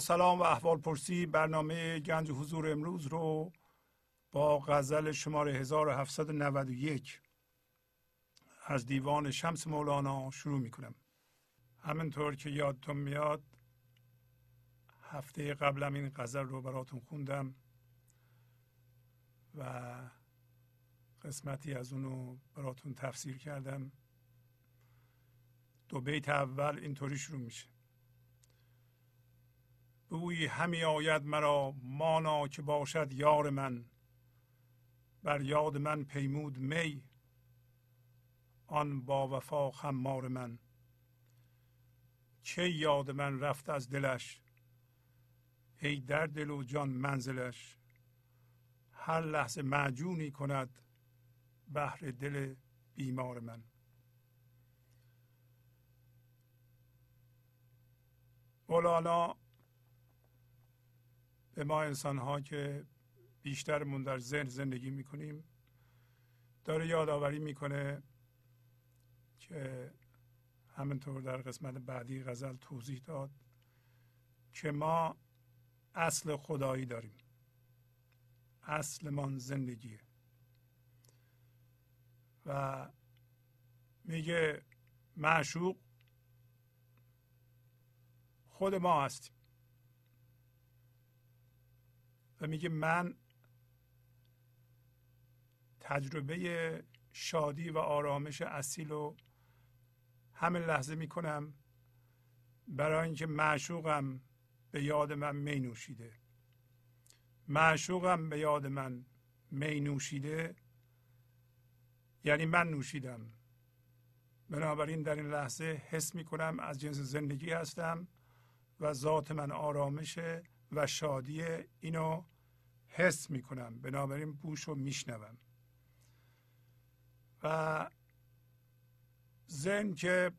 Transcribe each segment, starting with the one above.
سلام و احوال پرسی برنامه گنج حضور امروز رو با غزل شماره 1791 از دیوان شمس مولانا شروع می کنم همینطور که یادتون میاد هفته قبلم این غزل رو براتون خوندم و قسمتی از اونو براتون تفسیر کردم. دو بیت اول اینطوری شروع میشه. بوی همی آید مرا مانا که باشد یار من. بر یاد من پیمود می آن با وفا خمار من. چه یاد من رفت از دلش؟ ای در دل و جان منزلش. هر لحظه معجونی کند بهر دل بیمار من. مولانا به ما انسان ها که بیشترمون در ذهن زندگی می‌کنیم داره یادآوری می‌کنه که همینطور در قسمت بعدی غزل توضیح داد که ما اصل خدایی داریم. اصلمان زندگیه. و میگه معشوق خود ما هستیم. و میگه من تجربه شادی و آرامش اصیل رو همین لحظه می‌کنم برای اینکه معشوقم به یاد من می نوشیده. معشوقم به یاد من می نوشیده یعنی من نوشیدم. بنابراین در این لحظه حس می کنم از جنس زندگی هستم و ذات من آرامش و شادی اینو حس می کنم بنابراین بوش رو میشنوم. و ذهن که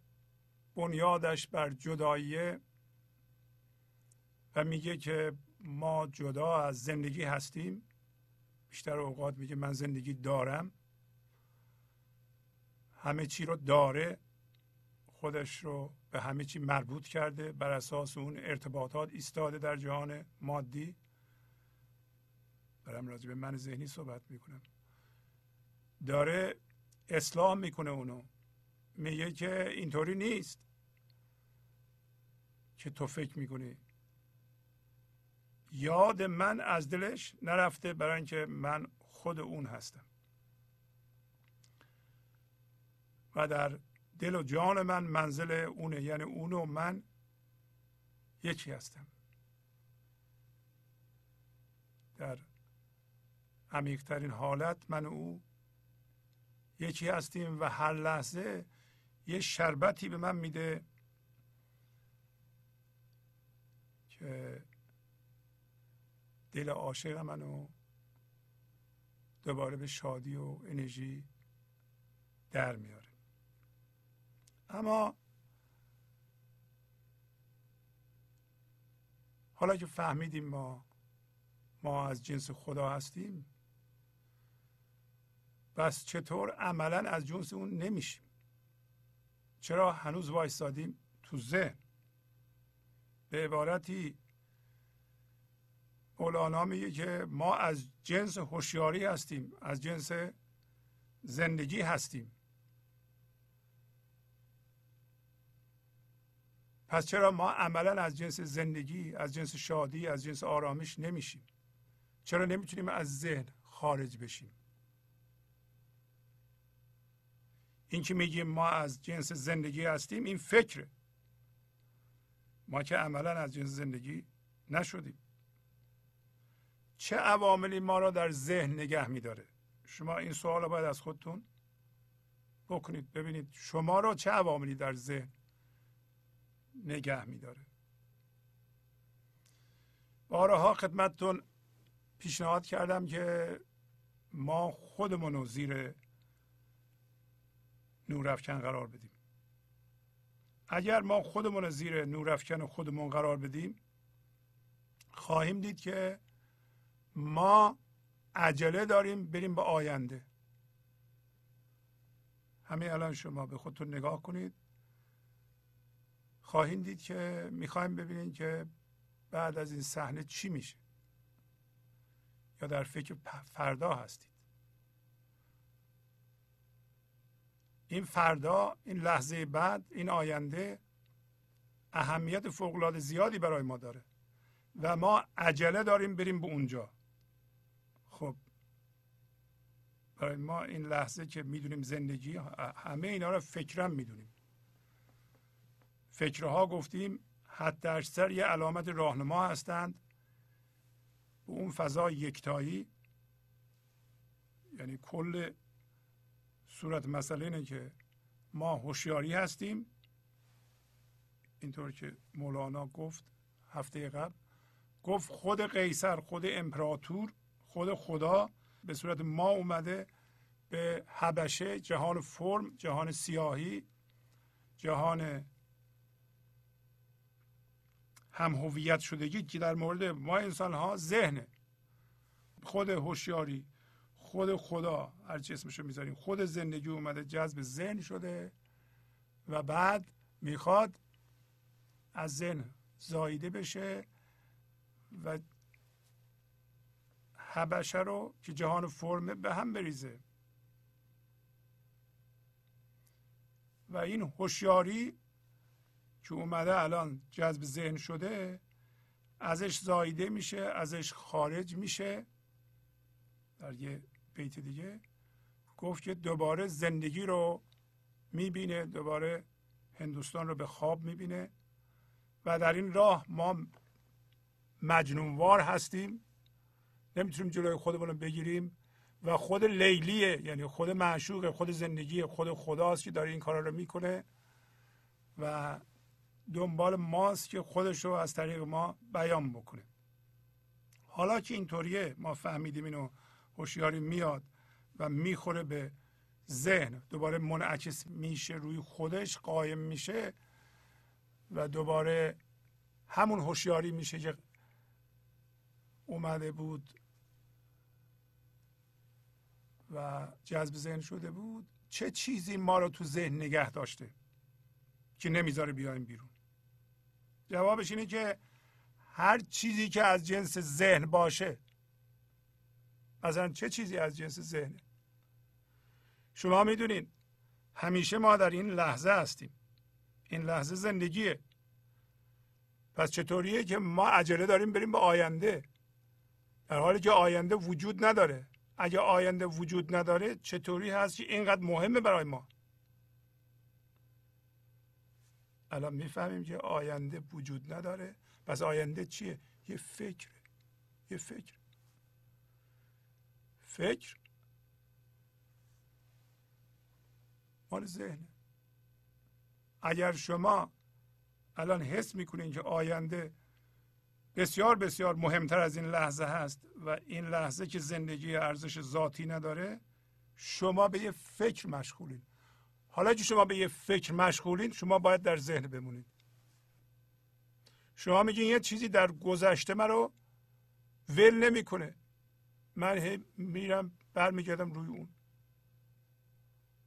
بنیادش بر جداییه و میگه که ما جدا از زندگی هستیم بیشتر اوقات میگه من زندگی دارم. همه چی رو داره خودش رو به همه چی مربوط کرده بر اساس اون ارتباطات ایستاده در جهان مادی. دارم راجع به من ذهنی صحبت می‌کنم. داره اصلاح می‌کنه اونو. میگه که اینطوری نیست که تو فکر می‌کنی. یاد من از دلش نرفته برای اینکه من خود اون هستم. و در دل و جان من منزل اونه. یعنی اون و من یکی هستم. در عمیقترین حالت من و او. یکی هستیم و هر لحظه یه شربتی به من میده که دل عاشق منو دوباره به شادی و انرژی در میاره. اما حالا که فهمیدیم ما ما از جنس خدا هستیم بس چطور عملا از جنس اون نمیشیم؟ چرا هنوز وایستادیم تو ذهن؟ به عبارتی مولانا میگه که ما از جنس هوشیاری هستیم از جنس زندگی هستیم. پس چرا ما عملا از جنس زندگی از جنس شادی از جنس آرامش نمیشیم؟ چرا نمی‌تونیم از ذهن خارج بشیم؟ این که میگیم ما از جنس زندگی هستیم این فکره. ما که عملا از جنس زندگی نشدیم. چه عواملی ما را در ذهن نگه میداره؟ شما این سوال باید از خودتون بکنید ببینید شما را چه عواملی در ذهن نگه میداره. بارها خدمتتون پیشنهاد کردم که ما خودمون رو زیر نورافکن قرار بدیم. اگر ما خودمون زیر نورافکن خودمون قرار بدیم خواهیم دید که ما عجله داریم بریم به آینده. همین الان شما به خودتون نگاه کنید. خواهید دید که می‌خوایم ببینید که بعد از این صحنه چی میشه. یا در فکر فردا هستید این فردا این لحظه بعد این آینده اهمیت فوقالعاده زیادی برای ما داره. و ما عجله داریم بریم به اونجا. خب برای ما این لحظه که می‌دونیم زندگی همه اینا رو فکرم می‌دونیم. فکرها گفتیم حد اکثر یه علامت راهنما هستند. به اون فضا یکتایی یعنی کل صورت مسئله اینه که ما هوشیاری هستیم. اینطور که مولانا گفت هفته قبل گفت خود قیصر خود امپراتور خود خدا به صورت ما اومده به حبشه جهان فرم جهان سیاهی جهان هم هویت شدگی که در مورد ما انسان ها ذهنه. خود هوشیاری خود خدا هر چی اسمشو می‌ذاریم. خود زندگی اومده جذب ذهن شده و بعد می‌خواد از ذهن زایده بشه و حبشه رو که جهان فرمه به هم بریزه. و این هوشیاری که اومده الان جذب ذهن شده ازش زایده میشه ازش خارج میشه. در یه بیت دیگه گفت که دوباره زندگی رو می‌بینه دوباره هندوستان رو به خواب می‌بینه و در این راه ما مجنونوار هستیم نمی‌تونیم جلوی خودمون رو بگیریم و خود لیلیه یعنی خود معشوق خود زندگی خود خداست که داره این کارا رو می‌کنه و دنبال ماست که خودش رو از طریق ما بیان بکنه. حالا که اینطوریه ما فهمیدیم اینو هوشیاری میاد و می‌خوره به ذهن. دوباره منعکس میشه روی خودش قایم میشه و دوباره همون هوشیاری میشه که اومده بود و جذب ذهن شده بود. چه چیزی ما رو تو ذهن نگه داشته که نمی‌ذاره بیایم بیرون؟ جوابش اینه که هر چیزی که از جنس ذهن باشه مثلا چه چیزی از جنس ذهنه؟ شما می‌دونین همیشه ما در این لحظه هستیم. این لحظه زندگیه. پس چطوریه که ما عجله داریم بریم به آینده؟ در حالی که آینده وجود نداره. اگه آینده وجود نداره چطوری هست که اینقدر مهمه برای ما؟ الان می‌فهمیم که آینده وجود نداره. پس آینده چیه؟ یه فکر یه فکر فکر؟ مال ذهنه. اگر شما الان حس می‌کنین که آینده بسیار بسیار مهمتر از این لحظه هست و این لحظه که زندگی ارزش ذاتی نداره شما به یه فکر مشغولین. حالا که شما به یه فکر مشغولین شما باید در ذهن بمونید. شما میگین یه چیزی در گذشته من رو ول نمی‌کنه. من میرم برمیگردم روی اون.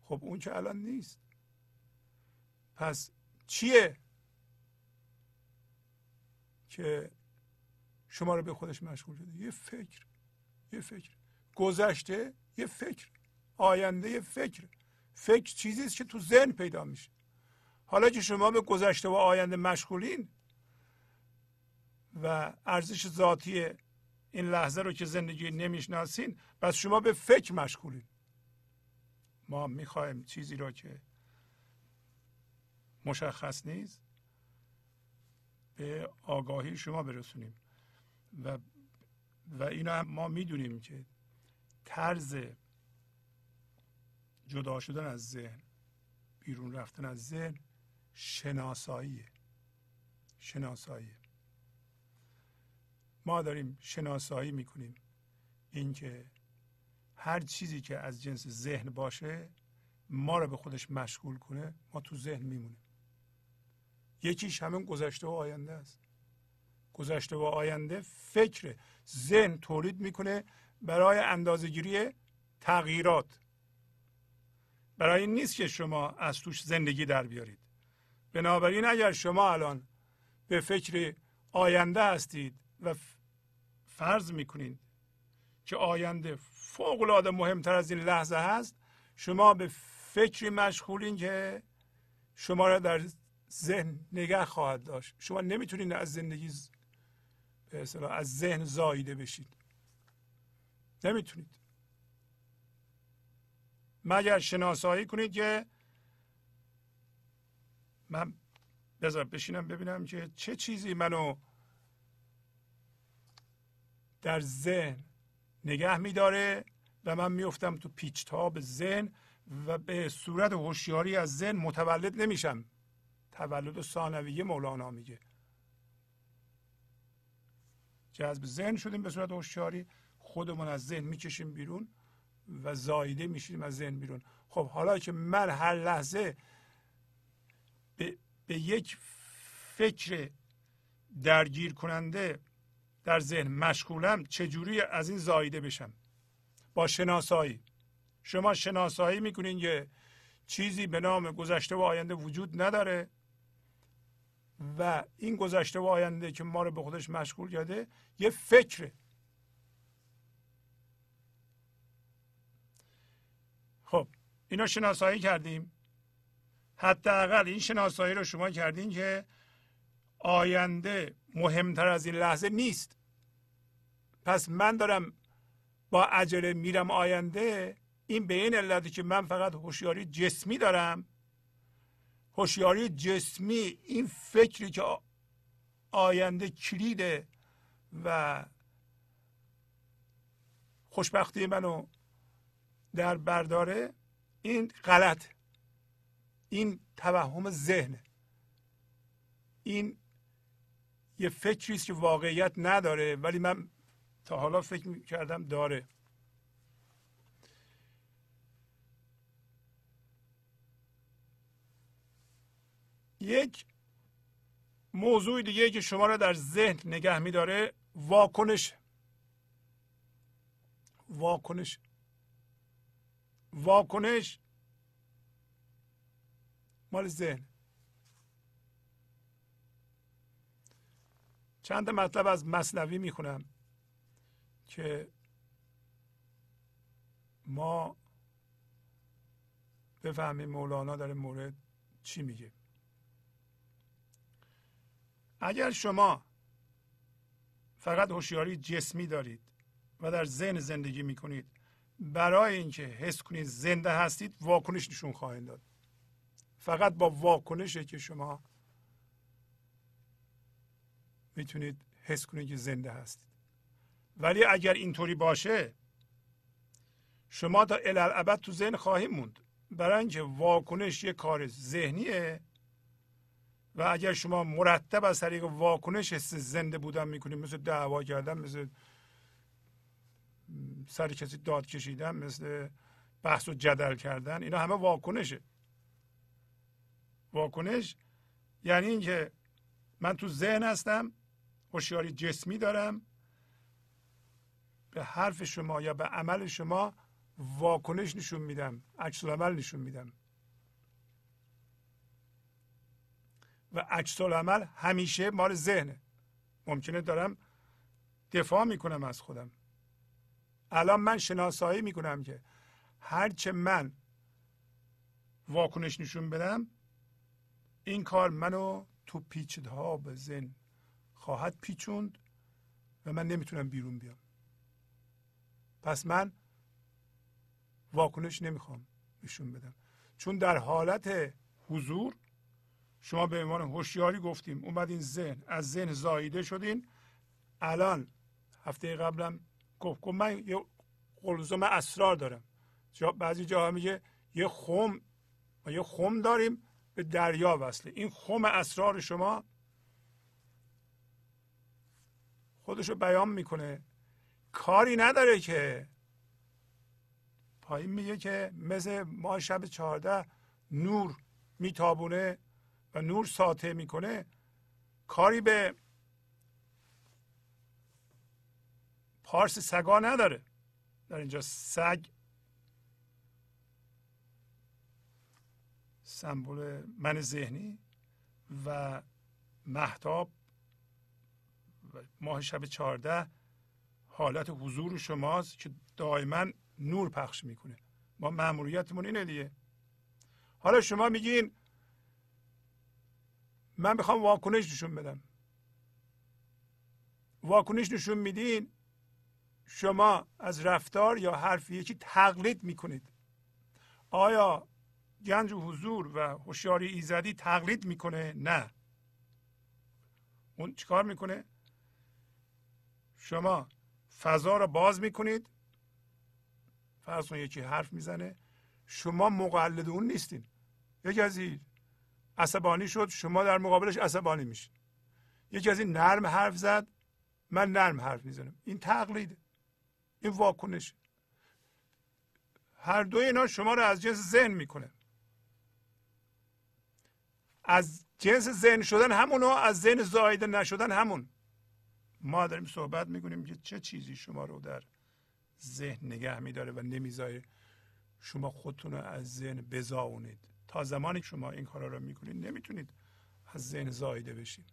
خب اون که الان نیست. پس چیه که شما رو به خودش مشغول شده؟ یه فکر یه فکر. گذشته یه فکر. آینده یه فکر. فکر چیزی است که تو ذهن پیدا میشه. حالا که شما به گذشته و آینده مشغولین و ارزش ذاتی این لحظه رو که زندگی نمی‌شناسین پس شما به فکر مشغولین. ما می‌خوایم چیزی رو که مشخص نیست به آگاهی شما برسونیم. و و اینا هم ما می‌دونیم که طرز جدا شدن از ذهن بیرون رفتن از ذهن شناساییه. شناساییه. ما داریم شناسایی می‌کنیم. اینکه هر چیزی که از جنس ذهن باشه ما رو به خودش مشغول کنه ما تو ذهن میمونیم. یکیش همین گذشته و آینده است. گذشته و آینده فکر ذهن تولید می‌کنه برای اندازهگیری تغییرات. برای این نیست که شما از توش زندگی در بیارید. بنابراین اگر شما الان به فکر آینده هستید و فرض می‌کنید که آینده فوق العاده مهمتر از این لحظه هست. شما به فکری مشغولین که شما را در ذهن نگه خواهد داشت. شما نمی‌تونید از زندگی به از ذهن زاییده بشید نمی‌تونید. مگر شناسایی کنید که من بذار بشینم ببینم که چه چیزی منو در ذهن نگه میداره و من میفتم تو پیچتاب ذهن و به صورت هوشیاری از ذهن متولد نمیشم. تولد ثانویه مولانا میگه. جذب ذهن شدیم به صورت هوشیاری خودمون از ذهن می‌کشیم بیرون و زایده میشیم از ذهن بیرون. خب حالا که من هر لحظه به, به یک فکر درگیر کننده در ذهن مشغولم چجوری از این زایده بشم؟ با شناسایی. شما شناسایی می‌کنین که چیزی به نام گذشته و آینده وجود نداره و این گذشته و آینده که ما رو به خودش مشغول کرده یه فکره. خب اینا شناسایی کردیم. حداقل این شناسایی رو شما کردین که آینده مهمتر از این لحظه نیست. پس من دارم با عجله میرم آینده این به این علتی که من فقط هوشیاری جسمی دارم. هوشیاری جسمی این فکری که آینده کلیده و خوشبختی منو در برداره این غلط. این توهم ذهنه این یه فکری است که واقعیت نداره ولی من تا حالا فکر کردم داره. یک موضوع دیگه که شما را در ذهن نگه میداره واکنش. واکنش. واکنش مال ذهن. چند مطلب از مصنوی می‌خونم که ما بفهمیم مولانا در مورد چی میگه. اگر شما فقط هوشیاری جسمی دارید و در ذهن زندگی می‌کنید برای اینکه حس کنید زنده هستید واکنش نشون خواهید داد. فقط با واکنشه که شما می‌تونید حس کنید که زنده هستید. ولی اگر اینطوری باشه شما تا الالعبد تو ذهن خواهیم موند. برای اینکه واکنش یه کار ذهنیه و اگر شما مرتب از طریق واکنش حس زنده بودن می‌کنید مثل دعوا کردن مثل سر کسی داد کشیدن مثل بحث و جدل کردن اینا همه واکنشه. واکنش یعنی اینکه من تو ذهن هستم هوشیاری جسمی دارم. به حرف شما یا به عمل شما واکنش نشون میدم عکس عمل نشون میدم. و عکس عمل همیشه مال ذهنه. ممکنه دارم دفاع می‌کنم از خودم. الان من شناسایی می‌کنم که هرچه من واکنش نشون بدم این کار منو تو پیچدها به ذهن خواهد پیچوند و من نمی‌تونم بیرون بیام. پس من واکنش نمی‌خوام نشون بدم. چون در حالت حضور شما به عنوان هوشیاری گفتیم اومدین ذهن از ذهن زاییده شدین. الان هفته قبلم گفت گفت من یه قلزم اسرار دارم. جا بعضی جاها میگه یه خم ما یه خم داریم به دریا وصله. این خم اسرار شما خودشو بیان می‌کنه. کاری نداره که. پایین میگه که مثل ما شب چهارده نور میتابونه و نور ساطع می‌کنه. کاری به پارس سگا نداره. در اینجا سگ سمبل من ذهنی و محتاب ماه شب چهارده حالت حضور شماست که دائما نور پخش می‌کنه. ما مأموریتمون اینه دیگه. حالا شما میگین من می‌خوام واکنش نشون بدم. واکنش نشون میدین شما از رفتار یا حرف یکی تقلید می‌کنید. آیا گنج و حضور و هوشیاری ایزدی تقلید می‌کنه؟ نه. اون چیکار می‌کنه؟ شما فضا رو باز می‌کنید. فرض یکی حرف می‌زنه. شما مقلد اون نیستین. یکی از این عصبانی شد شما در مقابلش عصبانی میشین. یکی از این نرم حرف زد من نرم حرف می‌زنم. این تقلیده این واکنش. هر دو اینا شما رو از جنس ذهن می‌کنه. از جنس ذهن شدن همونو از ذهن زایده نشدن همون. ما داریم صحبت می‌کنیم که چه چیزی شما رو در ذهن نگه میداره و نمی‌ذاره شما خودتون رو از ذهن بزاونید. تا زمانی که شما این کارا رو می‌کنید نمی‌تونید از ذهن زایده بشید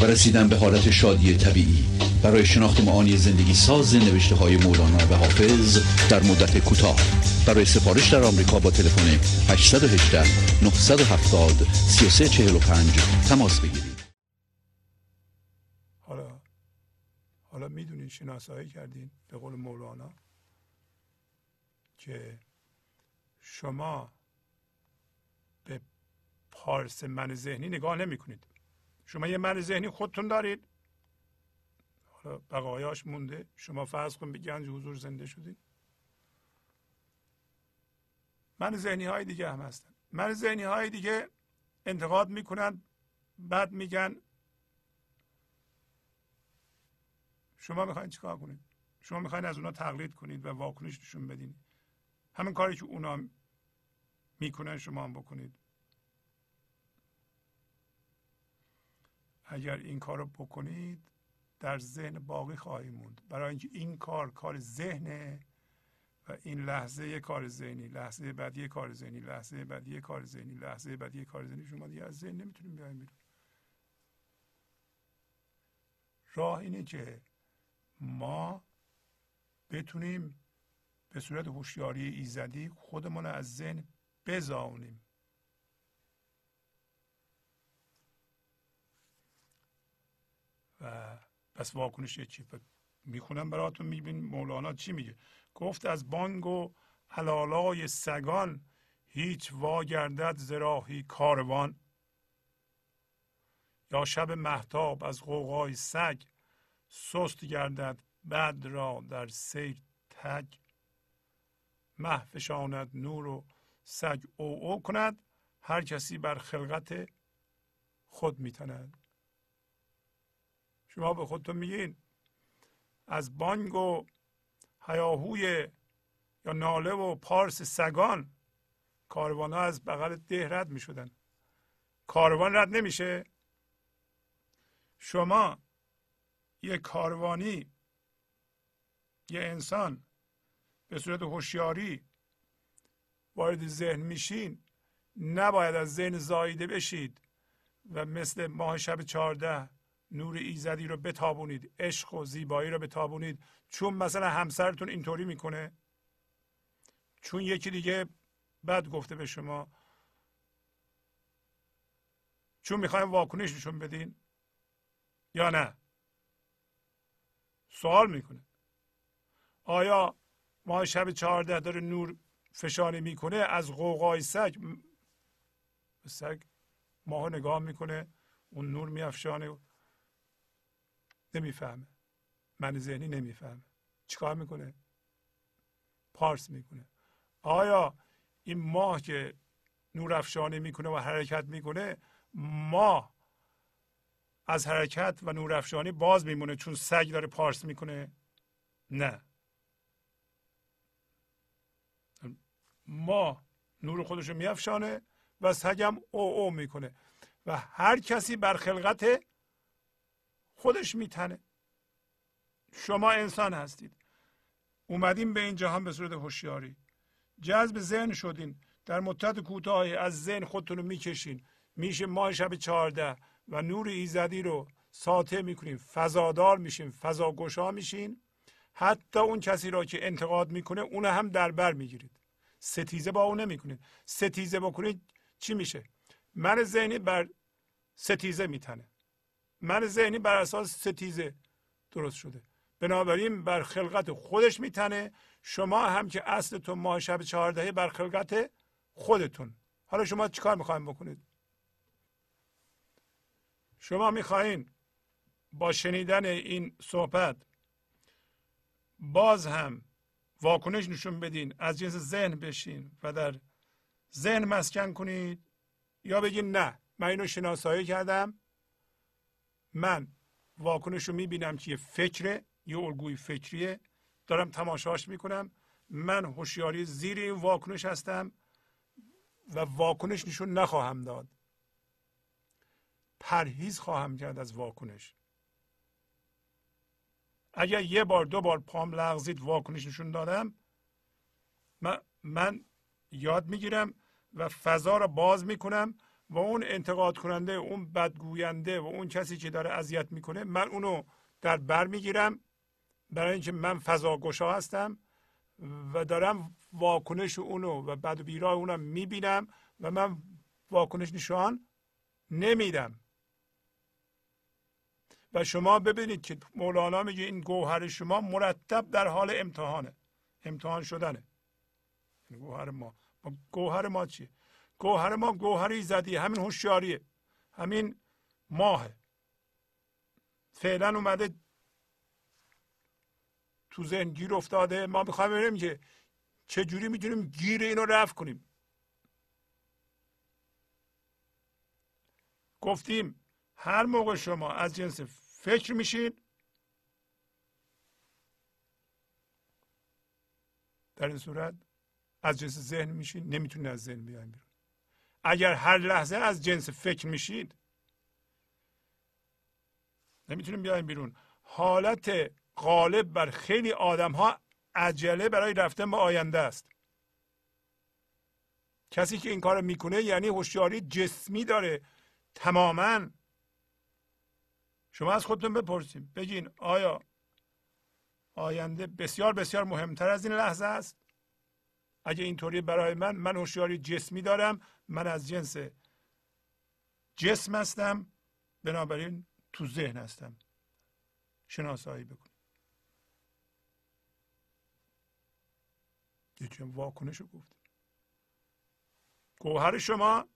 و رسیدن به حالت شادی طبیعی. برای شناخت معانی زندگی ساز نوشته های مولانا و حافظ در مدت کوتاه. برای سفارش در آمریکا با تلفن 818 970 3345 تماس بگیرید. حالا حالا می‌دونید شناسایی کردین به قول مولانا که شما به پارس من ذهنی نگاه نمی کنید شما یه من ذهنی خودتون دارید. بقایاش مونده. شما فرض کن به گنج حضور زنده شدید من ذهنی های دیگه هم هستن. من ذهنی های دیگه انتقاد می‌کنن بعد میگن. شما می‌خواین چیکار کنید؟ شما می‌خواین از اونا تقلید کنید و واکنش نشون بدین. همین کاری که اونا می‌کنن شما هم بکنید. اگر این کار رو بکنید در ذهن باقی خواهی موند. برای اینکه این کار کار ذهنه و این لحظه یه کار ذهنی لحظه بعدی کار ذهنی لحظه بعدی کار ذهنی لحظه بعدی کار ذهنی. شما دیگه از ذهن نمی‌تونیم بیایم بیرون. راه اینه که ما بتونیم به صورت هوشیاری ایزدی خودمون از ذهن بزاونیم. و پس واکنش چی می‌خونم براتون میبین مولانا چی میگه؟ گفت از بانگ و حلالای سگان هیچ واگردد زراحی کاروان. یا شب محتاب از قوقای سگ سست گردد بد را در سیر تگ. مه نور و سگ او او کند هر کسی بر خلقت خود میتند. شما به خودتون میگین. از بانگ و هیاهوی یا ناله و پارس سگان کاروان ها از بغل ده رد می شدن کاروان رد نمیشه؟ شما یه کاروانی یه انسان به صورت هوشیاری وارد ذهن میشین نباید از ذهن زاییده بشید و مثل ماه شب چهارده نور ایزدی رو بتابونید عشق و زیبایی رو بتابونید. چون مثلا همسرتون اینطوری می‌کنه چون یکی دیگه بد گفته به شما چون می‌خوایم واکنش نشون بدین یا نه؟ سوال می‌کنه. آیا ماه شب چهارده داره نور فشانی می‌کنه از قوقای سگ سگ ماه نگاه می‌کنه اون نور میافشانه. نمی‌فهمه. من ذهنی نمی‌فهمه. چیکار می‌کنه؟ پارس می‌کنه. آیا این ماه که نور افشانی می‌کنه و حرکت می‌کنه ماه از حرکت و نور افشانی باز میمونه چون سگ داره پارس می‌کنه؟ نه. ما نور خودش رو میافشانه و سگم او او می‌کنه. و هر کسی بر خلقت خودش میتنه. شما انسان هستید. اومدیم به این جهان به صورت هوشیاری. جذب ذهن شدین. در مدت کوتاهی از ذهن خودتون رو می‌کشین. میشه ماه شب چهارده و نور ایزدی رو ساطع می‌کنین. فضادار میشین فضاگشا میشین. حتی اون کسی را که انتقاد می‌کنه اون هم در بر می‌گیرید. ستیزه با اون نمی‌کنید. ستیزه بکنید چی میشه؟ من ذهنی بر ستیزه میتنه. من ذهنی بر اساس ستیزه درست شده. بنابراین بر خلقت خودش میتنه. شما هم که اصلتون ماه شب چهاردهی بر خلقت خودتون. حالا شما چیکار می‌خوایم بکنید؟ شما می‌خواهید با شنیدن این صحبت باز هم واکنش نشون بدین از جنس ذهن بشین و در ذهن مسکن کنید یا بگین نه من اینو شناسایی کردم. من واکنش رو می‌بینم که یه فکره یه الگوی فکریه. دارم تماشاش می‌کنم. من هوشیاری زیر این واکنش هستم و واکنش نشون نخواهم داد. پرهیز خواهم کرد از واکنش. اگر یه بار دو بار پام لغزید واکنش نشون دادم من, من یاد می‌گیرم و فضا را باز می‌کنم و اون انتقاد کننده اون بدگوینده و اون کسی که داره اذیت می‌کنه من اونو در بر می‌گیرم برای اینکه من فضا گشا هستم و دارم واکنش اونو و بد و بیراه اونم می‌بینم و من واکنش نشان نمیدم. و شما ببینید که مولانا میگه این گوهر شما مرتب در حال امتحانه. امتحان شدنه. گوهر ما. گوهر ما چیه؟ گوهر ما گوهری زدی. همین هوشیاریه همین ماهه. فعلا اومده تو ذهن گیر افتاده. ما می‌خوایم ببینیم که چجوری می‌تونیم گیر اینو رفع کنیم. گفتیم هر موقع شما از جنس فکر میشین در این صورت از جنس ذهن میشین. نمی‌تونید از ذهن بیاین اگر هر لحظه از جنس فکر میشید نمی‌تونیم بیایم بیرون. حالت غالب بر خیلی آدم ها عجله برای رفتن به آینده است. کسی که این کار می‌کنه یعنی هوشیاری جسمی داره. تماما. شما از خودتون بپرسید بگین آیا آینده بسیار بسیار مهمتر از این لحظه است؟ اگه اینطوری برای من من هوشیاری جسمی دارم من از جنس جسم هستم بنابراین تو ذهن هستم. شناسایی بکن. یه واکنش رو گفت. گوهر شما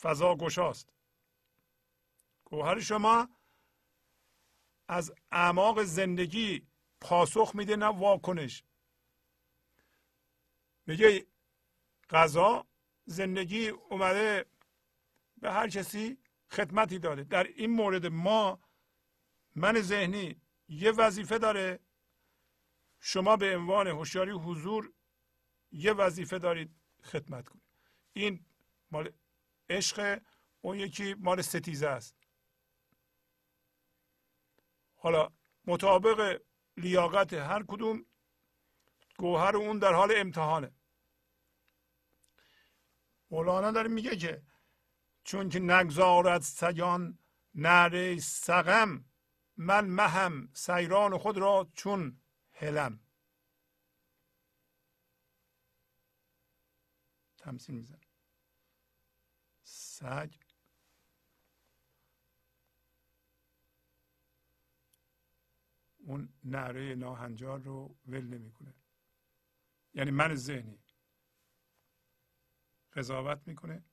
فضا گشاست. گوهر شما از اعماق زندگی پاسخ میده نه واکنش. میگه غذا زندگی اومده به هر کسی خدمتی داده. در این مورد ما من ذهنی یه وظیفه داره. شما به عنوان هوشیاری حضور یه وظیفه دارید خدمت کنید. این مال عشق اون یکی مال ستیزه است. حالا مطابق لیاقت هر کدوم گوهر اون در حال امتحانه. مولانا داره میگه که چون که نگذارد سیان نره سقم من مهم سیران خود را چون هلم. تمثیل میزن سگ. اون نعره ناهنجار رو ول نمی‌کنه. یعنی من ذهنی. قضاوت می‌کنه.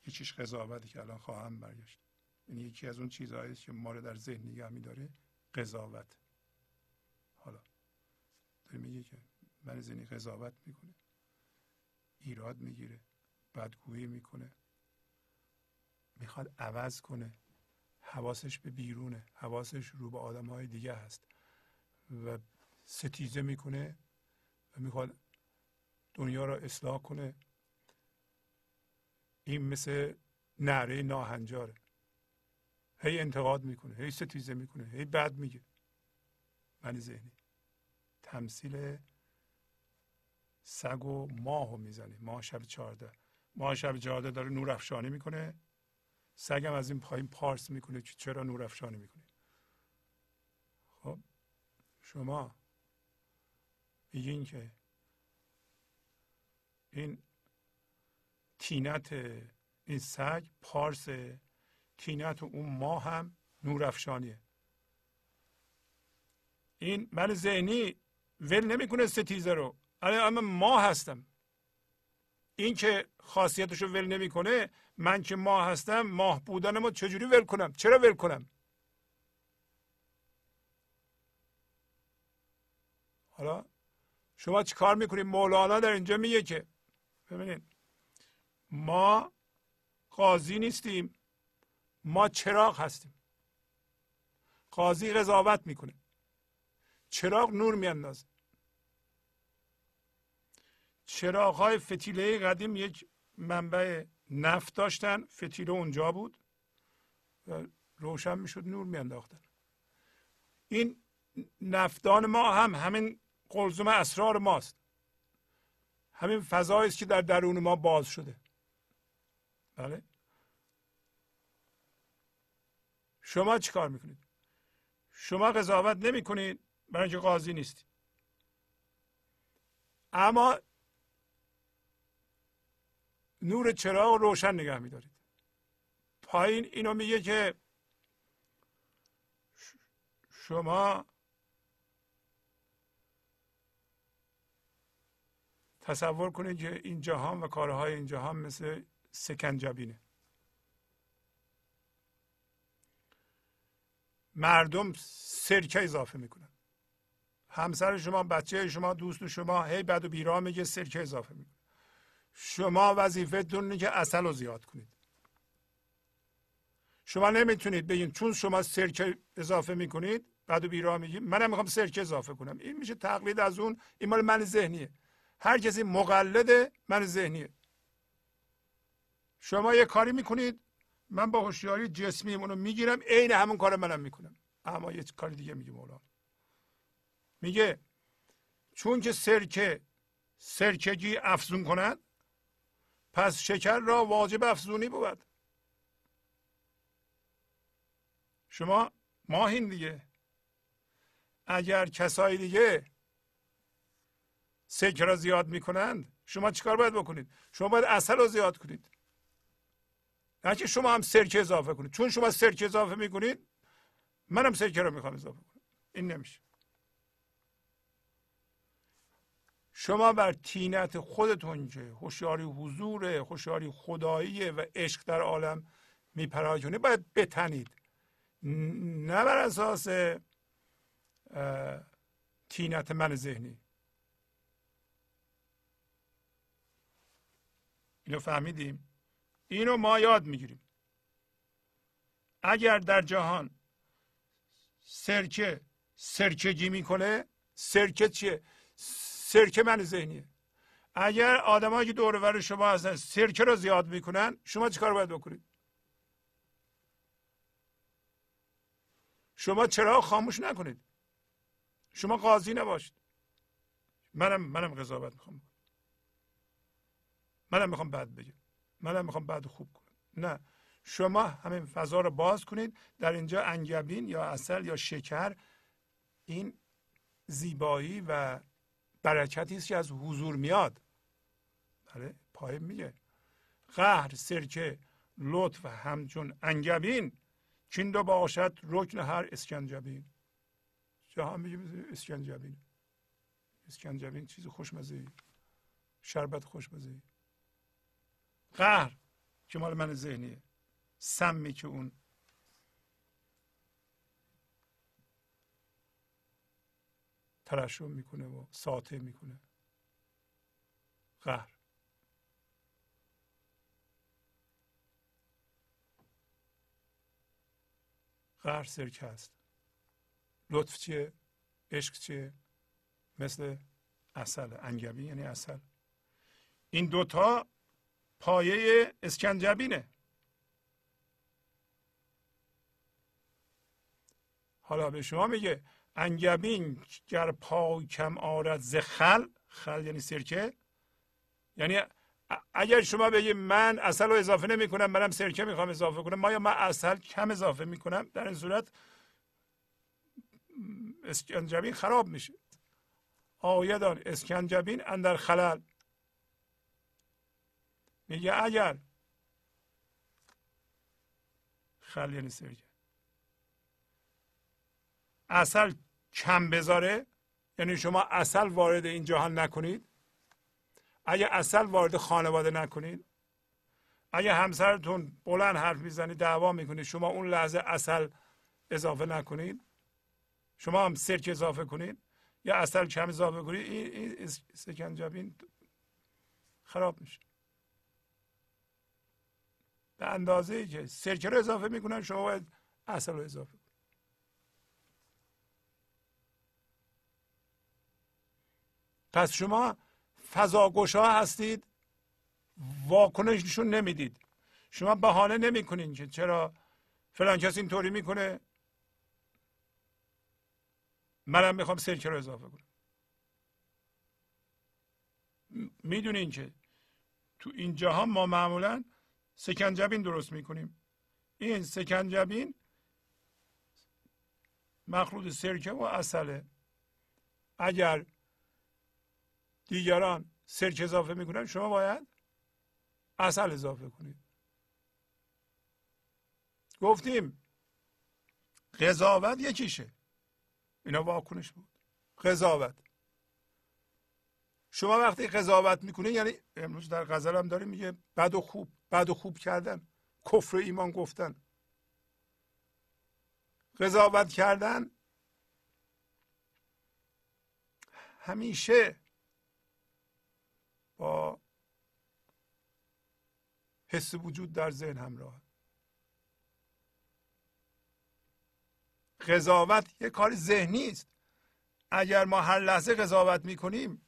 هیچیش قضاوتی که الان خواهم برگشت. یعنی یکی از اون چیزهایی که ما رو در ذهن نگه میداره قضاوت. حالا داره میگه که من ذهنی قضاوت می‌کنه. ایراد می‌گیره بدگویی می‌کنه. می‌خواد عوض کنه. حواسش به بیرونه. حواسش رو به آدم های دیگه هست. و ستیزه می‌کنه و می‌خواد دنیا را اصلاح کنه. این مثل نعره ناهنجاره. هی انتقاد می‌کنه هی ستیزه می‌کنه هی بد میگه. من ذهنی تمثیل سگ و ماه رو می‌زنه. ماه شب چهارده. ماه شب چهارده داره نور افشانی می‌کنه. سگم از این پایین پارس می‌کنه که چرا نور افشانی می‌کنه؟ خب شما میگین که این تینت این سگ پارس تینت و اون ماه هم نور افشانیه این من ذهنی ول نمی‌کنه ستیزه رو. اما ما هستم. این که خاصیتش رو ول نمی‌کنه من که ماه هستم ماه بودنمو چجوری ول کنم؟ چرا ول کنم؟ حالا شما چی کار می‌کنید مولانا در اینجا میگه که ببینید ما قاضی نیستیم. ما چراغ هستیم. قاضی قضاوت می‌کنه. چراغ نور میاندازه. چراغ های فتیله قدیم یک منبع نفت داشتن. فتیله اونجا بود. و روشن می‌شد نور میانداختن. این نفتان ما هم همین قلزم اسرار ماست. همین فضایی است که در درون ما باز شده. بله. شما چیکار می‌کنید؟ شما قضاوت نمی کنید برای اینکه قاضی نیستید اما نور چراغ روشن نگه میدارید. پایین اینو میگه که شما تصور کنید که این جهان و کارهای این جهان مثل سکنجبینه. مردم سرکه اضافه می‌کنن. همسر شما بچه شما دوست شما هی بد و بیرا میگه سرکه اضافه می‌کنه. شما وظیفتون اینه که اصل رو زیاد کنید. شما نمی‌تونید بگین چون شما سرکه اضافه می‌کنید بعد و بیرا میگید منم می‌خوام سرکه اضافه کنم. این میشه تقلید از اون این مال من ذهنیه. هر کسی مقلد من ذهنیه. شما یه کاری می‌کنید من با هوشیاری جسمی اونو می‌گیرم عین همون کار منم می‌کنم. اما یه کاری دیگه میگه مولانا میگه چون که سرکه سرکگی افزون کند پس شکر را واجب افزونی بود. شما ماهین دیگه. اگر کسای دیگه سکر را زیاد می‌کنند شما چیکار باید بکنید؟ شما باید اصل رو زیاد کنید. نه شما هم سرکه اضافه کنید. چون شما سرکه اضافه می‌کنید منم سرکه رو می‌خوام اضافه کنم. این نمیشه. شما بر تینت خودتون که هوشیاری حضور هوشیاری خدایی و عشق در عالم میپراکنید باید بتنید. نه بر اساس تینت من ذهنی. اینو فهمیدیم؟ اینو ما یاد می‌گیریم. اگر در جهان سرکه سرکگی می‌کنه سرکه چیه؟ سرکه من ذهنیه. اگر آدمایی که دور شما هستن سرکه رو زیاد می‌کنن شما چیکار باید بکنید؟ شما چرا خاموش نکنید؟ شما قاضی نباشید. منم منم قضاوت می‌خوام. منم می‌خوام بد بگم. منم می‌خوام بد خوب کنم. نه. شما همین فضا رو باز کنید. در اینجا انگبین یا اصل یا شکر این زیبایی و برکتی است که از حضور میاد. بله پای میگه. قهر سرکه لطف همچون انگبین. چین دو باشد رکن هر اسکنجبین. جهان میگه اسکنجبین. اسکنجبین چیز خوشمزه شربت خوشمزه قهر که مال من ذهنیه. سمی که اون ترشم می‌کنه و ساطع می‌کنه. قهر. قهر سرکه است لطف چیه؟ عشق چیه؟ مثل اصل انگبی یعنی اصل این دوتا پایه اسکنجبینه حالا به شما میگه انگبین گر پای کم آرد ز خل خل یعنی سرکه. یعنی اگر شما بگید من اصل رو اضافه نمی کنم منم سرکه می‌خوام اضافه کنم ما یا من اصل کم اضافه می‌کنم در این صورت اسکنجبین خراب میشه. آیدان اسکنجبین اندر خلل. میگه اگر. خل یعنی سرکه اصل کم بذاره یعنی شما اصل وارد این جهان نکنید. اگه اصل وارد خانواده نکنید اگه همسرتون بلند حرف می‌زنید دعوا می‌کنید شما اون لحظه اصل اضافه نکنید. شما هم سرک اضافه کنید. یا اصل کم اضافه کنید این سکنجبین خراب میشه. به اندازه ای که سرکه رو اضافه می‌کنن شما باید اصل رو اضافه کنید. پس شما فضاگشا هستید واکنش نشون نمی‌دید. شما بهانه نمی‌کنین که چرا فلان کسی اینطوری می‌کنه. منم می‌خوام سرکه رو اضافه کنم. می‌دونین که تو این جهان ما معمولا سکنجبین درست می‌کنیم. این سکنجبین مخلوط سرکه و اصله اگر دیگران سرک اضافه می‌کنن شما باید اصل اضافه کنید. گفتیم قضاوت یکیشه. اینا واکنش بود. قضاوت. شما وقتی قضاوت می‌کنید یعنی امروز در غزل هم داریم میگه بد و خوب. بد و خوب کردن. کفر ایمان گفتن. قضاوت کردن. همیشه با حس وجود در ذهن همراه. قضاوت یه کار ذهنی است. اگر ما هر لحظه قضاوت می‌کنیم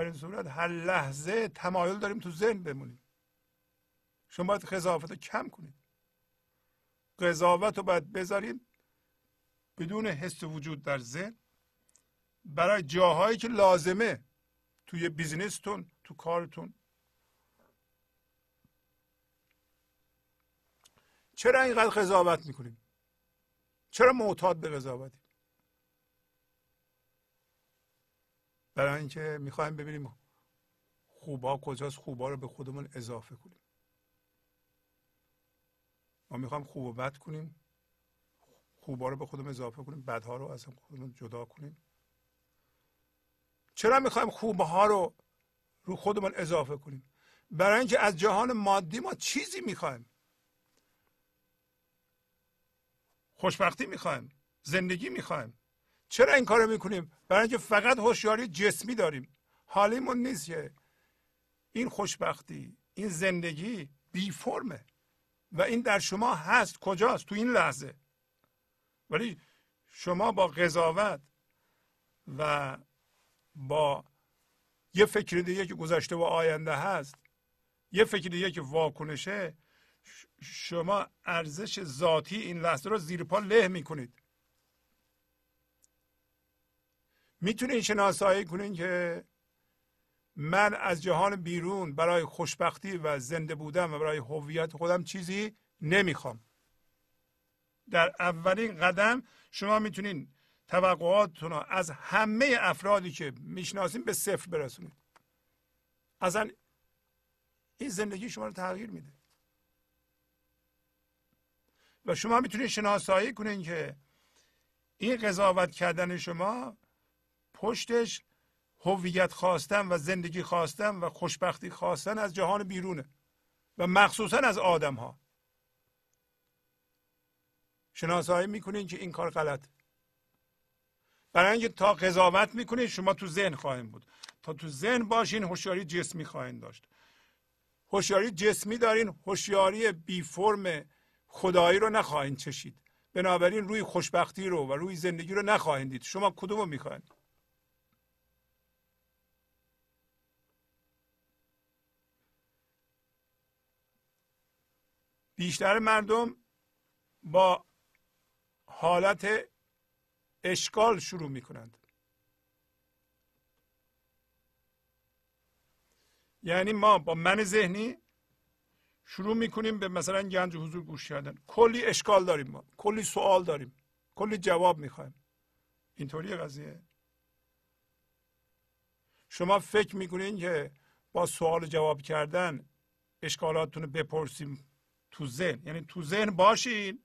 در این صورت هر لحظه تمایل داریم تو ذهن بمونیم. شما باید قضاوت رو کم کنید. قضاوت رو باید بذاریم بدون حس وجود در ذهن. برای جاهایی که لازمه توی بیزینستون تو کارتون. چرا اینقدر قضاوت می‌کنیم؟ چرا معتاد به قضاوتیم؟ برای اینکه می‌خوایم ببینیم خوبا کجاست خوبا رو به خودمون اضافه کنیم. ما می‌خوایم خوب و بد کنیم خوبا رو به خودمون اضافه کنیم بدها رو از خودمون جدا کنیم. چرا می‌خوایم خوبه ها رو رو خودمون اضافه کنیم؟ برای اینکه از جهان مادی ما چیزی می‌خوایم. خوشبختی می‌خوایم زندگی می‌خوایم. چرا این کارو می‌کنیم؟ برای اینکه فقط هوشیاری جسمی داریم. حالیمون نیست که. این خوشبختی این زندگی بی فرمه. و این در شما هست کجاست؟ تو این لحظه. ولی شما با قضاوت و با یه فکر دیگه که گذشته و آینده هست یه فکر دیگه که واکنشه شما ارزش ذاتی این لحظه رو زیر پا له می‌کنید. می‌تونید شناسایی کنید که من از جهان بیرون برای خوشبختی و زنده بودن و برای هویت خودم چیزی نمی‌خوام. در اولین قدم شما می‌تونید توقعاتتون رو از همه افرادی که می‌شناسیم به صفر برسونید اصلا این زندگی شما رو تغییر میده. و شما می‌تونید شناسایی کنید که این قضاوت کردن شما پشتش هویت خواستن و زندگی خواستن و خوشبختی خواستن از جهان بیرونه و مخصوصا از آدم ها شناسایی می‌کنین که این کار غلط برای اینکه تا قضاوت می‌کنین شما تو ذهن خواهیم بود. تا تو ذهن باشین هوشیاری جسمی خواهیم داشت. هوشیاری جسمی دارین هوشیاری بی فرم خدایی رو نخواهید چشید. بنابراین روی خوشبختی رو و روی زندگی رو نخواهید دید. شما کدوم رو بیشتر مردم با حالت اشکال شروع می کنند یعنی ما با من ذهنی شروع می‌کنیم به مثلا گنج حضور گوش کردن. کلی اشکال داریم ما. کلی سوال داریم. کلی جواب می‌خوایم. اینطوری قضیه. شما فکر می‌کنین که با سوال جواب کردن اشکالاتتون رو بپرسیم تو ذهن. یعنی تو ذهن باشین.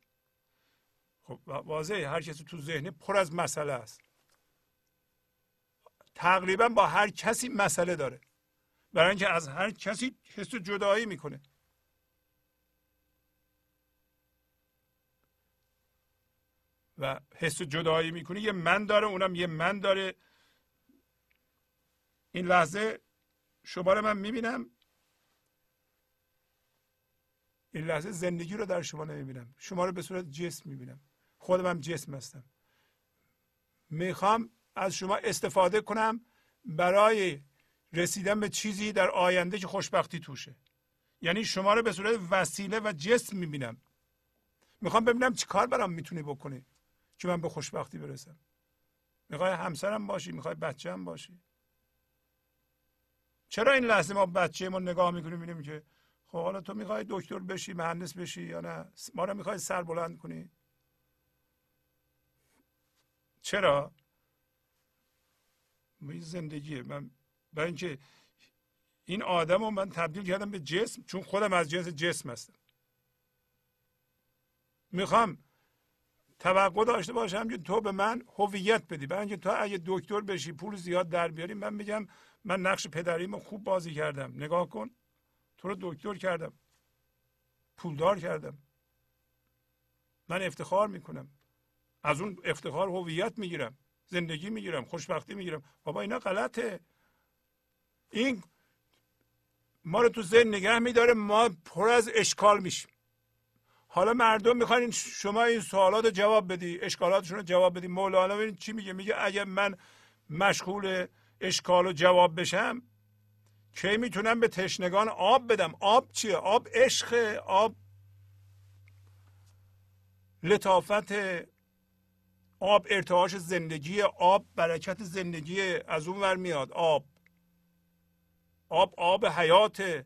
خب واضحه. هر کسی تو ذهن پر از مسئله است. تقریبا با هر کسی مسئله داره. برای اینکه از هر کسی حس جدایی می‌کنه. و حس جدایی می‌کنه یه من داره اونم یه من داره. این لحظه شما رو من می‌بینم. این لحظه زندگی رو در شما نمی‌بینم. شما رو به صورت جسم می‌بینم. خودم هم جسم هستم. می‌خوام از شما استفاده کنم برای رسیدن به چیزی در آینده که خوشبختی توشه. یعنی شما رو به صورت وسیله و جسم می‌بینم. می‌خوام ببینم چی کار برام می‌تونی بکنی که من به خوشبختی برسم. می‌خوای همسرم باشی می‌خوای بچه هم باشی. چرا این لحظه ما بچه ما نگاه می‌کنیم ببینیم که خب حالا تو می‌خوای دکتر بشی مهندس بشی یا نه؟ ما رو می‌خوای سر بلند کنی؟ چرا؟ این زندگیه. من برای اینکه این آدم رو من تبدیل کردم به جسم چون خودم از جنس جسم هستم. می‌خوام توقع داشته باشم که تو به من هویت بدی. برای اینکه تو اگه دکتر بشی پول زیاد در بیاری من میگم من نقش پدریمو خوب بازی کردم. نگاه کن. تو رو دکتر کردم. پولدار کردم. من افتخار می‌کنم. از اون افتخار هویت می‌گیرم. زندگی می‌گیرم. خوشبختی می‌گیرم. بابا اینا غلطه. این ما رو تو ذهن نگه میداره. ما پر از اشکال میشیم. حالا مردم می‌خوان شما این سوالات رو جواب بدی. اشکالاتشون رو جواب بدی. مولانا ببین چی میگه؟ میگه اگر من مشغول اشکال و جواب بشم کی می‌تونم به تشنگان آب بدم؟ آب چیه؟ آب عشق آب لطافت آب ارتعاش زندگی آب برکت زندگی از اون ور میاد. آب. آب آب حیات.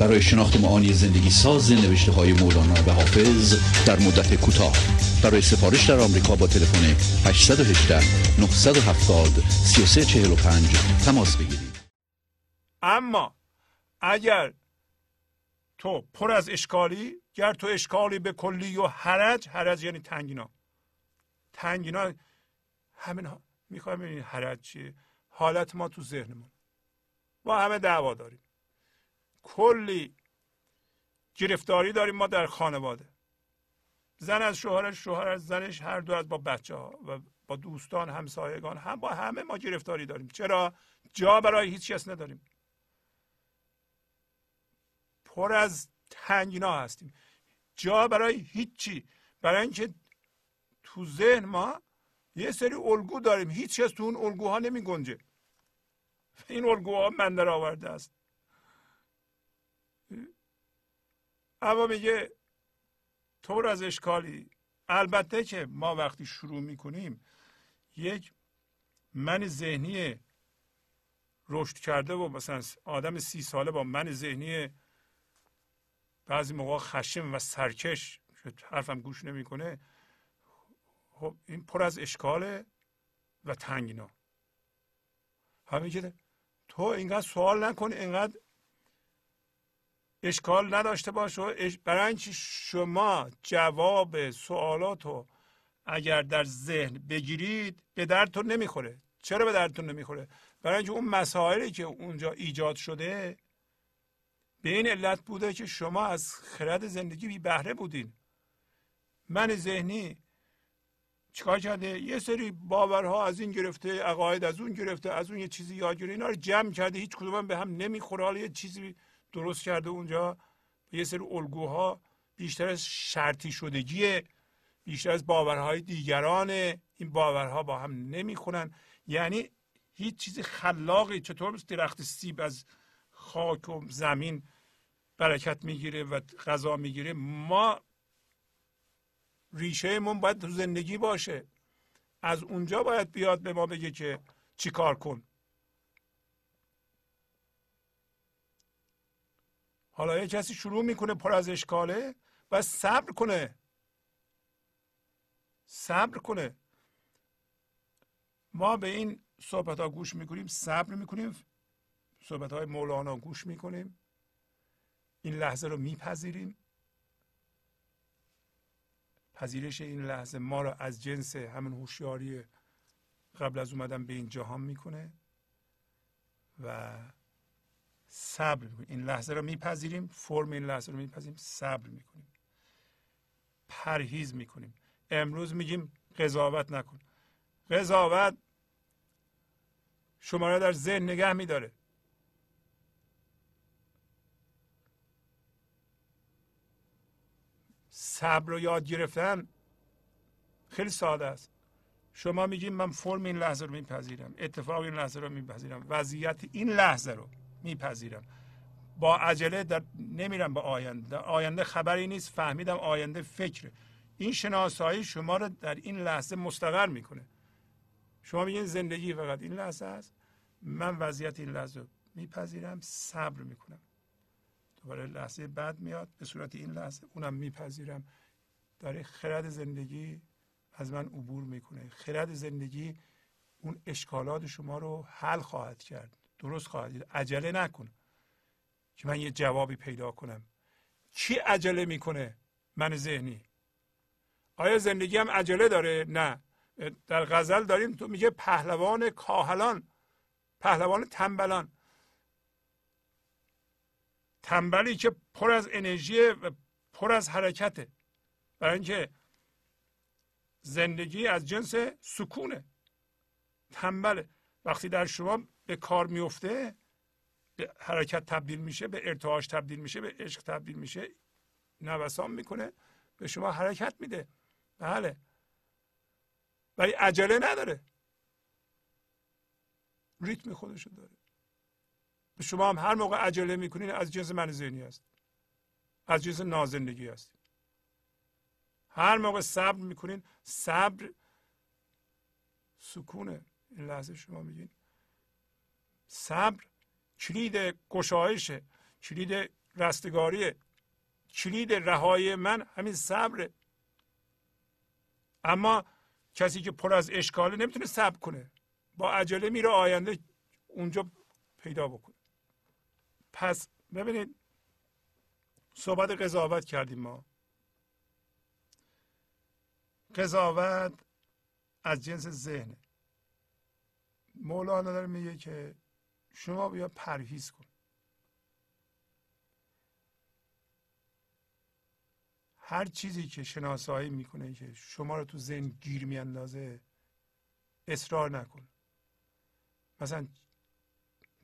برای شناخت معانی زندگی ساز نوشته های مولانا و حافظ در مدت کوتاه. برای سفارش در آمریکا با تلفن 818 970 3345 تماس بگیرید. اما اگر تو پر از اشکالی گر تو اشکالی به کلی و حرج حرج یعنی تنگینا. تنگینا همین ها می‌خوایم این حرج چیه؟ حالت ما تو ذهنمون. با همه دعوا داریم. کلی گرفتاری داریم ما در خانواده. زن از شوهرش شوهر از زنش هر دو از با بچه ها و با دوستان همسایگان هم با همه ما گرفتاری داریم. چرا؟ جا برای هیچ کس نداریم. پر از تنگینا هستیم. جا برای هیچی. برای اینکه تو ذهن ما یه سری الگو داریم. هیچ کس تو اون الگوها نمی گنجه این الگوها من در آورده است. اما میگه طور از اشکالی البته که ما وقتی شروع می‌کنیم یک من ذهنی رشد کرده و مثلا آدم سی ساله با من ذهنی بعضی موقع خشم و سرکش حرفم گوش نمی‌کنه خب این پر از اشکاله و تنگینا همین که تو اینقدر سوال نکن اینقدر اشکال نداشته باشه اش- برای شما جواب سوالات رو اگر در ذهن بگیرید به دردتون نمی‌خوره. چرا به دردتون نمی‌خوره؟ برای اینکه اون مسائلی که اونجا ایجاد شده به این علت بوده که شما از خرد زندگی بی بهره بودین. من ذهنی چیکار کرده؟ یه سری باورها از این گرفته عقاید از اون گرفته از اون یه چیزی یاد گرفته اینا رو جمع کرده. هیچ کدوم به هم نمی‌خوره. حالا یه چیزی درست کرده اونجا. یه سری الگوها بیشتر از شرطی شدگیه. بیشتر از باورهای دیگرانه. این باورها با هم نمی‌خونن. یعنی هیچ چیزی خلاقی. چطور درخت سیب از خاک و زمین برکت می‌گیره و غذا می‌گیره؟ ما ریشه من باید تو زندگی باشه. از اونجا باید بیاد به ما بگه که چی کار کن. حالا یه کسی شروع می‌کنه پر از اشکاله و صبر کنه. صبر کنه. ما به این صحبت ها گوش می‌کنیم صبر می‌کنیم. صحبت های مولانا گوش می‌کنیم. این لحظه رو میپذیریم. پذیرش این لحظه ما را از جنس همون هوشیاری قبل از اومدن به این جهان می‌کنه و صبر می‌کنیم. این لحظه رو میپذیریم فرم این لحظه رو میپذیریم صبر می‌کنیم. پرهیز می‌کنیم. امروز میگیم قضاوت نکن. قضاوت شما را در ذهن نگه میداره. صبر رو یاد گرفتن خیلی ساده است. شما میگیم من فرم این لحظه رو میپذیرم اتفاق این لحظه رو میپذیرم وضعیت این لحظه رو. میپذیرم. با عجله در نمیرم به آینده. در آینده خبری نیست فهمیدم آینده فکره. این شناسایی شما رو در این لحظه مستقر می‌کنه. شما میگین زندگی فقط این لحظه است. من وضعیت این لحظه میپذیرم صبر می‌کنم. دوباره لحظه بعد میاد به صورت این لحظه اونم میپذیرم. داره خرد زندگی از من عبور می‌کنه. خرد زندگی اون اشکالات شما رو حل خواهد کرد. درست خواهد کرد عجله نکن که من یه جوابی پیدا کنم. کی عجله می‌کنه من ذهنی؟ آیا زندگی هم عجله داره؟ نه. در غزل داریم تو میگه پهلوان کاهلان پهلوان تنبلان. تنبلی که پر از انرژی و پر از حرکته. برای اینکه زندگی از جنس سکونه. تنبله. وقتی در شما به کار میفته به حرکت تبدیل میشه به ارتعاش تبدیل میشه به عشق تبدیل میشه نوسان می‌کنه به شما حرکت میده. بله. ولی عجله نداره. ریتم خودشو داره. به شما هم هر موقع عجله می‌کنین از جنس من ذهنی است از جنس نازندگی است هر موقع صبر می‌کنین صبر سکونه. این لحظه شما میگین. صبر کلید گشایشه کلید رستگاریه کلید رهایی من همین صبره اما کسی که پر از اشکاله نمی‌تونه صبر کنه با عجله میره آینده اونجا پیدا بکنه. پس ببینید صحبت قضاوت کردیم ما. قضاوت از جنس ذهنه مولانا داره میگه که شما بیا پرهیز کن. هر چیزی که شناسایی می‌کنه که شما رو تو ذهن گیر میاندازه اصرار نکن. مثلا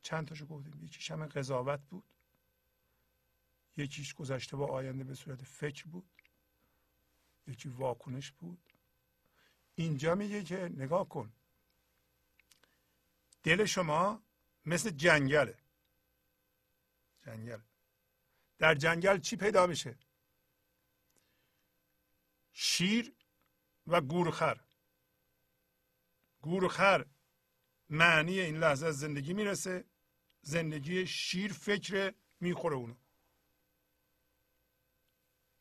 چند تاشو گفتیم. یکیش همه قضاوت بود. یکیش گذشته با آینده به صورت فکر بود. یکی واکنش بود. اینجا میگه که نگاه کن. دل شما مثل جنگله. جنگل. در جنگل چی پیدا میشه؟ شیر و گورخر. گورخر معنی این لحظه از زندگی می‌رسه. زندگی شیر فکر می‌خوره اونو.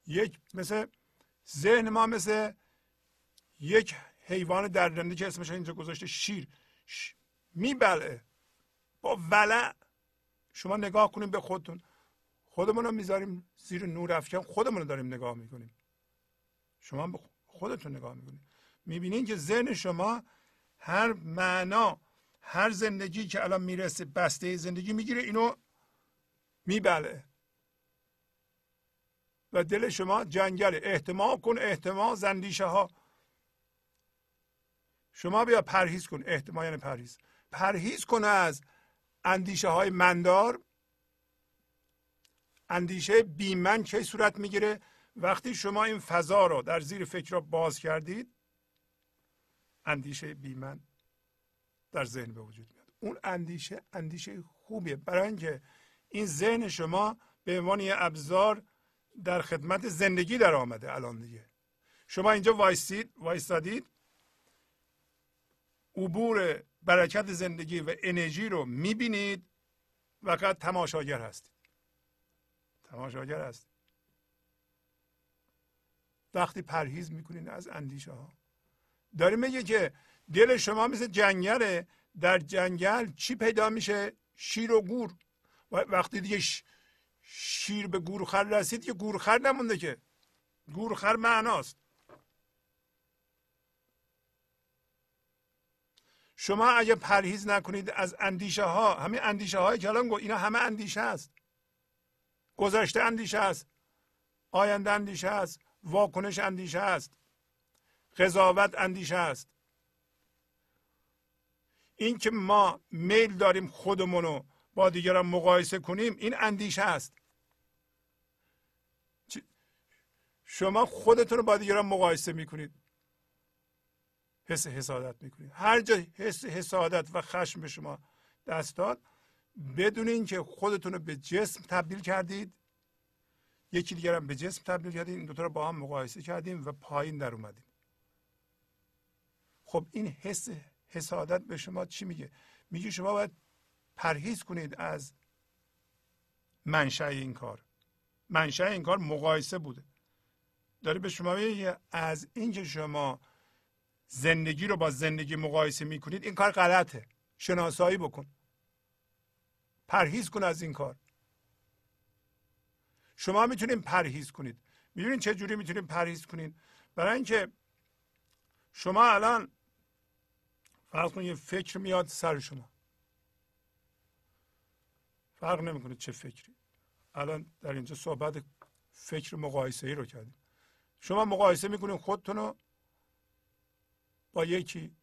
یک مثل ذهن ما مثل یک حیوان درنده که اسمش اینجا گذاشته شیر. ش... میبلعه. با ولع شما نگاه کنید به خودتون. خودمون رو می‌ذاریم زیر نور افکن. خودمون رو داریم نگاه می‌کنیم. شما به خودتون نگاه می‌کنید. می‌بینین که ذهن شما هر معنا هر زندگی که الان می‌رسه بسته زندگی می‌گیره اینو میبله. و دل شما جنگل. احتمال کن احتمال زندیشه ها شما بیا پرهیز کن. احتمال یعنی پرهیز. پرهیز کن از اندیشه های مندار اندیشه بیمن کی صورت می‌گیره؟ وقتی شما این فضا رو در زیر فکر را باز کردید اندیشه بیمن در ذهن به وجود میاد. اون اندیشه اندیشه خوبیه. برای اینکه این ذهن شما به عنوان یه ابزار در خدمت زندگی در آمده الان دیگه. شما اینجا وایستید وایستادید عبور برکت زندگی و انرژی رو می‌بینید. فقط تماشاگر هستید. تماشاگر هست وقتی پرهیز می‌کنید از اندیشه ها داره میگه که دل شما مثل جنگله. در جنگل چی پیدا میشه؟ شیر و گور. و وقتی دیگه شیر به گورخر رسید که گورخر نمونده که. گورخر معناست. شما اگه پرهیز نکنید از اندیشه ها همین اندیشه های کلان اینا همه اندیشه است گذشته اندیشه است آینده اندیشه است واکنش اندیشه است قضاوت اندیشه است این که ما میل داریم خودمونو با دیگران مقایسه کنیم این اندیشه است شما خودتون رو با دیگران مقایسه می‌کنید. حس حسادت می‌کنید. هر جا حس حسادت و خشم به شما دست داد بدون اینکه خودتون رو به جسم تبدیل کردید یکی دیگر هم به جسم تبدیل کردید این دوتا رو با هم مقایسه کردیم و پایین در اومدیم. خب این حس حسادت به شما چی میگه؟ میگه شما باید پرهیز کنید از منشأ این کار. منشأ این کار مقایسه بوده. داره به شما میگه از اینکه شما زندگی رو با زندگی مقایسه می‌کنید این کار غلطه. شناسایی بکن. پرهیز کن از این کار. شما می‌تونید پرهیز کنید. می‌دونید چه جوری می‌تونید پرهیز کنید؟ برای اینکه شما الان فرض کنید یه فکر میاد سر شما. فرق نمی‌کنه چه فکری. الان در اینجا صحبت فکر مقایسه ای رو کردیم. شما مقایسه می‌کنید خودتون رو با یکی.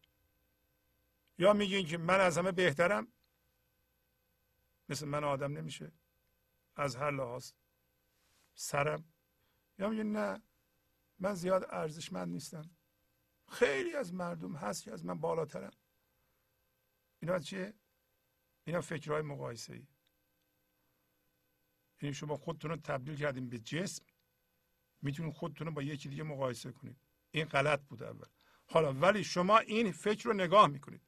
یا میگین که من از همه بهترم مثل من آدم نمیشه. از هر لحاظ سرم. یا میگه نه من زیاد ارزشمند نیستم. خیلی از مردم هست که از من بالاترم. اینا چیه؟ اینا فکرهای مقایسه ای یعنی شما خودتون رو تبدیل کردیم به جسم می‌تونید خودتون رو با یکی دیگه مقایسه کنید این غلط بود اول. حالا ولی شما این فکر رو نگاه می‌کنید.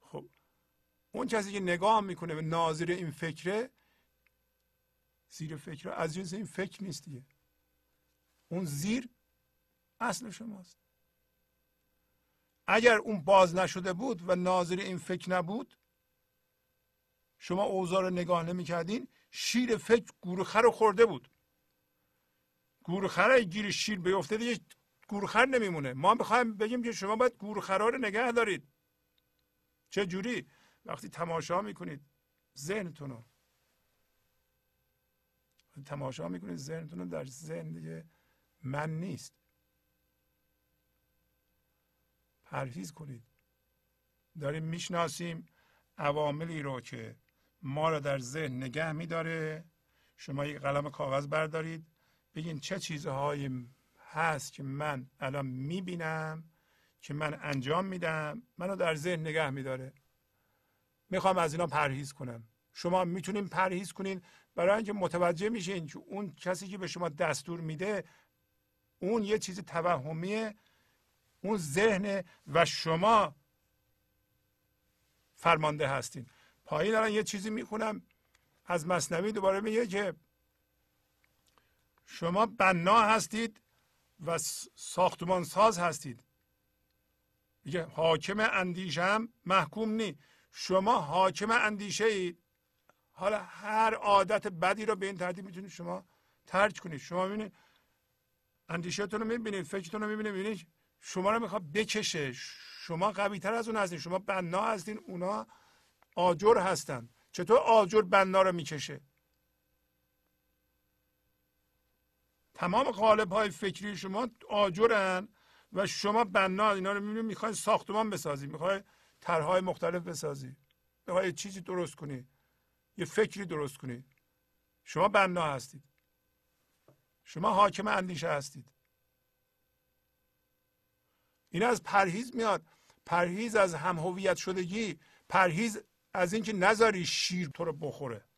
خب اون کسی که نگاه می‌کنه به ناظر این فکره زیر فکر از جنس این فکر نیست دیگه. اون زیر اصل شماست. اگر اون باز نشده بود و ناظر این فکر نبود شما اوضاع رو نگاه نمی کردین شیر فکر گورخر رو خورده بود. گورخر گیر شیر بیفته دیگه گورخر نمیمونه. ما می‌خوایم بگیم که شما باید گورخرا رو نگه دارید. چه جوری؟ وقتی تماشا می‌کنید ذهنتون رو. تماشا می‌کنید ذهنتون رو در ذهن دیگه من نیست. پرهیز کنید. داریم می‌شناسیم عواملی رو که ما رو در ذهن نگه میداره. شما یک قلم کاغذ بردارید. بگین چه چیزهایی هست که من الان می‌بینم که من انجام میدم منو در ذهن نگه میداره. می‌خوام از اینا پرهیز کنم. شما می‌تونید پرهیز کنین. برای اینکه متوجه میشین که اون کسی که به شما دستور میده اون یه چیز توهمیه. اون ذهن و شما فرمانده هستین. پایین دارن یه چیزی می‌خونم. از مصنوی دوباره میگه که شما بنا هستید و ساختمان ساز هستید. میگه حاکم اندیشم محکوم نی. شما حاکم اندیشه اید حالا هر عادت بدی رو به این ترتیب می‌تونید شما ترک کنید. شما ببینید اندیشتون رو می‌بینید فکرتون رو می‌بینید می‌بینید شما رو می‌خواد بکشه. شما قوی تر از اون هستین. شما بنا هستین. اونا آجر هستن. چطور آجر بنا رو می‌کشه؟ تمام قالب های فکری شما آجرن و شما بنا اینا رو می‌بینید می‌خواید ساختمان بسازید می‌خواید طرحهای مختلف بسازید می‌خواید چیزی درست کنید یه فکری درست کنید شما بنا هستید. شما حاکم اندیشه هستید. این از پرهیز میاد. پرهیز از هم هویت شدگی پرهیز از اینکه نذاری شیر تو رو بخوره.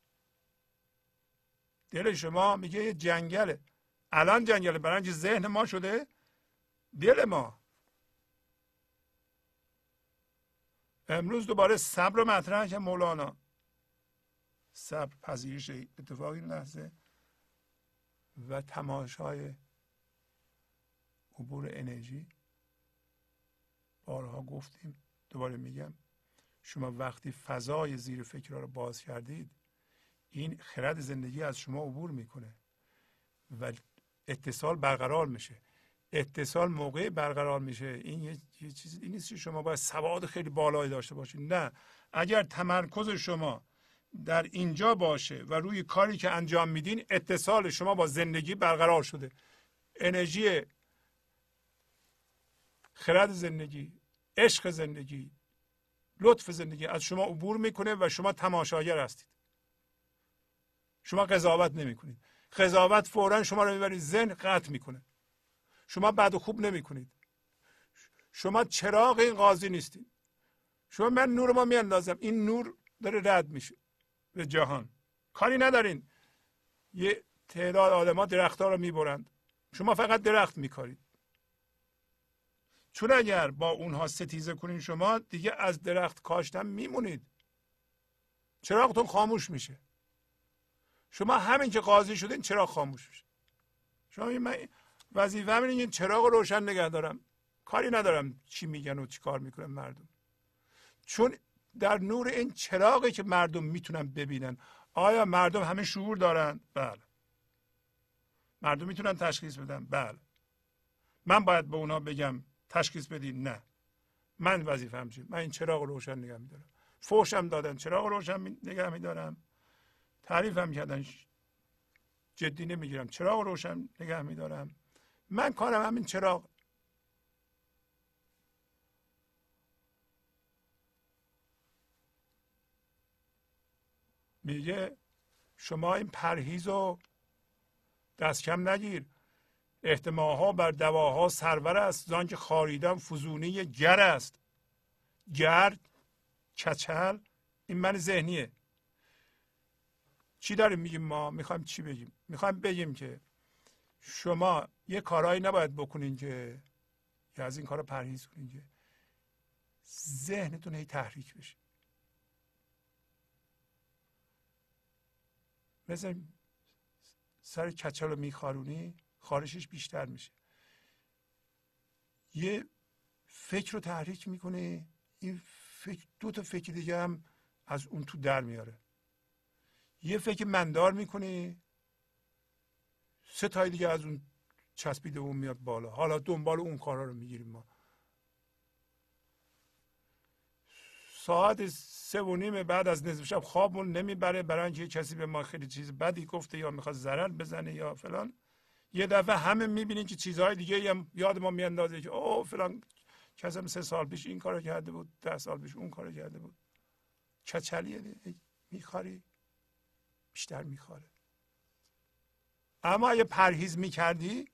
دل شما میگه یه جنگله. الان جنگله برای ذهن ما شده؟ دل ما. امروز دوباره صبر مطرح که مولانا. صبر پذیرش اتفاق این لحظه و تماشای عبور انرژی. بارها گفتیم دوباره میگم شما وقتی فضای زیر فکر رو باز کردید این خرد زندگی از شما عبور می‌کنه. و اتصال برقرار میشه. اتصال موقع برقرار میشه. این یه, یه چیزی نیست که شما باید سواد خیلی بالایی داشته باشید نه. اگر تمرکز شما در اینجا باشه و روی کاری که انجام میدین اتصال شما با زندگی برقرار شده. انرژی خرد زندگی عشق زندگی لطف زندگی از شما عبور می‌کنه و شما تماشاگر هستید. شما قضاوت نمی‌کنید. قضاوت فورا شما رو می‌برید ذهن قطع می‌کنه. شما بد و خوب نمی‌کنید. شما چراغ این قاضی نیستید. شما من نور ما میاندازم. این نور داره رد میشه به جهان. کاری ندارین. یه تعداد آدما درختها رو می‌برند. شما فقط درخت میکارید. چون اگر با اونها ستیزه کنین شما دیگه از درخت کاشتن میمونید. چراغتون خاموش میشه. شما همین که قاضی شدین چراغ خاموش میشه. شما من وظیفه همین این چراغ رو روشن نگه دارم. کاری ندارم چی میگن و چی کار می‌کنن مردم. چون در نور این چراغی که مردم می‌تونن ببینن آیا مردم همه شعور دارن؟ بله. مردم می‌تونن تشخیص بدن؟ بله. من باید به اونا بگم تشخیص بدین؟ نه. من وظیفه همچه من این چراغ روشن نگه میدارم. فوشم دادن چراغ روشن نگه میدارم. تعریف هم کردن. جدی نمی‌گیرم. چراغ روشن نگه میدارم. من کارم همین چراغ. میگه شما این پرهیز رو دست کم نگیر. احتماها بر دواها سرور است. زان که خاریدن فزونی گر است. گرد کچل این من ذهنیه. چی داریم میگیم ما؟ می‌خوایم چی بگیم؟ می‌خوایم بگیم که شما یه کارهایی نباید بکنین که یا از این کارا پرهیز کنین که ذهنتون هی تحریک بشه. مثل سر کچل رو میخارونی خارشش بیشتر میشه. یه فکر رو تحریک می‌کنه این فکر دو تا فکر دیگه هم از اون تو در میاره. یه فکر مندار می‌کنه سه تای دیگه از اون چسبیده اون میاد بالا. حالا دنبال اون کارا رو می‌گیریم ما. ساعت سه و نیم بعد از نصف شب خوابمون نمی‌بره. برای اینکه کسی به ما خیلی چیز بدی گفته یا می‌خواد ضرر بزنه یا فلان. یه دفعه همه می‌بینین که چیزهای دیگه هم یاد ما میاندازه که او فلان کسی سه سال پیش این کارو کرده بود ده سال پیش اون کارو کرده بود. کچلیه میخواری بیشتر میخواره اما اگه پرهیز می‌کردی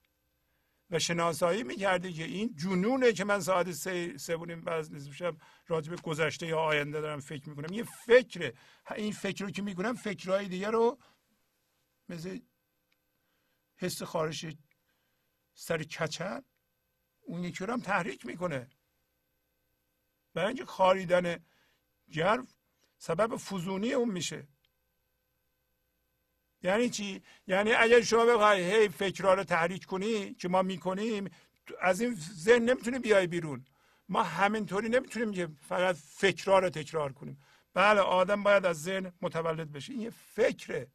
و شناسایی می‌کردی که این جنونه که من ساعت سه سه بعد نصف راجع به گذشته یا آینده دارم فکر می‌کنم یه فکره. این فکر رو که می‌کنم فکرهای دیگه رو مثل حس خارش سر کچل اون یکی رو هم تحریک می‌کنه. برای اینکه خاریدن جرف سبب فزونی اون میشه. یعنی چی؟ یعنی اگر شما بخوای هی فکرها رو تحریک کنی که ما می‌کنیم از این ذهن نمی‌تونه بیای بیرون. ما همینطوری نمی‌تونیم که فقط فکرها رو تکرار کنیم. بله آدم باید از ذهن متولد بشه. این یه فکره.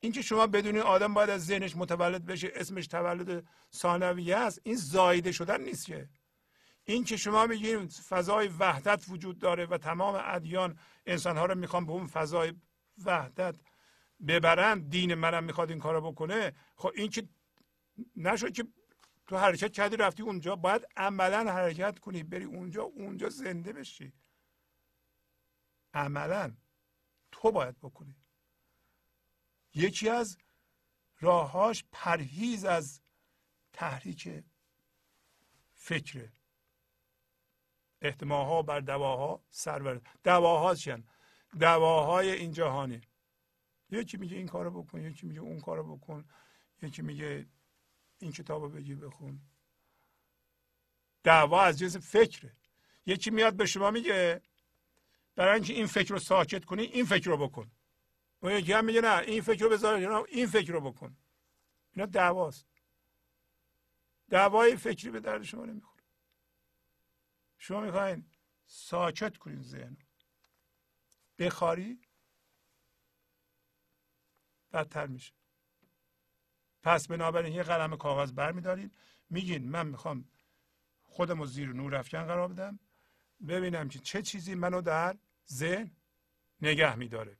اینکه شما بدونید آدم باید از ذهنش متولد بشه اسمش تولد ثانویه است این زایده شدن نیست که. این که شما میگین فضای وحدت وجود داره و تمام ادیان انسانها رو می‌خوان به اون فضای وحدت ببرن دین منم می‌خواد این کارو بکنه خب این که نشد که تو حرکت کردی رفتی اونجا. باید عملا حرکت کنی بری اونجا اونجا زنده بشی. عملا. تو باید بکنی. یکی از راههاش پرهیز از تحریک فکره احتماها بر دواها سرور. دواها دواهای این جهانی. یکی میگه این کارو بکن یکی میگه اون کارو بکن یکی میگه این کتاب بگی بخون. دعوا از جنس فکره. یکی میاد به شما میگه برای اینکه این فکر رو ساکت کنی این فکر رو بکن. و یکی هم میگه نه این فکر رو بذار این فکر رو بکن. اینا دعواست. دعوای فکری به درد شما نمی‌خوره. شما می‌خواین ساکت کنین ذهن بخاری بدتر میشه. پس بنابراین یه قلم کاغذ برمیدارید میگین من می‌خوام خودم رو زیر نور افکن قرار بدم. ببینم که چه چیزی منو در ذهن نگه میداره.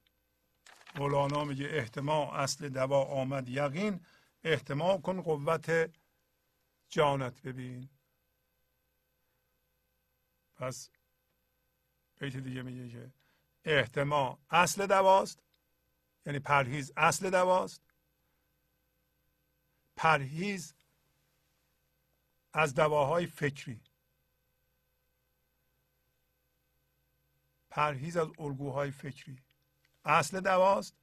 مولانا میگه احتما اصل دوا آمد یقین احتما کن قوت جانت ببین. پس بیت دیگه میگه که احتما اصل دواست یعنی پرهیز اصل دواست. پرهیز از دواهای فکری. پرهیز از الگوهای فکری. اصل دواست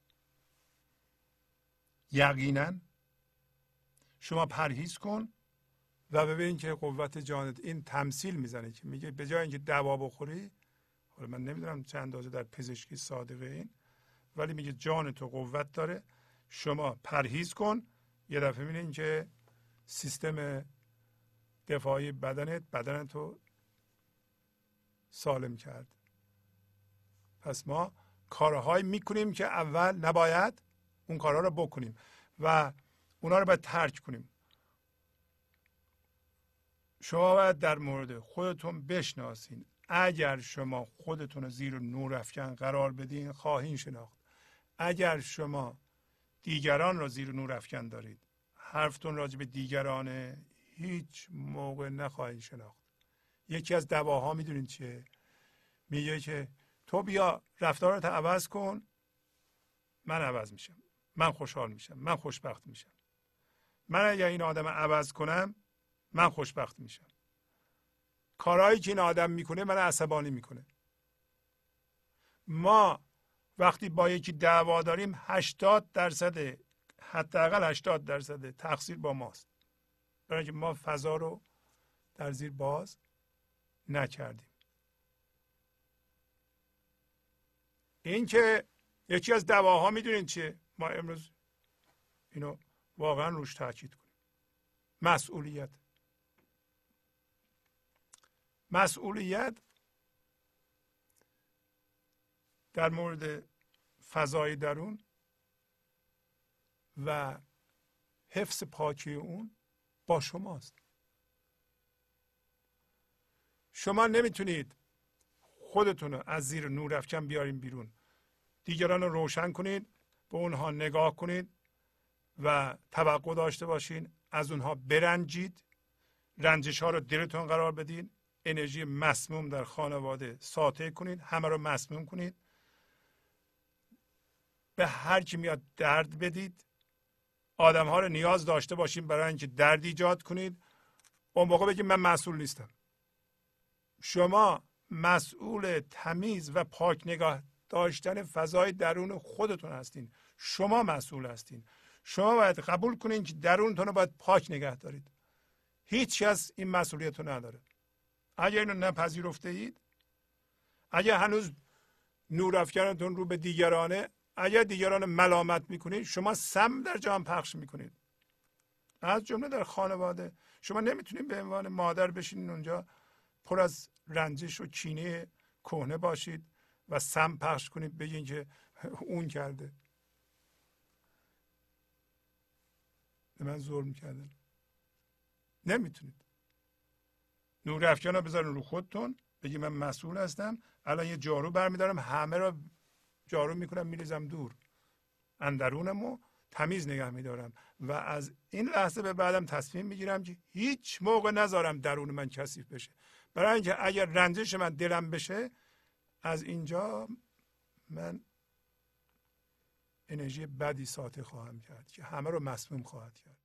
یقینا. شما پرهیز کن و ببین که قوت جانت این تمثیل می‌زنه که میگه به جای اینکه دوا بخوری حالا من نمی‌دونم چند اندازه در پزشکی صادقه این ولی میگه جان تو قوت داره. شما پرهیز کن. یه دفعه می‌بینین که سیستم دفاعی بدنت بدن تو سالم کرد. پس ما کارهایی می‌کنیم که اول نباید اون کارها رو بکنیم و اونا رو باید ترک کنیم. شما باید در مورد خودتون بشناسین. اگر شما خودتون رو زیر نور افکن قرار بدین خواهین شناخت. اگر شما دیگران را زیر نور افکن دارید حرفتون راجع به دیگرانه هیچ موقع نخواهید شناخت. یکی از دواها می‌دونید چیه؟ میگه که تو بیا رفتارت عوض کن من عوض میشم. من خوشحال میشم. من خوشبخت میشم. من اگر این آدم عوض کنم من خوشبخت میشم. کارهایی که این آدم می‌کنه من عصبانی می‌کنه. ما وقتی با یکی دعوا داریم 80 درصد حداقل 80 درصد تقصیر با ماست. برای اینکه ما فضا رو در زیر باز نکردیم. این که یکی از دواها می‌دونین چیه؟ ما امروز اینو واقعا روش تاکید کنیم. مسئولیت. مسئولیت در مورد فضای درون و حفظ پاکی اون با شماست. شما نمی‌تونید خودتون رو از زیر نور افکن بیارین بیرون. دیگران رو روشن کنید به اونها نگاه کنید و توقع داشته باشین از اونها برنجید رنجش ها رو دلتون قرار بدین انرژی مسموم در خانواده ساطع کنید همه رو مسموم کنید. به هر کی میاد درد بدید آدم ها رو نیاز داشته باشیم برای اینکه درد ایجاد کنید. اون موقع بگید من مسئول نیستم. شما مسئول تمیز و پاک نگاه داشتن فضای درون خودتون هستین. شما مسئول هستین. شما باید قبول کنین که درونتون رو باید پاک نگه دارید. هیچ کس این مسئولیت رو نداره. اگر اینو نپذیرفته اید اگر هنوز نور افکنتون رو به دیگرانه اگر دیگران ملامت می‌کنید شما سم در جهان پخش می‌کنید. از جمله در خانواده. شما نمی‌تونید به عنوان مادر بشینید اونجا پر از رنجش و کینه کهنه باشید و سم پخش کنید بگین که اون کرده. به من ظلم کردن. نمی‌تونید. نور افکن رو بذارین رو خودتون. بگی من مسئول هستم. الان یه جارو برمیدارم. همه رو جارو می‌کنم میریزم دور. اندرونمو تمیز نگه میدارم. و از این لحظه به بعدم تصمیم می‌گیرم که هیچ موقع نذارم درون من کثیف بشه. برای اینکه اگر رنجش من دلم بشه از اینجا من انرژی بدی ساطع خواهم کرد که همه رو مسموم خواهد کرد.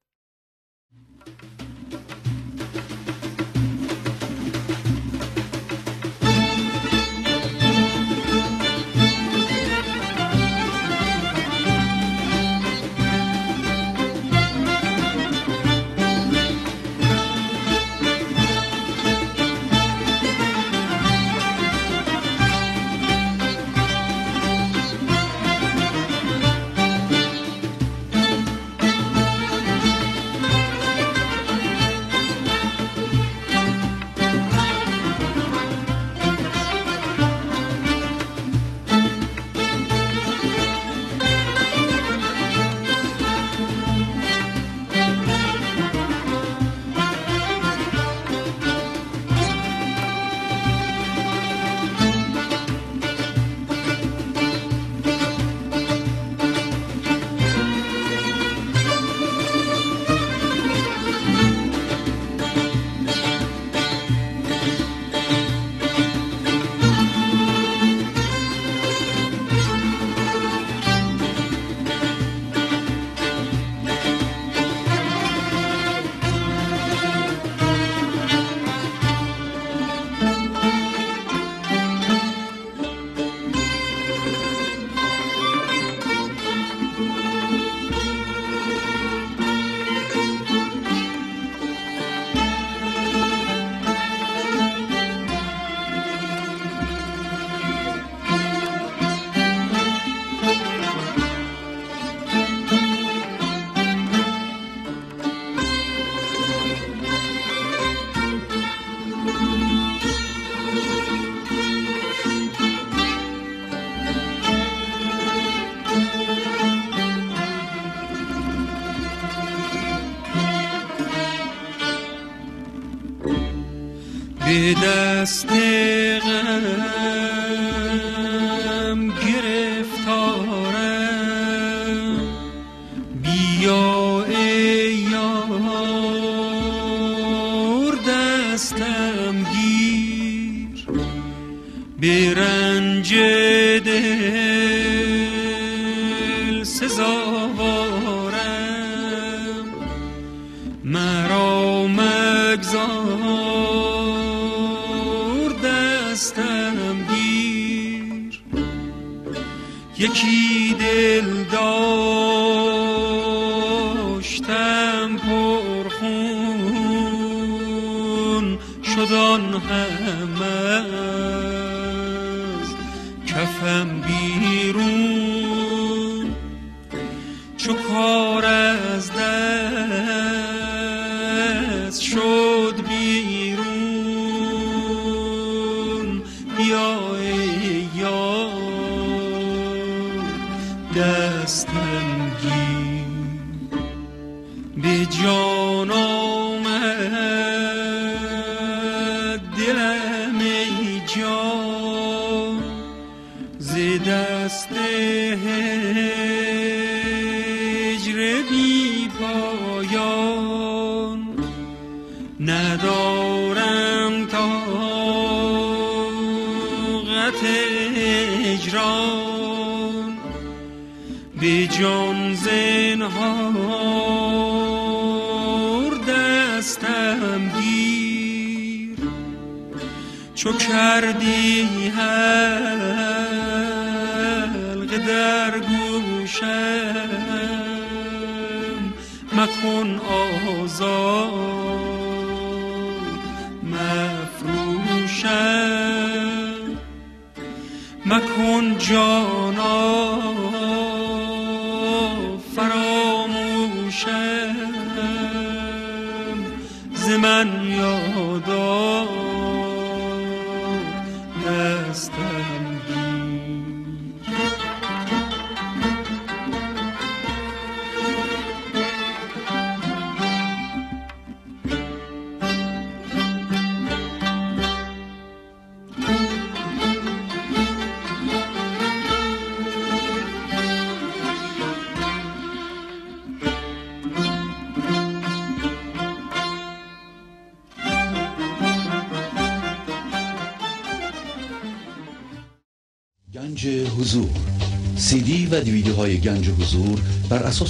به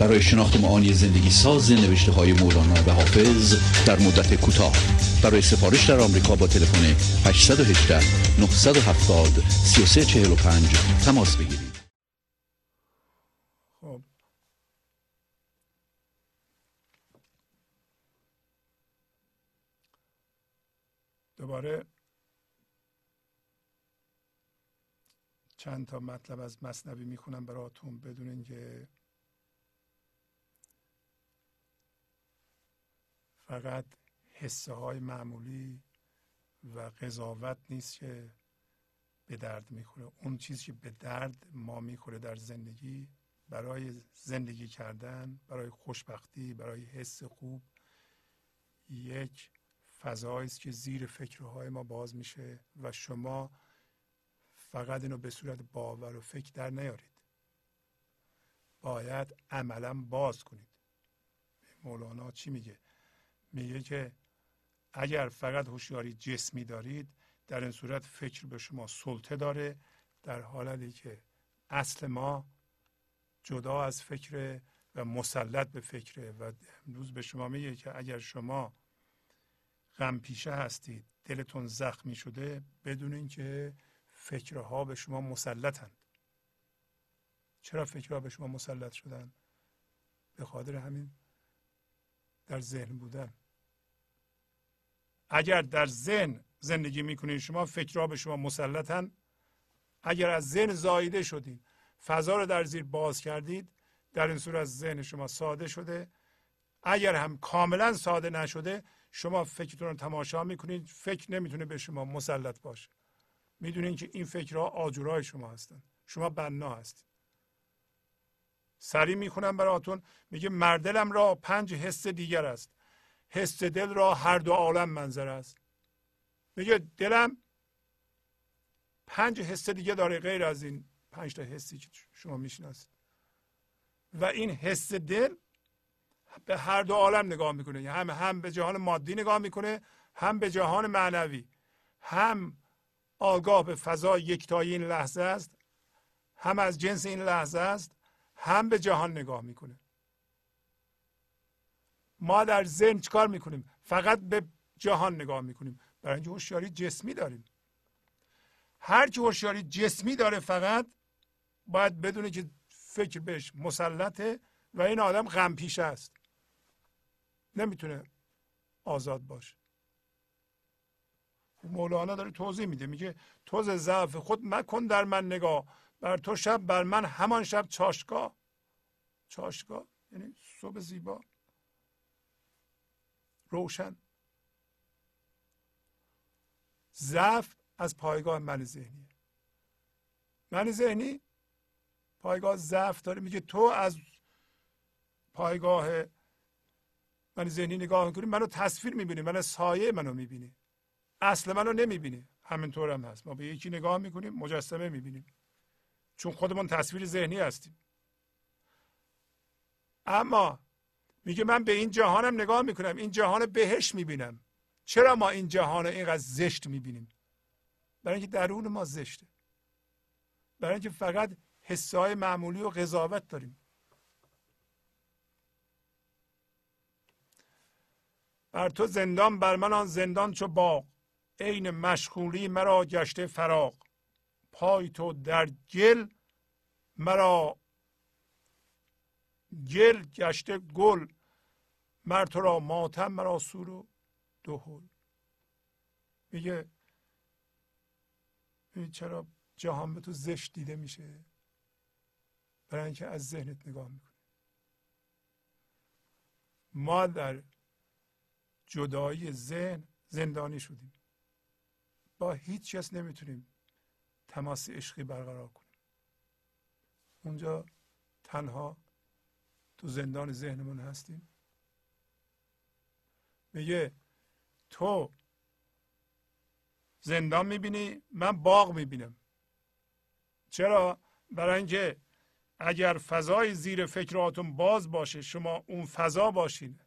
برای شناخت معانی زندگی ساز نوشته های مولانا و حافظ در مدت کوتاه. برای سفارش در آمریکا با تلفن 818 970 3345 تماس بگیرید. خب. دوباره چند تا مطلب از مصنوی می‌خونم براتون بدون اینکه فقط حسه های معمولی و قضاوت نیست که به درد می‌خوره. اون چیزی که به درد ما می‌خوره در زندگی برای زندگی کردن برای خوشبختی برای حس خوب یک فضایی است که زیر فکرهای ما باز میشه و شما فقط اینو به صورت باور و فکر در نیارید. باید عملا باز کنید. مولانا چی میگه؟ میگه که اگر فقط هوشیاری جسمی دارید در این صورت فکر به شما سلطه داره در حالتی که اصل ما جدا از فکر و مسلط به فکره. و امروز به شما میگه که اگر شما غم پیشه هستید دلتون زخمی شده بدونین که فکرها به شما مسلطند. چرا فکرها به شما مسلط شدن؟ به خاطر همین در ذهن بودن. اگر در ذهن زندگی می‌کنید شما فکرها به شما مسلطن. اگر از ذهن زایده شدید فضا رو در زیر باز کردید در این صورت ذهن شما ساده شده. اگر هم کاملا ساده نشده شما فکرتون رو تماشا می‌کنید. فکر نمی‌تونه به شما مسلط باشه. می‌دونین که این فکرها آجورای شما هستن. شما بنا هستید. سری می‌خونم براتون. میگه مردلم را پنج حس دیگر است. حس دل را هر دو عالم منظر است. میگه دلم پنج حس دیگه داره غیر از این پنج تا حسی که شما می‌شناسید. و این حس دل به هر دو عالم نگاه می‌کنه. هم هم به جهان مادی نگاه می‌کنه هم به جهان معنوی. هم آگاه به فضا یکتایی این لحظه است هم از جنس این لحظه است هم به جهان نگاه می‌کنه. ما در ذهن چکار می‌کنیم؟ فقط به جهان نگاه می‌کنیم. برای اینکه هوشیاری جسمی داریم. هر کی هوشیاری جسمی داره فقط باید بدونه که فکر بهش مسلطه و این آدم غم پیشه است. نمی‌تونه آزاد باشه. مولانا داره توضیح میده. میگه تو ضعف خود مکن در من نگاه. بر تو شب بر من همان شب چاشگاه چاشگاه یعنی صبح زیبا. روشن. ضعف از پایگاه من ذهنی من ذهنی پایگاه ضعف داره. میگه تو از پایگاه من ذهنی نگاه می‌کنی منو تصویر می‌بینی من سایه منو می‌بینی. اصل منو نمی‌بینی. همینطور هم هست. ما به یکی نگاه می‌کنیم مجسمه می‌بینیم. چون خودمون تصویر ذهنی هستیم. اما میگه من به این جهانم نگاه می‌کنم این جهان بهش می‌بینم. چرا ما این جهان اینقدر زشت می‌بینیم؟ برای اینکه درون ما زشته. برای اینکه فقط حسای معمولی و قضاوت داریم. بر تو زندان بر من آن زندان چو باغ. عین مشغولی مرا گشته فراغ. پای تو در گل مرا گل گشته گل مر تو را ماتم مرا سور و دهل. میگه چرا جهان به تو زشت دیده میشه؟ برای اینکه از ذهنت نگاه می‌کنه ما در جدایی ذهن زندانی شدیم. با هیچ کس نمی‌تونیم تماس عشقی برقرار کنیم. اونجا تنها تو زندان ذهنمون هستیم. میگه تو زندان می‌بینی من باغ می‌بینم. چرا؟ برای اینکه اگر فضای زیر فکراتون باز باشه شما اون فضا باشین.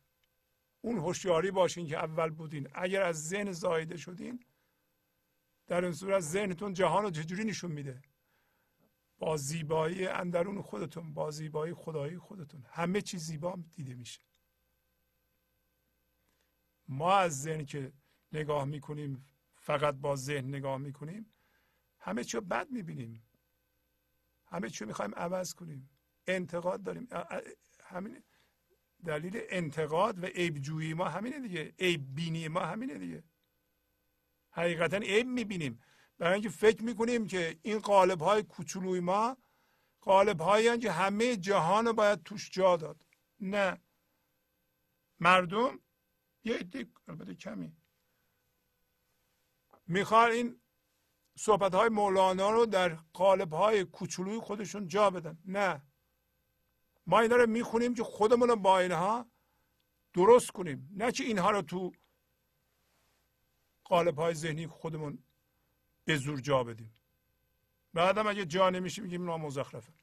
اون هوشیاری باشین که اول بودین. اگر از ذهن زایده شدین در این صورت ذهنتون جهان رو چجوری نشون میده؟ با زیبایی اندرون خودتون با زیبایی خدایی خودتون. همه چیز زیبا دیده میشه. ما از ذهن که نگاه می‌کنیم فقط با ذهن نگاه می‌کنیم همه چی رو بد می‌بینیم. همه چی رو می‌خوایم عوض کنیم. انتقاد داریم. همین دلیل انتقاد و عیب جویی ما همینه دیگه. عیب بینی ما همینه دیگه. حقیقتا عیب می‌بینیم. برای اینکه فکر می‌کنیم که این قالب های کوچولوی ما قالب هایی که همه جهان رو باید توش جا داد. نه. مردم یه عده البته کمی. می‌خوان این صحبت های مولانا رو در قالب های کوچولوی خودشون جا بدن. نه. ما اینا رو می‌خونیم که خودمون رو با اینها درست کنیم. نه که اینها رو تو قالب های ذهنی خودمون به زور جا بدیم. بعدم اگه جا نمیشه میگیم نامزخرفه.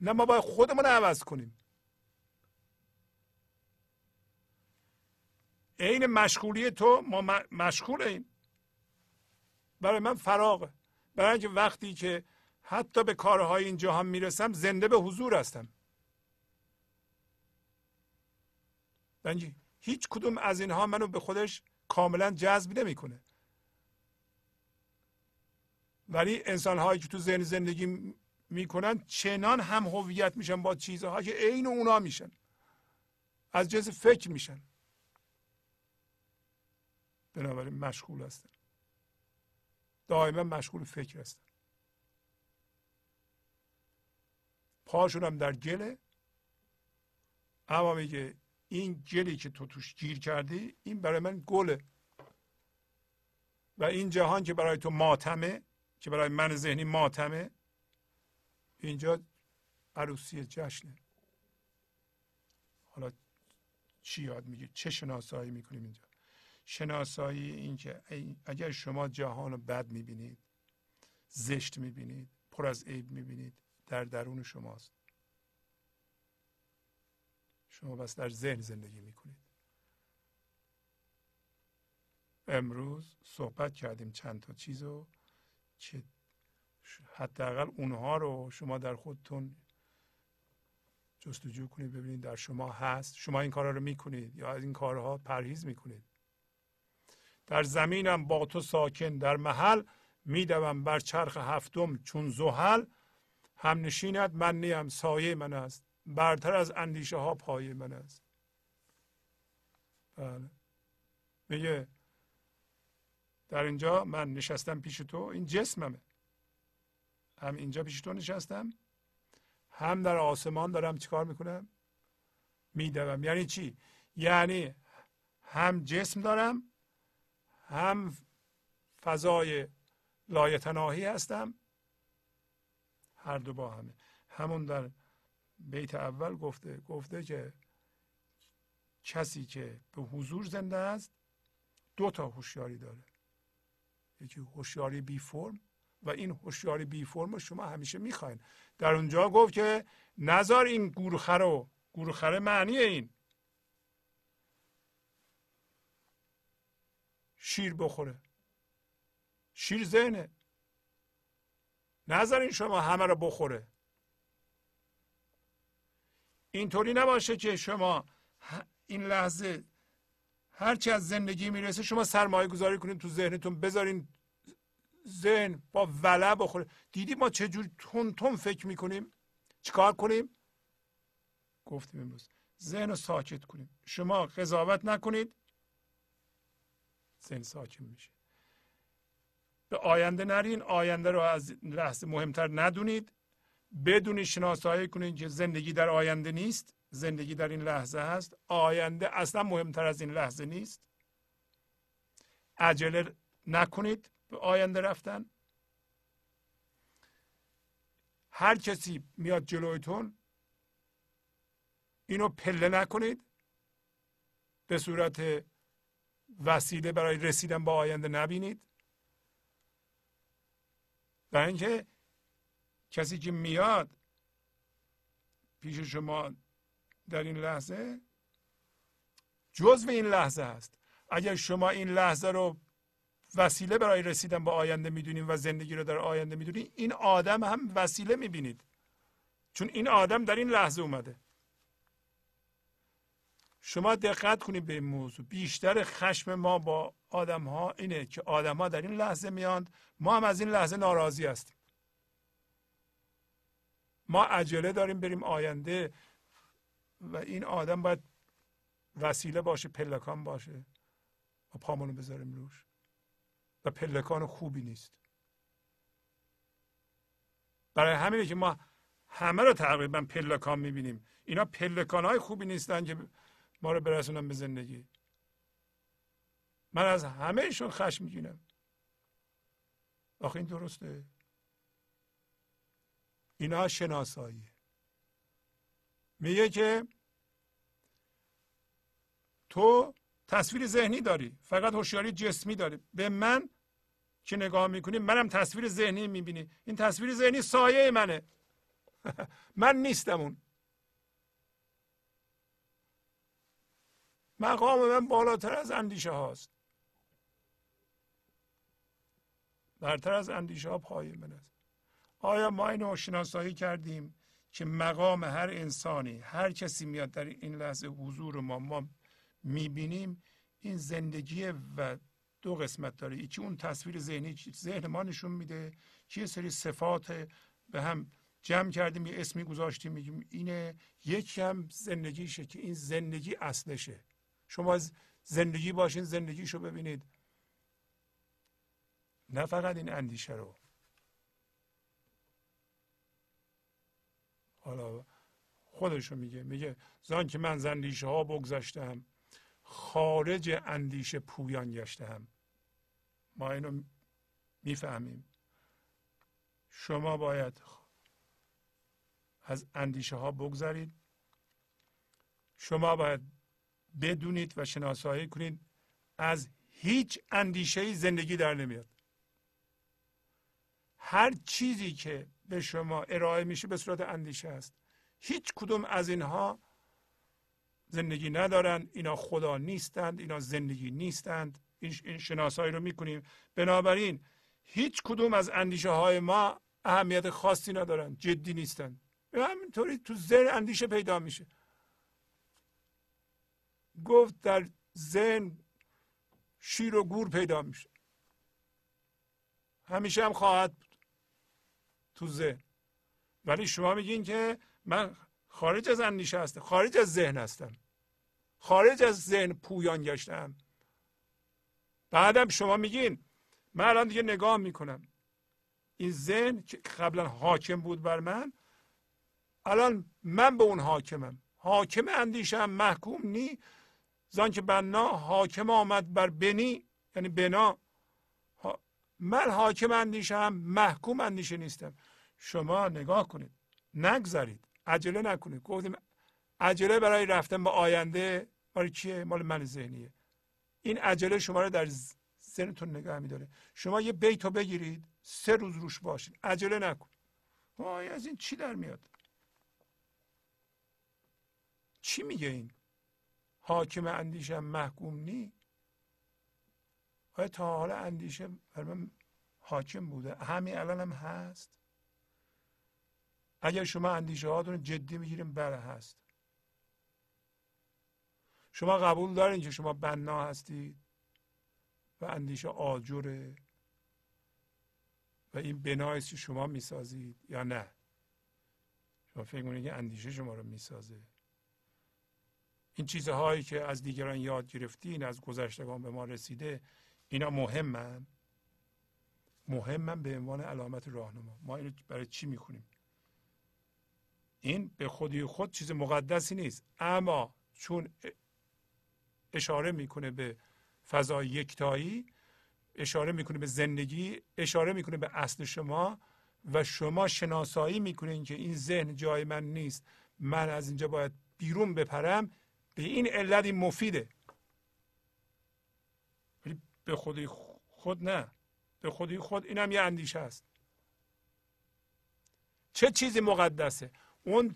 نه ما باید خودمون عوض کنیم. عین مشغولی تو ما مشغول این برای من فراغه. برای اینکه وقتی که حتی به کارهای این جهان می‌رسم زنده به حضور هستم. بنجی هیچ کدوم از اینها منو به خودش کاملا جذب نمی‌کنه. ولی انسان هایی که تو ذهن زندگی می‌کنن چنان هم هویت میشن با چیزها که عین اونا میشن. از جنس فکر میشن. بنابراین مشغول هستن. دائما مشغول فکر هستن. پاشون هم در گله. اما میگه این گلی که تو توش گیر کردی این برای من گله. و این جهان که برای تو ماتمه که برای من ذهنی ماتمه اینجا عروسی جشنه. حالا چی یاد میگه چه شناسایی می‌کنیم اینجا؟ شناسایی این که اگر شما جهان رو بد می‌بینید زشت می‌بینید پر از عیب می‌بینید در درون شماست. شما بس در ذهن زندگی می‌کنید. امروز صحبت کردیم چند تا چیز رو که حداقل اونها رو شما در خودتون جستجو کنید ببینید در شما هست. شما این کارها رو می‌کنید یا از این کارها پرهیز می‌کنید. در زمینم با تو ساکن در محل میدوم بر چرخ هفتم چون زحل. هم نشینت من نیم سایه من است. برتر از اندیشه ها پایه من است. بله. میگه در اینجا من نشستم پیش تو این جسممه. هم اینجا پیش تو نشستم هم در آسمان دارم چیکار می‌کنم؟ میدوم. یعنی چی؟ یعنی هم جسم دارم هم فضای لایتناهی هستم. هر دو با همه. همون در بیت اول گفته گفته که کسی که به حضور زنده است دو تا هوشیاری داره. یکی هوشیاری بی فرم و این هوشیاری بی فرم رو شما همیشه می‌خواین. در اونجا گفت که نظر این گورخه رو گورخره معنی این. شیر بخوره. شیر ذهنه. نظر این شما همه رو بخوره. اینطوری نباشه که شما این لحظه هرچی از زندگی می‌رسه شما سرمایه گذاری کنید تو ذهنتون بذارین ذهن با ولع بخوره. دیدی ما چجور تون تون فکر می‌کنیم؟ چیکار کنیم؟ گفتیم امروز ذهن رو ساکت کنیم. شما قضاوت نکنید ذهن ساکت میشه. به آینده نرین آینده رو از لحظه مهمتر ندونید. بدونید شناسایی کنید که زندگی در آینده نیست زندگی در این لحظه هست. آینده اصلا مهمتر از این لحظه نیست. عجله نکنید به آینده رفتن. هر کسی میاد جلویتون اینو پله نکنید به صورت وسیله برای رسیدن به آینده نبینید. برای اینکه کسی که میاد پیش شما در این لحظه جزو این لحظه است. اگر شما این لحظه رو وسیله برای رسیدن به آینده می‌دونید و زندگی رو در آینده می‌دونید این آدم هم وسیله می‌بینید. چون این آدم در این لحظه اومده. شما دقت کنید به این موضوع. بیشتر خشم ما با آدم ها اینه که آدم ها در این لحظه میاند ما هم از این لحظه ناراضی هستیم. ما عجله داریم بریم آینده و این آدم باید وسیله باشه پلکان باشه و پامونو بذاریم روش. و پلکان خوبی نیست. برای همینه که ما همه رو تقریبا پلکان می‌بینیم. اینا پلکان های خوبی نیستن که ما رو برسونن به زندگی. من از همهشون خشم می‌گیرم. آخه این درسته. اینا شناسایی. میگه که تو تصویر ذهنی داری فقط هوشیاری جسمی داری. به من که نگاه می‌کنی منم تصویر ذهنی می‌بینی. این تصویر ذهنی سایه منه. من نیستم اون. مقام من بالاتر از اندیشه هاست. برتر از اندیشه ها پای من است آیا ما اینو شناسایی کردیم که مقام هر انسانی هر کسی میاد در این لحظه حضور ما ما می‌بینیم این زندگی و دو قسمت داره. یکی اون تصویر ذهنی ذهن ما نشون میده که یه سری صفات به هم جمع کردیم یه اسمی گذاشتیم میگیم اینه. یکی هم زندگیشه که این زندگی اصلشه. شما از زندگی باشین زندگیشو ببینید. نه فقط این اندیشه رو. حالا خودشو میگه میگه زان که من زندیشه ها بگذاشتم خارج اندیشه پویان گشتم. ما اینو می‌فهمیم. شما باید از اندیشه ها بگذارید شما باید بدونید و شناسایی کنید از هیچ اندیشه زندگی در نمیاد. هر چیزی که به شما ارائه میشه به صورت اندیشه است. هیچ کدوم از اینها زندگی ندارند اینا خدا نیستند اینا زندگی نیستند. این شناسایی رو می‌کنیم. بنابراین هیچ کدوم از اندیشه های ما اهمیت خاصی ندارن جدی نیستند همینطوری تو ذهن اندیشه پیدا میشه. گفت در ذهن شیر و گور پیدا میشه. همیشه هم خواهد بود. تو ذهن. ولی شما میگین که من خارج از اندیشه هستم خارج از ذهن هستم. خارج از ذهن پویان گشتم. بعدم شما میگین من الان دیگه نگاه می‌کنم. این ذهن که قبلا حاکم بود بر من الان من به اون حاکمم. حاکم اندیشم محکوم نی. زان که بنا حاکم آمد بر بنی یعنی بنا. من حاکم اندیشم محکوم اندیشه نیستم. شما نگاه کنید. نگذارید عجله نکنید. گفتیم عجله برای رفتن به آینده مال کیه مال من ذهنیه. این عجله شما رو در ذهنتون نگاه میداره. شما یه بیتو بگیرید سه روز روش باشید عجله نکن. وای از این چی در میاد؟ چی میگه این؟ حاکم اندیشه محکوم نی آیا تا حالا اندیشه بر من حاکم بوده؟ همین الان هم هست؟ اگر شما اندیشه هاتون جدی می‌گیریم بله هست. شما قبول دارین که شما بنا هستید و اندیشه آجره و این بنایست که شما می‌سازید یا نه؟ شما فکر کنید که اندیشه شما رو می‌سازه. این چیزهایی که از دیگران یاد گرفتین از گذشتگان به ما رسیده اینا مهمن. مهمن به عنوان علامت راهنما. ما اینو برای چی می‌خونیم؟ این به خودی خود چیز مقدسی نیست. اما چون اشاره می‌کنه به فضای یکتایی اشاره می‌کنه به زندگی اشاره می‌کنه به اصل شما و شما شناسایی می‌کنین که این ذهن جای من نیست. من از اینجا باید بیرون بپرم. به این علت مفیده. به خودی خود نه. به خودی خود اینم یه اندیشه است. چه چیزی مقدسه؟ اون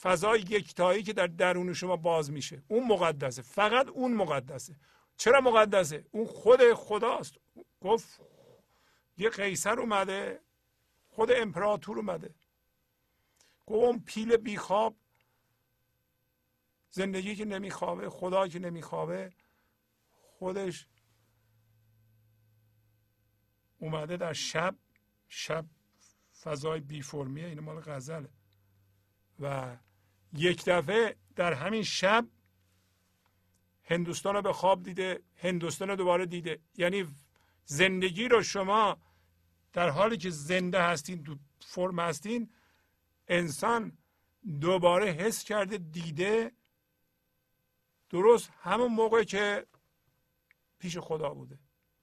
فضای یکتایی که در درون شما باز میشه. اون مقدسه. فقط اون مقدسه. چرا مقدسه؟ اون خود خداست. گفت یه قیصر اومده خود امپراتور اومده. گفت اون پیل بیخواب زندگی که نمیخوابه خدا که نمیخوابه خودش اومده در شب شب فضای بی فرمیه این مال غزله. و یک دفعه در همین شب هندوستان رو به خواب دیده هندوستان رو دوباره دیده. یعنی زندگی رو شما در حالی که زنده هستین تو فرم هستین انسان دوباره حس کرده دیده درست همون موقع که پیش خدا بوده.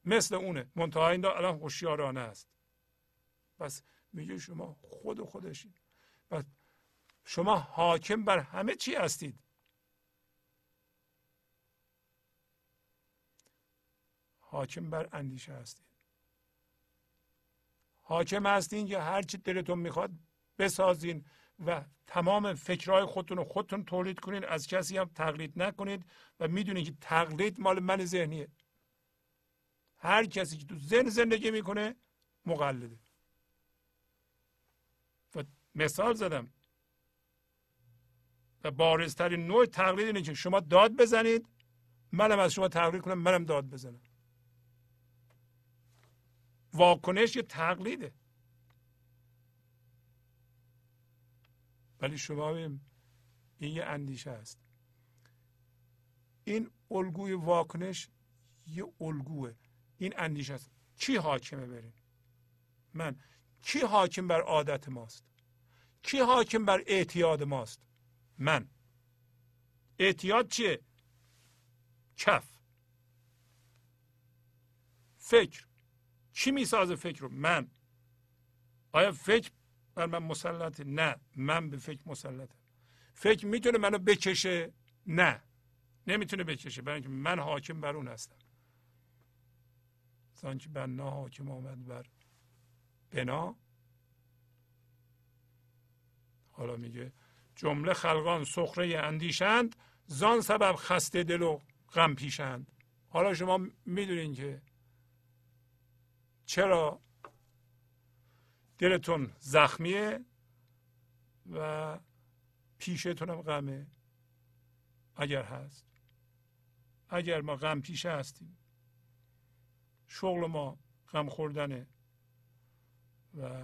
مثل اونه. منتها این الان هوشیارانه است. پس میگه شما خود و شما حاکم بر همه چی هستید. حاکم بر اندیشه هستید. حاکم هستین که هر چی دلتون می‌خواد بسازین و تمام فکرهای خودتون رو خودتون تولید کنید از کسی هم تقلید نکنید و می‌دونید که تقلید مال من ذهنیه. هر کسی که تو ذهن زندگی می‌کنه مقلده. و مثال زدم. و بارزترین نوع تقلید اینه که شما داد بزنید منم از شما تقلید کنم منم داد بزنم. واکنش یه تقلیده. ولی شما این یه اندیشه است. این الگوی واکنش یه الگوه. این اندیشه است. کی حاکمه برین؟ من کی حاکم بر عادت ماست؟ کی حاکم بر اعتیاد ماست؟ من. اعتیاد چیه؟ کف. فکر. کی می‌سازه فکر رو؟ من. آیا فکر بر من مسلطه نه. من به فکر مسلطم فکر می‌تونه منو بکشه؟ نه. نمی‌تونه بکشه. برای اینکه من حاکم بر اون هستم. که بنا حاکم آمد بر بنا. حالا میگه جمله خلقان سخره اندیشند زان سبب خسته دل و غم پیشند. حالا شما می‌دونین که چرا دلتون زخمیه و پیشتون هم غمه؟ اگر هست. اگر ما غم پیشه هستیم. شغل ما غم خوردنه و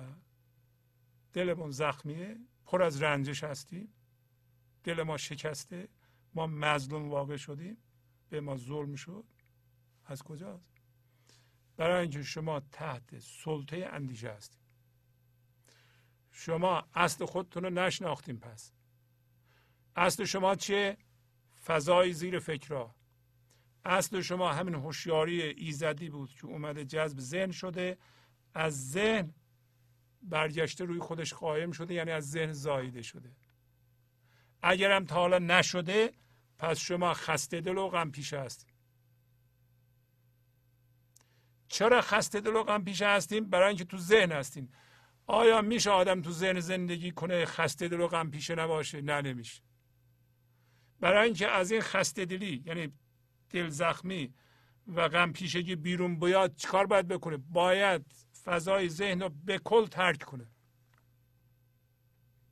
دلمون زخمیه. پر از رنجش هستیم. دل ما شکسته. ما مظلوم واقع شدیم. به ما ظلم شد. از کجاست؟ برای اینکه شما تحت سلطه اندیشه هستید شما اصل خودتون رو نشناختیم پس. اصل شما چیه؟ فضای زیر فکرها. اصل شما همین هوشیاری ایزدی بود که اومده جذب ذهن شده از ذهن برگشته روی خودش قایم شده یعنی از ذهن زاییده شده. اگرم تا حالا نشده پس شما خسته دل و غم پیشه هستید چرا خسته دل و غم پیشه هستیم برای اینکه تو ذهن هستیم آیا میشه آدم تو ذهن زندگی کنه خسته دل و غم پیشه نباشه؟ نه نمیشه. برای اینکه از این خسته دلی یعنی دل زخمی و غم پیشگی بیرون بیاد چیکار باید بکنه؟ باید فضای ذهن رو به کل ترک کنه.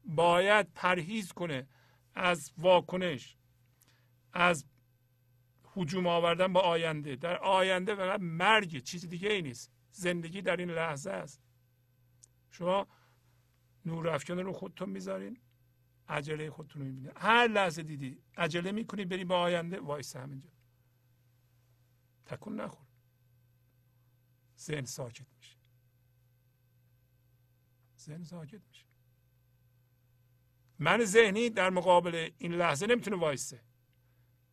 باید پرهیز کنه از واکنش از هجوم آوردن به آینده. در آینده فقط مرگ چیز دیگه ای نیست. زندگی در این لحظه است. شما نور رو خودتون می‌ذارین عجله خودتون رو می‌بینید هر لحظه دیدی عجله می‌کنی بری به آینده. وایس همینجا. تکون نخور. ذهن ساکت میشه. ذهن ساکت میشه. من ذهنی در مقابل این لحظه نمی‌تونه وایسه.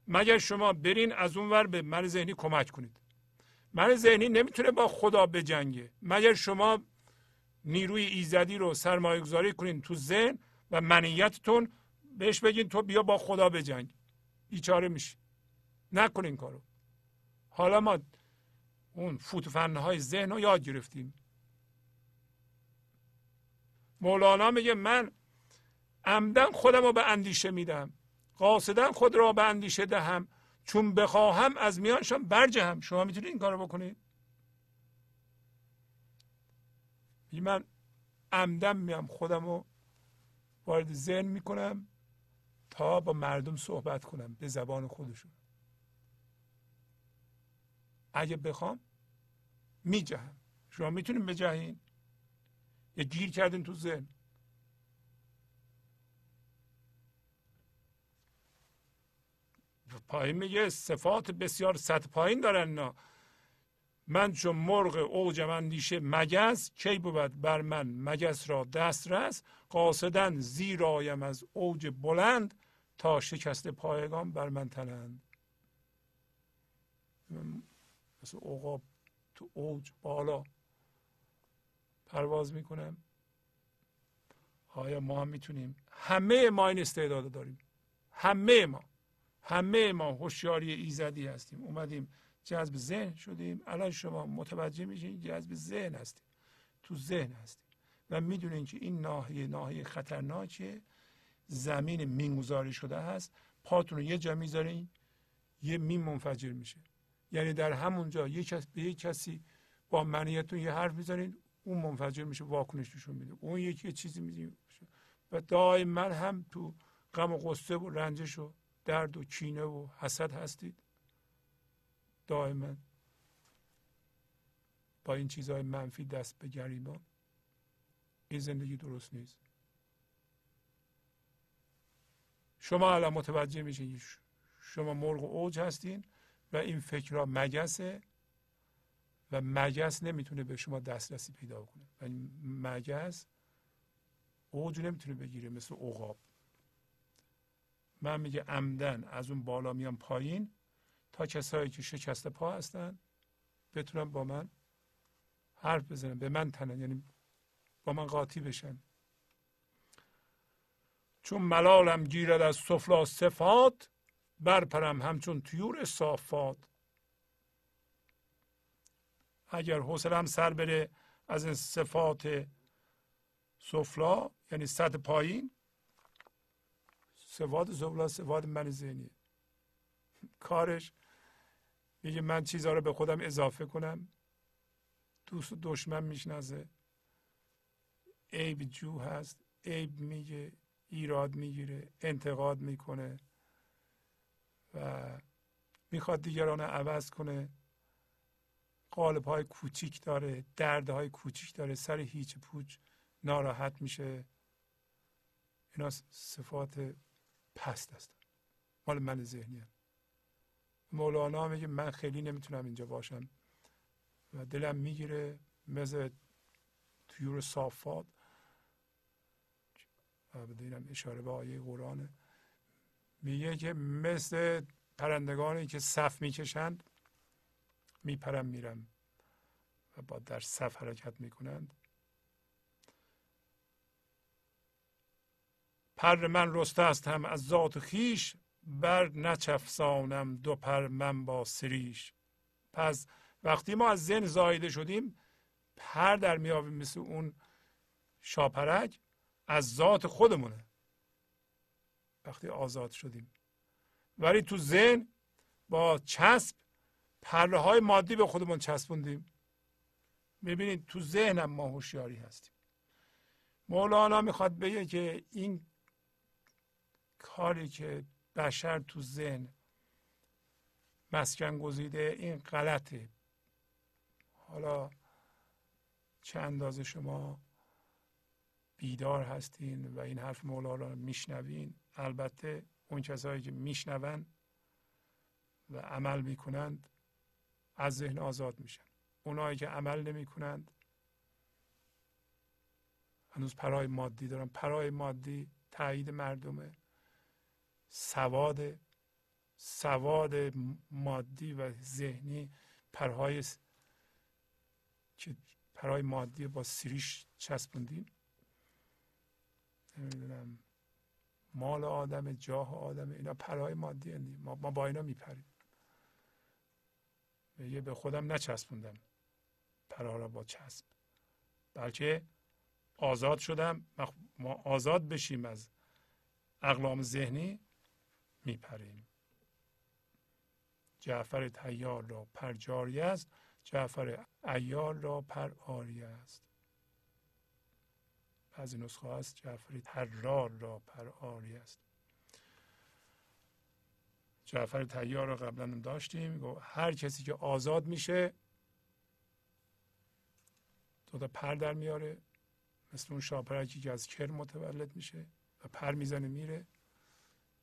مگر شما برین از اون ور به من ذهنی کمک کنید. من ذهنی نمی‌تونه با خدا بجنگه. مگر شما نیروی ایزدی رو سرمایه گذاری کنین تو ذهن و منیتتون بهش بگین تو بیا با خدا بجنگ. بیچاره میشی. نکنین کارو. حالا ما اون فوتفنه های ذهن رو یاد گرفتیم. مولانا میگه من عمدن خودم رو به اندیشه میدم. قاصدن خود را به اندیشه دهم. چون بخواهم از میانشان برجهم. شما می‌تونید این کارو بکنید؟ من عمدن میام خودم رو وارد ذهن می‌کنم تا با مردم صحبت کنم به زبان خودشون. اگه بخوام میجهم شما می‌تونید بجهین یا گیر کردین تو ذهن. پایین میگه صفات بسیار سطح پایین دارن نه من چون مرغ اوجم اندیشه مگس کی بود بر من مگس را دسترس؟ قاصدن زیر آیم از اوج بلند تا شکست پایگان بر من تنند. مثل اوقاب تو اوج بالا پرواز می‌کنم. آیا ما هم می‌تونیم همه ما این استعداد داریم؟ همه ما. همه ما هوشیاری ایزدی هستیم. اومدیم جذب ذهن شدیم. الان شما متوجه میشین جذب ذهن هستیم. تو ذهن هستیم. و می‌دونین که این ناحیه ناحیه خطرناکه زمین مینگذاری شده هست. پاتون رو یه جا می‌ذارین یه مین منفجر میشه. یعنی در همونجا یه کس به یک کسی با منیتون یه حرف می‌زنید اون منفجر میشه واکنش نشون میده. اون یکی چیزی میده و دائما هم تو غم و غصه و رنجش و درد و کینه و حسد هستید. دائما. با این چیزهای منفی دست به گریبان این زندگی درست نیست. شما الان متوجه میشین شما مرغ و اوج هستین. و این فکرها مگسه و مگس نمی‌تونه به شما دسترسی پیدا کنه و مگس اوج نمی‌تونه بگیره مثل عقاب. من میگه عمدن از اون بالا میام پایین تا کسایی که شکسته پا هستن بتونن با من حرف بزنن به من تنن یعنی با من قاطی بشن. چون ملالم گیرد از سفلا صفات برپرم همچون تیور صافات. اگر حوصلم سر بره از این صفات سفلا یعنی سطح پایین صفات سفلا صفات من ذهنی کارش میگه من چیزها رو به خودم اضافه کنم دوست و دشمن می‌شناسه. عیب جو هست عیب میگه ایراد می‌گیره انتقاد می‌کنه. و می‌خواد دیگران عوض کنه. قالب های کوچیک داره درد های کوچیک داره سر هیچ پوچ ناراحت میشه. اینا صفات پست هستن. مال من ذهنی هم. مولانا میگه من خیلی نمی‌تونم اینجا باشم. و دلم می‌گیره مثل تویور صافات. و اشاره به آیه قرآنه. میگه که مثل پرندگانی که صف می‌کشند میپرم میرم و با در صف حرکت می‌کنند. پر من رسته است هم از ذات خیش بر نچفسانم دو پر من با سریش. پس وقتی ما از ذهن زایده شدیم پر در میابیم مثل اون شاپرک از ذات خودمونه. وقتی آزاد شدیم. ولی تو ذهن با چسب پره های مادی به خودمون چسبوندیم. می‌بینید تو ذهنم ما هوشیاری هستیم. مولانا می‌خواد بگه که این کاری که بشر تو ذهن مسکن گزیده این غلطه. حالا چه اندازه شما بیدار هستین و این حرف مولانا رو میشنوین؟ البته اون کسایی که میشنون و عمل می‌کنند از ذهن آزاد میشن. اونایی که عمل نمی‌کنند هنوز پرای مادی دارن. پرای مادی تایید مردمه سواد سواد مادی و ذهنی پرهای که پرهای مادی با سیریش چسبوندیم. نمی‌دونم. مال آدم جاه آدم اینا پرهای مادی هندی. ما, ما با اینا میپریم. میگه به خودم نچسبوندم. پرها را با چسب. بلکه آزاد شدم. ما آزاد بشیم از اقلام ذهنی میپریم. جعفر تیار را پر جاری است. جعفر ایار را پر آری است. بعضی نسخه هست جعفر ترار را پر آری است. جعفر تیار رو قبلا داشتیم. هر کسی که آزاد میشه دو پر در میاره مثل اون شاپرکی که از کر متولد میشه و پر می‌زنه میره.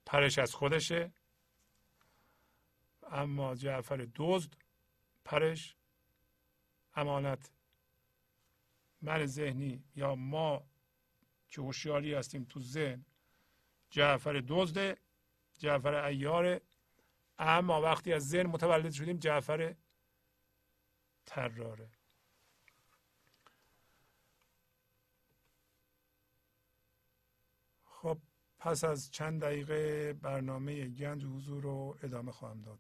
پرش از خودشه. اما جعفر دزد پرش. امانت من ذهنی یا ما که هوشیاری هستیم تو ذهن. جعفر دزده جعفر ایاره. اما وقتی از ذهن متولد شدیم جعفر تراره خب پس از چند دقیقه برنامه گنج حضور رو ادامه خواهم داد.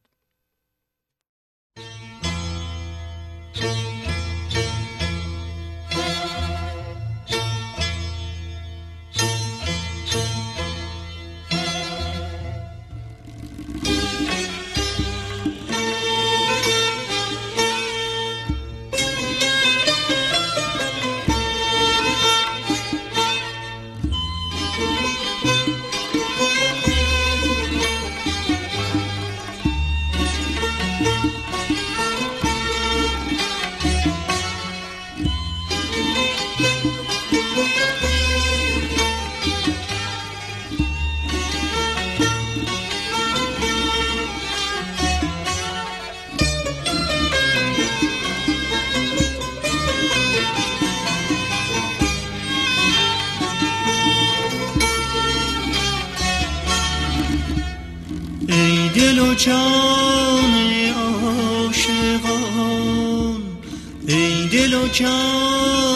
جان عاشقان ای دل و جان.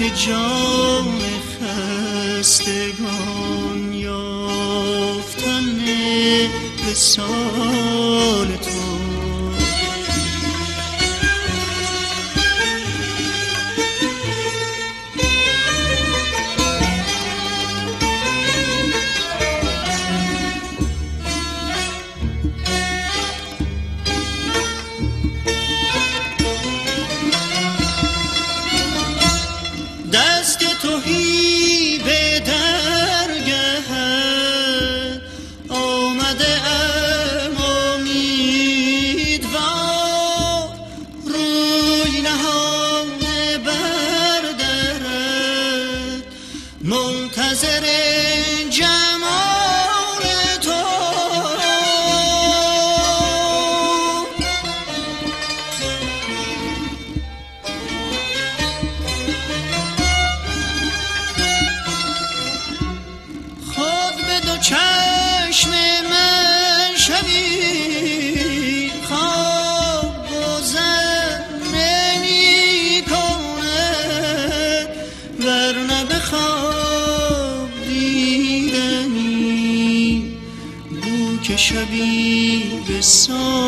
راحت جان خستگان یافتن وسال song.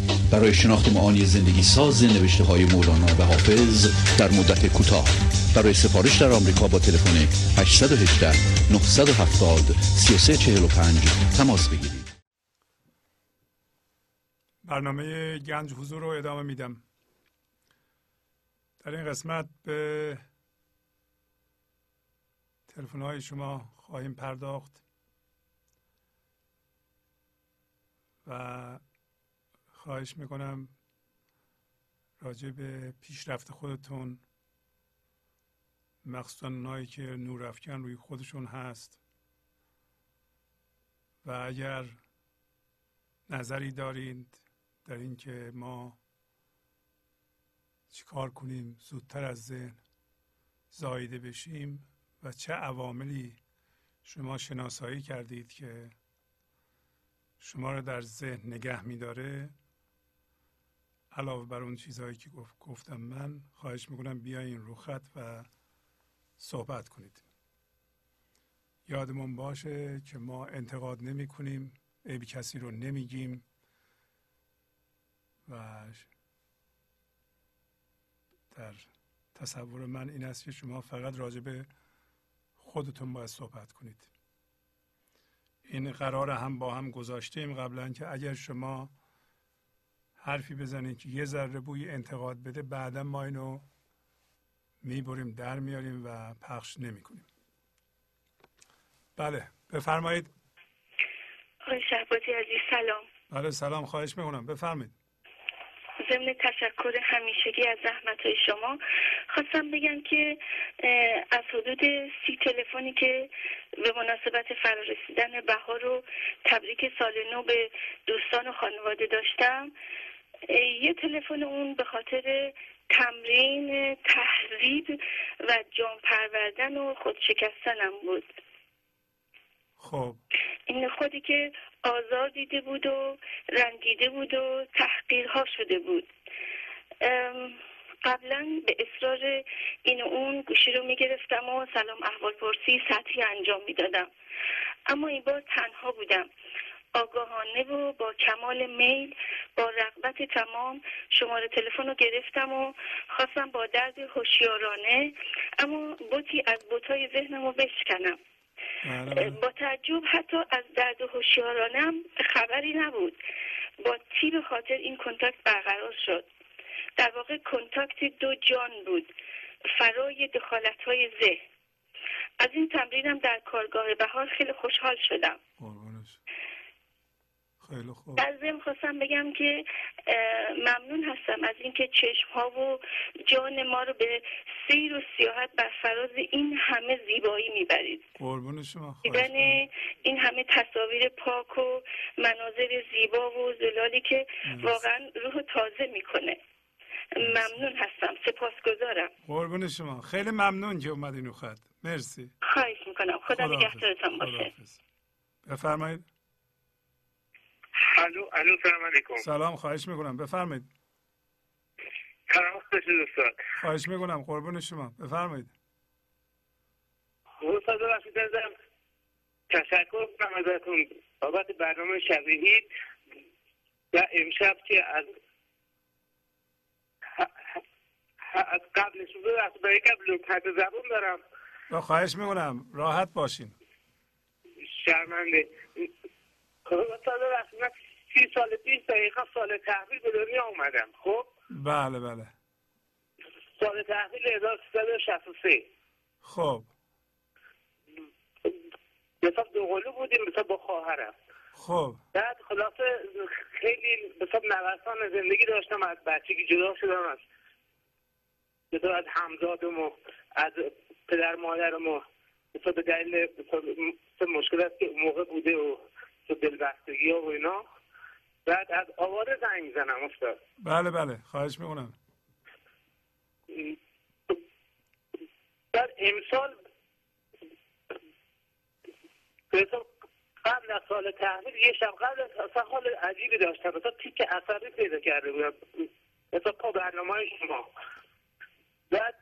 برای شناخت معانی زندگی ساز نوشته های مولانا و حافظ در مدت کوتاه. برای سفارش در آمریکا با تلفن 818 970 3345 تماس بگیرید. برنامه گنج حضور رو ادامه میدم. در این قسمت به تلفن های شما خواهیم پرداخت و خواهش می‌کنم راجع به پیشرفت خودتون مخصوصا اونایی که نور افکن روی خودشون هست و اگر نظری دارید در اینکه ما چیکار کنیم زودتر از ذهن زایده بشیم و چه عواملی شما شناسایی کردید که شما رو در ذهن نگه میداره علاوه بر اون چیزهایی که گفتم من خواهش می‌کنم بیاین رو خط و صحبت کنید. یادمون باشه که ما انتقاد نمی کنیم عیب کسی رو نمیگیم و در تصور من این است که شما فقط راجع به خودتون باید صحبت کنید. این قرار هم با هم گذاشتیم قبلا که اگر شما حرفی بزنید که یه ذره بوی انتقاد بده بعدا ما اینو می‌بریم در میاریم و پخش نمی کنیم بله بفرمایید. آقای شهبازی عزیز سلام. بله سلام خواهش می‌کنم. بفرمایید. ضمن تشکر همیشگی از زحمت های شما خواستم بگم که از حدود سی تلفنی که به مناسبت فرارسیدن بهار رو تبریک سال نو به دوستان و خانواده داشتم. یه تلفن اون به خاطر تمرین تحریب و جان پروردن و خودشکستنم بود. خب. این خودی که آزار دیده بود و رنگیده بود و تحقیرها شده بود. قبلا به اصرار این و اون گوشی رو می‌گرفتم و سلام احوال پرسی سطحی انجام می‌دادم. اما این بار تنها بودم. آگاهانه و با کمال میل با رغبت تمام شماره تلفن رو گرفتم و خواستم با درد هوشیارانه اما بوتی از بوتای ذهنم رو بشکنم با تعجب حتی از درد هوشیارانم خبری نبود. با تیب خاطر این کنتاکت برقرار شد. در واقع کنتاکت دو جان بود. فرای دخالت های ذهن. از این تمرینم در کارگاه بهار خیلی خوشحال شدم. خیلی خوب. در ضمن خواستم بگم که ممنون هستم از اینکه چشم ها و جان ما رو به سیر و سیاحت بر فراز این همه زیبایی می‌برید. قربون شما دیدن. این همه تصاویر پاک و مناظر زیبا و زلالی که. واقعا روح تازه می‌کنه. ممنون هستم. سپاسگزارم. قربون شما. خیلی ممنون که اومدین خط. مرسی. خواهش می‌کنم. خدا خداحافظ. نگهدارتان باشه. بفرمایید. الو الو سلام علیکم. سلام خواهش می‌کنم. بفرمایید. خواهش می‌کنم. قربون شما. بفرمایید. استاد ببخشید ازم تشکر کنم ازتون. بابت برنامه شبیهی و امشب که از از قبلش ببخشید برای قبل تحت زبون دارم. خواهش می‌کنم. راحت باشین. شرمنده. ببخشید من سی سال پیش دقیقا سال تحویل به دنیا اومدم خب؟ بله بله. سال تحویل 1363 خب. مثلا دوقلو بودیم مثلا با خواهرم. خب. بعد خلاصه خیلی مثلا نوسان زندگی داشتم از بچگی جدا شدم از مثلا از همزادم و از پدر مادرم و مثلا به دلیل مثلا مثلا مشکلات که موقع بوده و مثلا دلبستگی و اینا. بعد از آواره زنگ می‌زنم استاد. بله بله. خواهش می‌کنم. بعد امسال مثلا قبل از سال تحویل یه شب قبل از اصلا حال عجیبی داشتم. مثلا تیک اثری پیدا کرده بودم. مثلا پا برنامه شما. بعد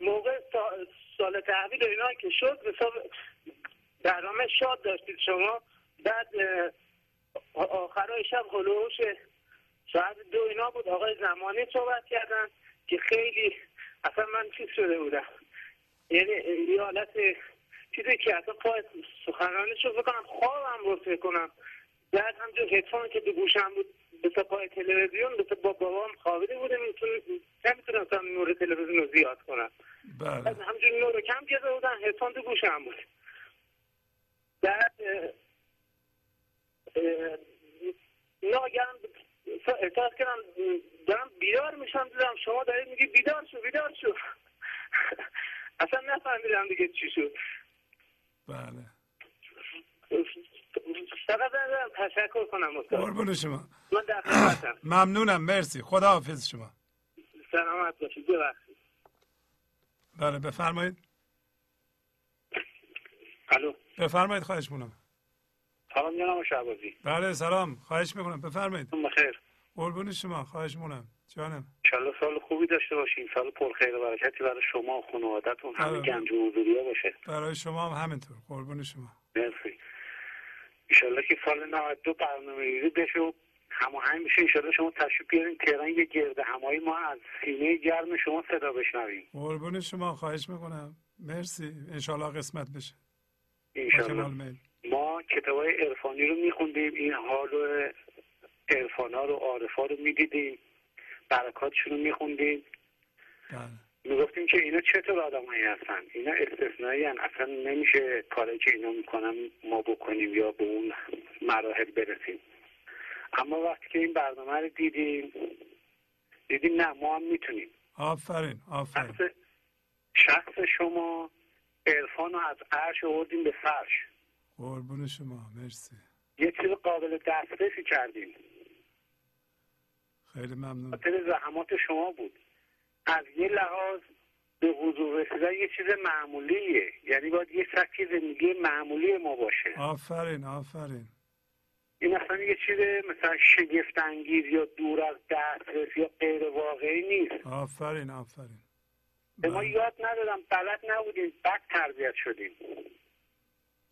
موقع سا- سال تحویل اینا که شد مثلا برنامه شاد داشتید شما. بعد آخرای شب هلوش ساعت دو اینا بود. آقای زمانی صحبت کردن که خیلی اصلا من چیز شده بودم. یعنی یه حالت چیزی که اصلا پای سخنرانیش رو بکنم خوابم رو فکر کنم. بعد همجور هدفون که به گوشم بود به پای تلویزیون به با بابام خوابیده بودم. نمی‌تونستم نور تلویزیون رو زیاد کنم. بله. بعد همجور نور رو کم کرده بودن هدفون تو گوشم بود. بعد ناگهان احساس کردم دارم بیدار میشم دیدم شما دارید میگی بیدار شو بیدار شو. اصلا نفهمیدم دیگه چی شد. بله. فقط تشکر کنم قربون شما. من ممنونم مرسی. خدا حافظ شما. سلامت باشید ببخشید. بله بفرمایید. الو. بفرمایید خواهش می‌کنم. سلام جناب شعبازی بله سلام. خواهش می‌کنم. بفرمایید. بخیر. قربون شما. خواهش می‌کنم. جانم. انشالله سال خوبی داشته باشین. سال پرخیر و برکتی برای شما و خانوادتون همه بله. گنج و حضوریا باشه. برای شما هم همینطور. قربون شما. مرسی. انشالله که سال 92 برنامه ریزی بشه و هماهنگ بشه. انشالله شما تشریف بیارین. تهران یه گرد همایی. ما از سینه گرم شما صدا بشنویم. قربون شما. خواهش می‌کنم. مرسی. انشالله قسمت بشه. انشالله ما کتاب های عرفانی رو میخوندیم. این حال و عرفان ها رو عارفا رو می‌دیدیم. برکاتشون رو میخوندیم. بله. می‌گفتیم که اینا چطور آدمایی هستن؟ اینا استثنایی هن. اصلا نمیشه کاری که اینا می‌کنن ما بکنیم یا به اون مراحل برسیم. اما وقتی که این برنامه رو دیدیم دیدیم نه ما هم می‌تونیم. آفرین آفرین. شخص, شخص شما عرفان رو از عرش آوردیم به فرش. قربون شما مرسی. یه چیز قابل دسترسی کردیم. خیلی ممنون. خاطر زحمات شما بود. از یه لحاظ به حضور رسیدن یه چیز معمولیه. یعنی باید یه سبک زندگی معمولی ما باشه. آفرین آفرین. این اصلا یه چیز مثلا شگفت انگیز یا دور از دسترس یا غیر واقعی نیست. آفرین آفرین. به ما بله. یاد ندادم بلد نبودیم بد تربیت شدیم.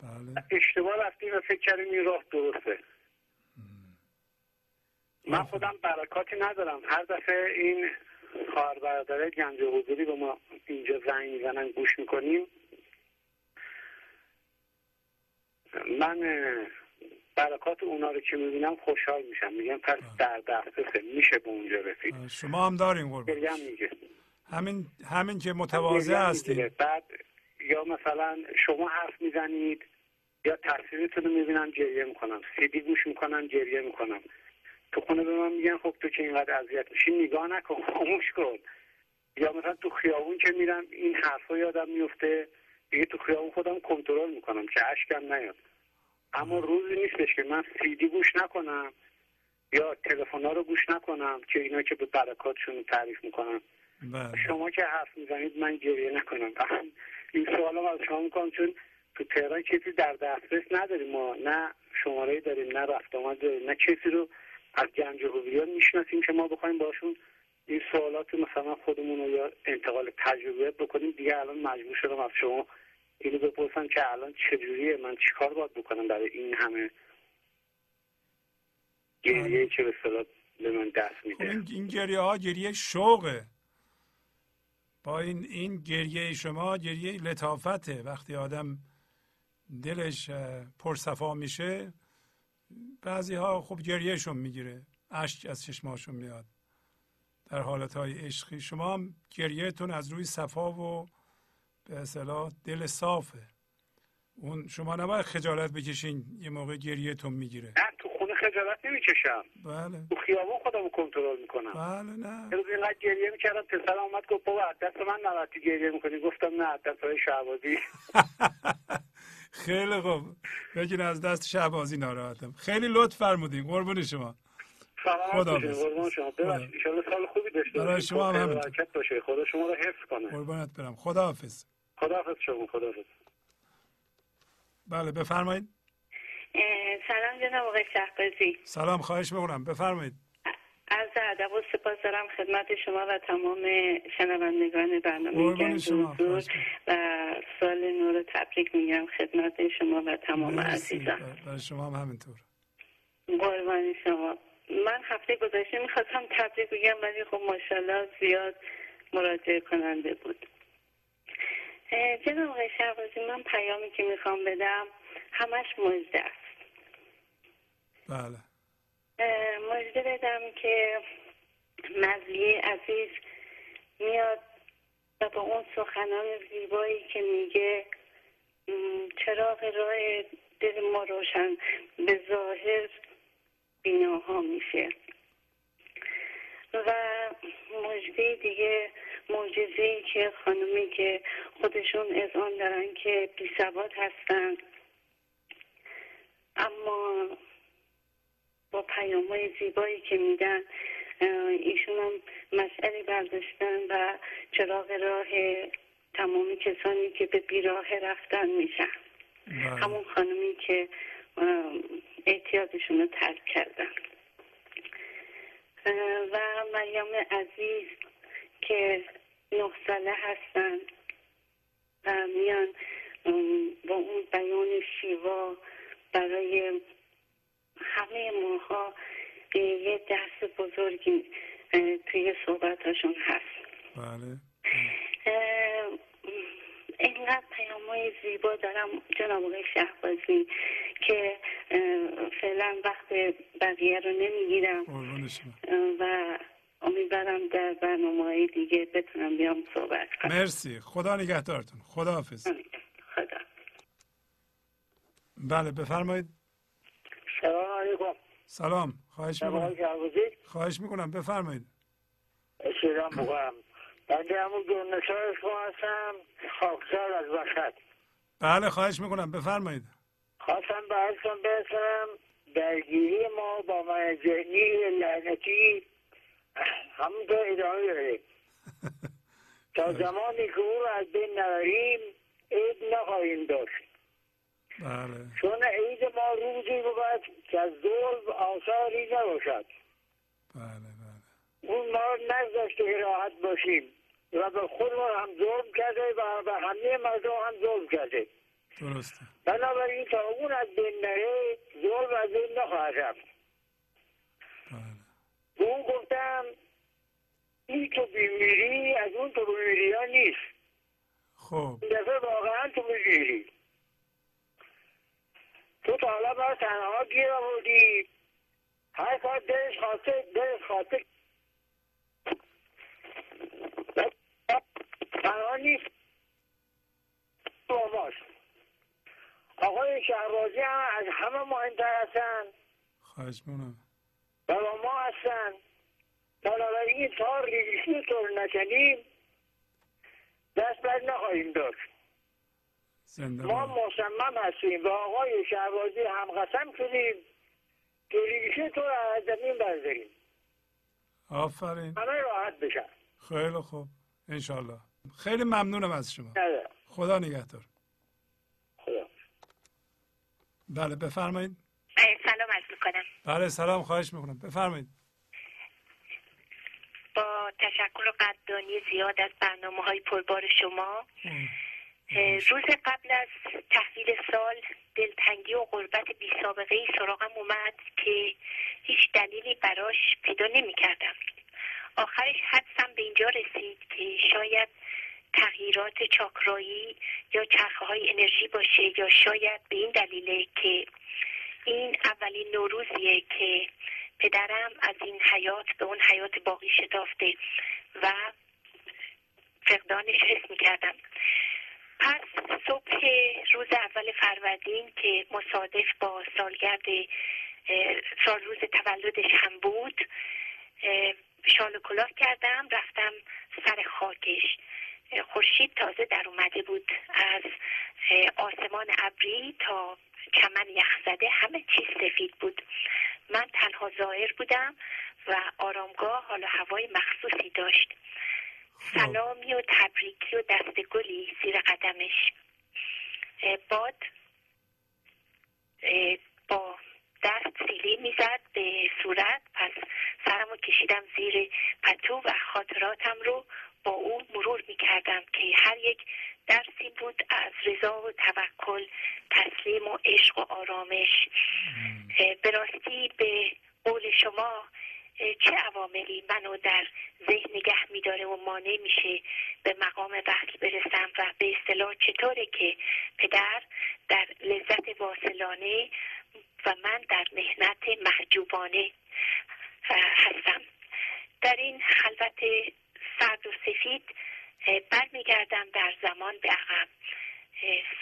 بله. اشتباه رفتیم و فکر کردیم این راه درسته. من خودم برکاتی ندارم. هر دفعه این خواهر برادره گنج حضوری به ما اینجا زنگ می‌زنن گوش می‌کنیم. من برکات اونا رو که می‌بینم خوشحال میشم. میگم پس در دسترسه. میشه به اونجا رسید. آه، شما هم دارین میگه همین همین که متواضع می‌گیره. بعد یا مثلا شما حرف می‌زنید یا تصویرتون رو می‌بینم گریه می‌کنم سیدی گوش می‌کنم گریه می‌کنم. تو خونه به من میگن خب تو که اینقدر اذیت میشی نگاه نکن خاموش کن. یا مثلا تو خیابون که میرم این حرفا یادم میفته دیگه تو خیابون خودم کنترل می‌کنم که اشکم نیاد. اما روزی نیستش که من سیدی گوش نکنم یا تلفن رو گوش نکنم که اینا که به برکاتشون تعریف می‌کنم بله. شما که حرف می‌زنید من گریه نکنم. این سوال از شما می‌کنم چون تو تهران کسی در دسترس نداریم ما. نه شماره داریم نه رفت آمد داریم نه کسی رو از گنج حضوریان می‌شناسیم که ما بخوایم باشون این سوالات مثلا خودمون رو یا انتقال تجربه بکنیم. دیگه الان مجبور شدم از شما اینو بپرسم که الان چجوریه من چیکار باید بکنم برای این همه گریه که به اصطلاح به من دست خب میده این, این گریه ها گریه شوقه. با این این گریه شما گریه لطافته. وقتی آدم دلش پرصفا میشه بعضی ها خب گریهشون می‌گیره. اشک از چشماشون میاد. در حالت های عشقی شما هم گریهتون از روی صفا و به اصطلاح دل صافه. اون شما نباید خجالت بکشین یه موقع گریهتون می‌گیره. نه تو خجالت نمی‌کشم. بله. تو خیابون خودم رو کنترل می‌کنم. بله نه. روز اینقدر گریه می‌کردم پسرم اومد گفت بابا دست من نباید گریه می‌کنی. گفتم نه دست های شعبازی خیلی خوب. بگین از دست شهبازی ناراحتم. خیلی لطف فرمودین. قربون شما. خدا حافظ. قربان شما. ببخشید ایشالا سال خوبی داشته برای. شما هم. برکت باشه. خدا شما رو حفظ کنه. قربانت برم. خداحافظ خداحافظ شما. خداحافظ بله بفرمایید. سلام جناب آقای شهبازی. سلام خواهش می‌کنم. بفرمایید. از ادب و سپاس دارم خدمت شما و تمام شنوندگان برنامه شما. و سال نور تبریک میگم خدمت شما و تمام. عزیزان. بر- برای شما هم همینطور. قربان شما. من هفته گذشته می‌خواستم تبریک بگم ولی خب ماشاءالله زیاد مراجعه کننده بود. جناب آقای شهبازی من پیامی که می‌خوام بدم همش مجده است. بله. اه، مژده بدم که مزیه عزیز میاد و با اون سخنان زیبایی که میگه چراغ راه دل ما روشن به ظاهر بیناها میشه و مجده دیگه معجزه که خانمی که خودشون اذعان دارن که بی سواد هستن. اما با پیام های زیبایی که میدن ایشون هم مسئله برداشتن و چراغ راه تمامی کسانی که به بیراه رفتن میشن بله. همون خانمی که اعتیادشون رو ترک کردن و مریم عزیز که نه ساله هستن و میان با اون بیان شیوا برای اه، یه درس بزرگی توی صحبتاشون هست. بله. اینقدر پیام های زیبا دارم جناب آقای شهبازی که فعلا وقت بقیه رو نمی‌گیرم. و امیدوارم در برنامه های دیگه بتونم بیام صحبت کنم. مرسی. خدا نگهدارتون. خداحافظ. خدا. بله بفرمایید. سلام علیکم. سلام خواهش می‌کنم. خواهش می‌کنم بفرمایید. سلام بکنم بنده همون دونشار شما هستم خاکسار از وسط. بله خواهش می‌کنم بفرمایید. خواستم به عرضتان برسم درگیری ما با من ذهنی لعنتی همونطور ادامه داره. تا زمانی که او را از بین نبریم عید نخواهیم داشت. بله. چون عید ما روزی بود که از ظلم آثاری نباشد. بله بله. اون ما نگذاشته که راحت باشیم. و به خودمون هم ظلم کرده و به همه مردم هم ظلم کرده. درسته. بنابراین تا اون از بین نره ظلم از بین نخواهد رفت. بله. به اون گفتم این تو بیمیری از اون تو بیمیری ها نیست. خب. این دفعه واقعا تو میمیری تو تا حالا باید تنها گیر آوردی. هر کار دلش خواسته دلش خواسته. تنها نیست. با ماست آقای شهبازی هم از همه مهمتر هستن. خواهش و با ما هستن. بنابراین تا ریلیشی طور نکنیم. دست بر نخواهیم داشت. ما. مصمم هستیم و آقای شهبازی هم قسم شدیم که ریلیشی طور از زمین برداریم آفرین. همه راحت بشن. خیلی خوب. انشالله. خیلی ممنونم از شما. خدا نگهدار. خدا. بله بفرمایید. سلام عرض می‌کنم. بله سلام خواهش می‌کنم. بفرمایید. با تشکر و قدردانی زیاد از برنامه های پربار شما. روز قبل از تحویل سال دلتنگی و غربت بی سابقه ای سراغم اومد که هیچ دلیلی براش پیدا نمی کردم. آخرش حدسم به اینجا رسید که شاید تغییرات چاکرایی یا چرخه های انرژی باشه یا شاید به این دلیله که این اولین نوروزیه که پدرم از این حیات به اون حیات باقی شتافته و فقدانش حس می‌کردم پس صبح روز اول فروردین که مصادف با سالگرد سال روز تولدش هم بود شال و کلاه کردم رفتم سر خاکش. خورشید تازه در اومده بود از آسمان ابری تا چمن یخزده همه چیز سفید بود. من تنها زائر بودم و آرامگاه حال و هوای مخصوصی داشت. سلامی و تبریکی و دست گلی زیر قدمش. باد با دست سیلی می‌زد به صورت پس سرمو کشیدم زیر پتو و خاطراتم رو با او مرور می‌کردم که هر یک درسی بود از رضا و توکل تسلیم و عشق و آرامش. به راستی به قول شما چه عواملی منو در ذهن نگه میداره و مانع میشه به مقام وصل برسم و به اصطلاح چطوره که پدر در لذت واصلانه و من در مهنت محجوبانه هستم. در این خلوت سرد و سفید برمیگردم در زمان به عقب.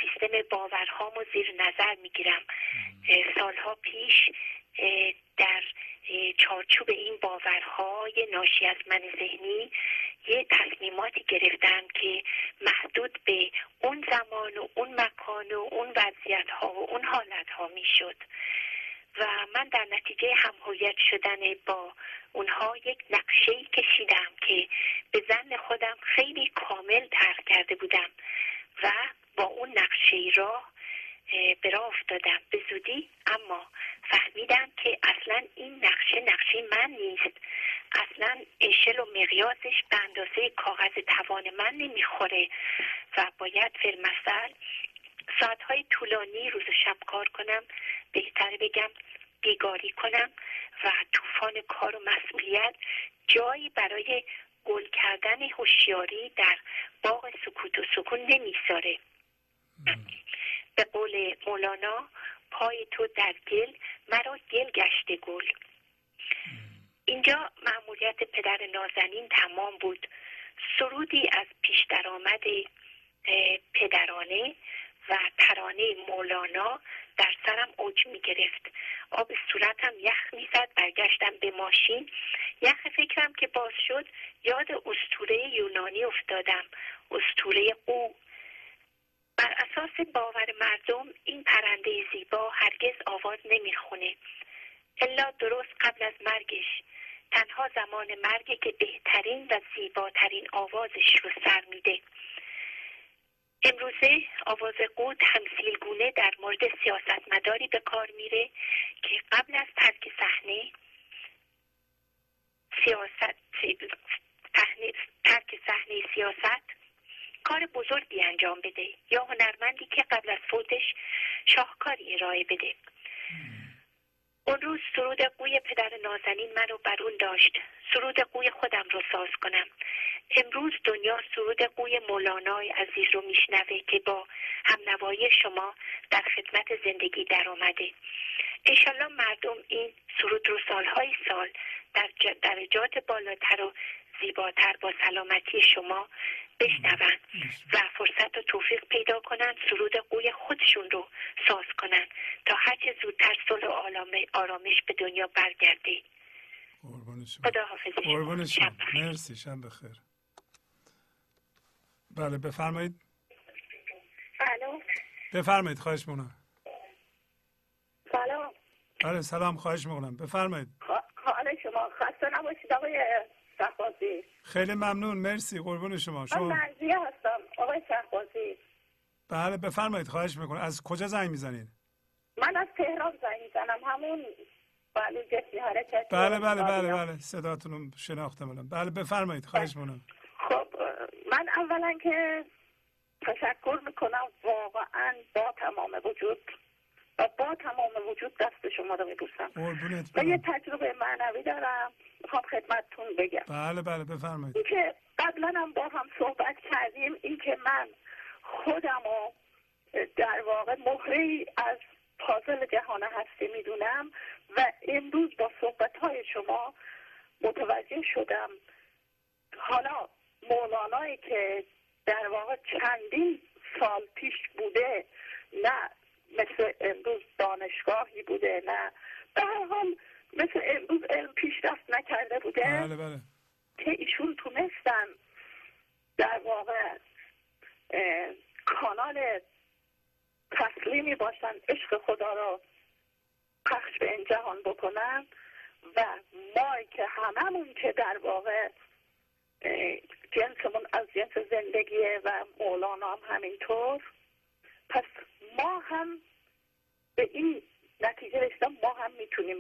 سیستم باورهامو زیر نظر می‌گیرم. سالها پیش در چارچوب این باورهای ناشی از من ذهنی یه تصمیماتی گرفتم که محدود به اون زمان و اون مکان و اون وضعیت ها و اون حالت ها می شد و من در نتیجه همهویت شدن با اونها یک نقشه کشیدم که به زن خودم خیلی کامل طرح کرده بودم و با اون نقشه راه اه، به راه افتادم به زودی اما فهمیدم که اصلا این نقشه نقشه من نیست. اصلا اشل و مقیاسش به اندازه کاغذ توان من نمی‌خوره و باید فیلمسل ساعتهای طولانی روز و شب کار کنم بهتر بگم بیگاری کنم و طوفان کار و مسئولیت جایی برای گل کردن هوشیاری در باغ سکوت و سکون نمی‌ذاره. به قول مولانا پای تو در گل مرا گل گشته گل. اینجا مأموریت پدر نازنین تمام بود. سرودی از پیش درآمد پدرانه و ترانه مولانا در سرم اوج می گرفت آب صورتم یخ می‌زد برگشتم به ماشین. یخ فکرم که باز شد یاد استوره یونانی افتادم. استوره او بر اساس باور مردم این پرنده زیبا هرگز آواز نمی‌خونه. الا درست قبل از مرگش. تنها زمان مرگه که بهترین و زیباترین آوازش رو سر میده. امروزه آواز قود تمثیلگونه در مورد سیاستمداری به کار میره که قبل از ترک صحنه سیاست ترک صحنه سیاست کار بزرگی انجام بده یا هنرمندی که قبل از فوتش شاهکاری ارائه بده. اون روز سرود قوی پدر نازنین منو برون داشت. سرود قوی خودم رو ساز کنم. امروز دنیا سرود قوی مولانای عزیز رو میشنوه که با همنوایی شما در خدمت زندگی در آمده. انشالله مردم این سرود رو سالهای سال در درجات بالاتر و زیباتر با سلامتی شما بشنون و فرصت و توفیق پیدا کنن سرود قوی خودشون رو ساز کنن تا هرچه زودتر صلح و آرامش به دنیا برگرده. شما. خدا حافظ قربان شما. مرسی شب بخیر. بله بفرمایید. الو بفرمایید خواهش می‌کنم. سلام. بله سلام خواهش می‌کنم. بفرمایید. حال شما خسته نباشید آقای شهبازی. خیلی ممنون مرسی قربون شما. شما من مرزیه هستم آقای شهبازی. بله بفرمایید خواهش می‌کنم. از کجا زنگ می‌زنید؟ من از تهران زنگ می‌زنم همون بله حرکت بله بله بله بله. صداتون رو شناختم بله بفرمایید خواهش می‌کنم. خب من اولا که تشکر می‌کنم واقعا با تمام وجود و با تمام وجود دست شما رو میبوسم. و یه تجربه معنوی دارم. می‌خوام خدمتتون بگم. بله بله بفرمایید. اینکه قبلا هم با هم صحبت کردیم. اینکه من خودم رو در واقع مهره از پازل جهان هستی می‌دونم و امروز با صحبت های شما متوجه شدم. حالا مولانایی که در واقع چندین سال پیش بوده نه مثل امروز دانشگاهی بوده نه. به هر حال مثل امروز علم پیشرفت نکرده بوده. بله بله. که ایشون تونستن در واقع کانال تسلیمی باشن عشق خدا را پخش به این جهان بکنن. و ما که هممون که در واقع جنسمون از جنس زندگیه و مولانا هم همینطور. پس ما هم به این نتیجه رسیدم ما هم می‌تونیم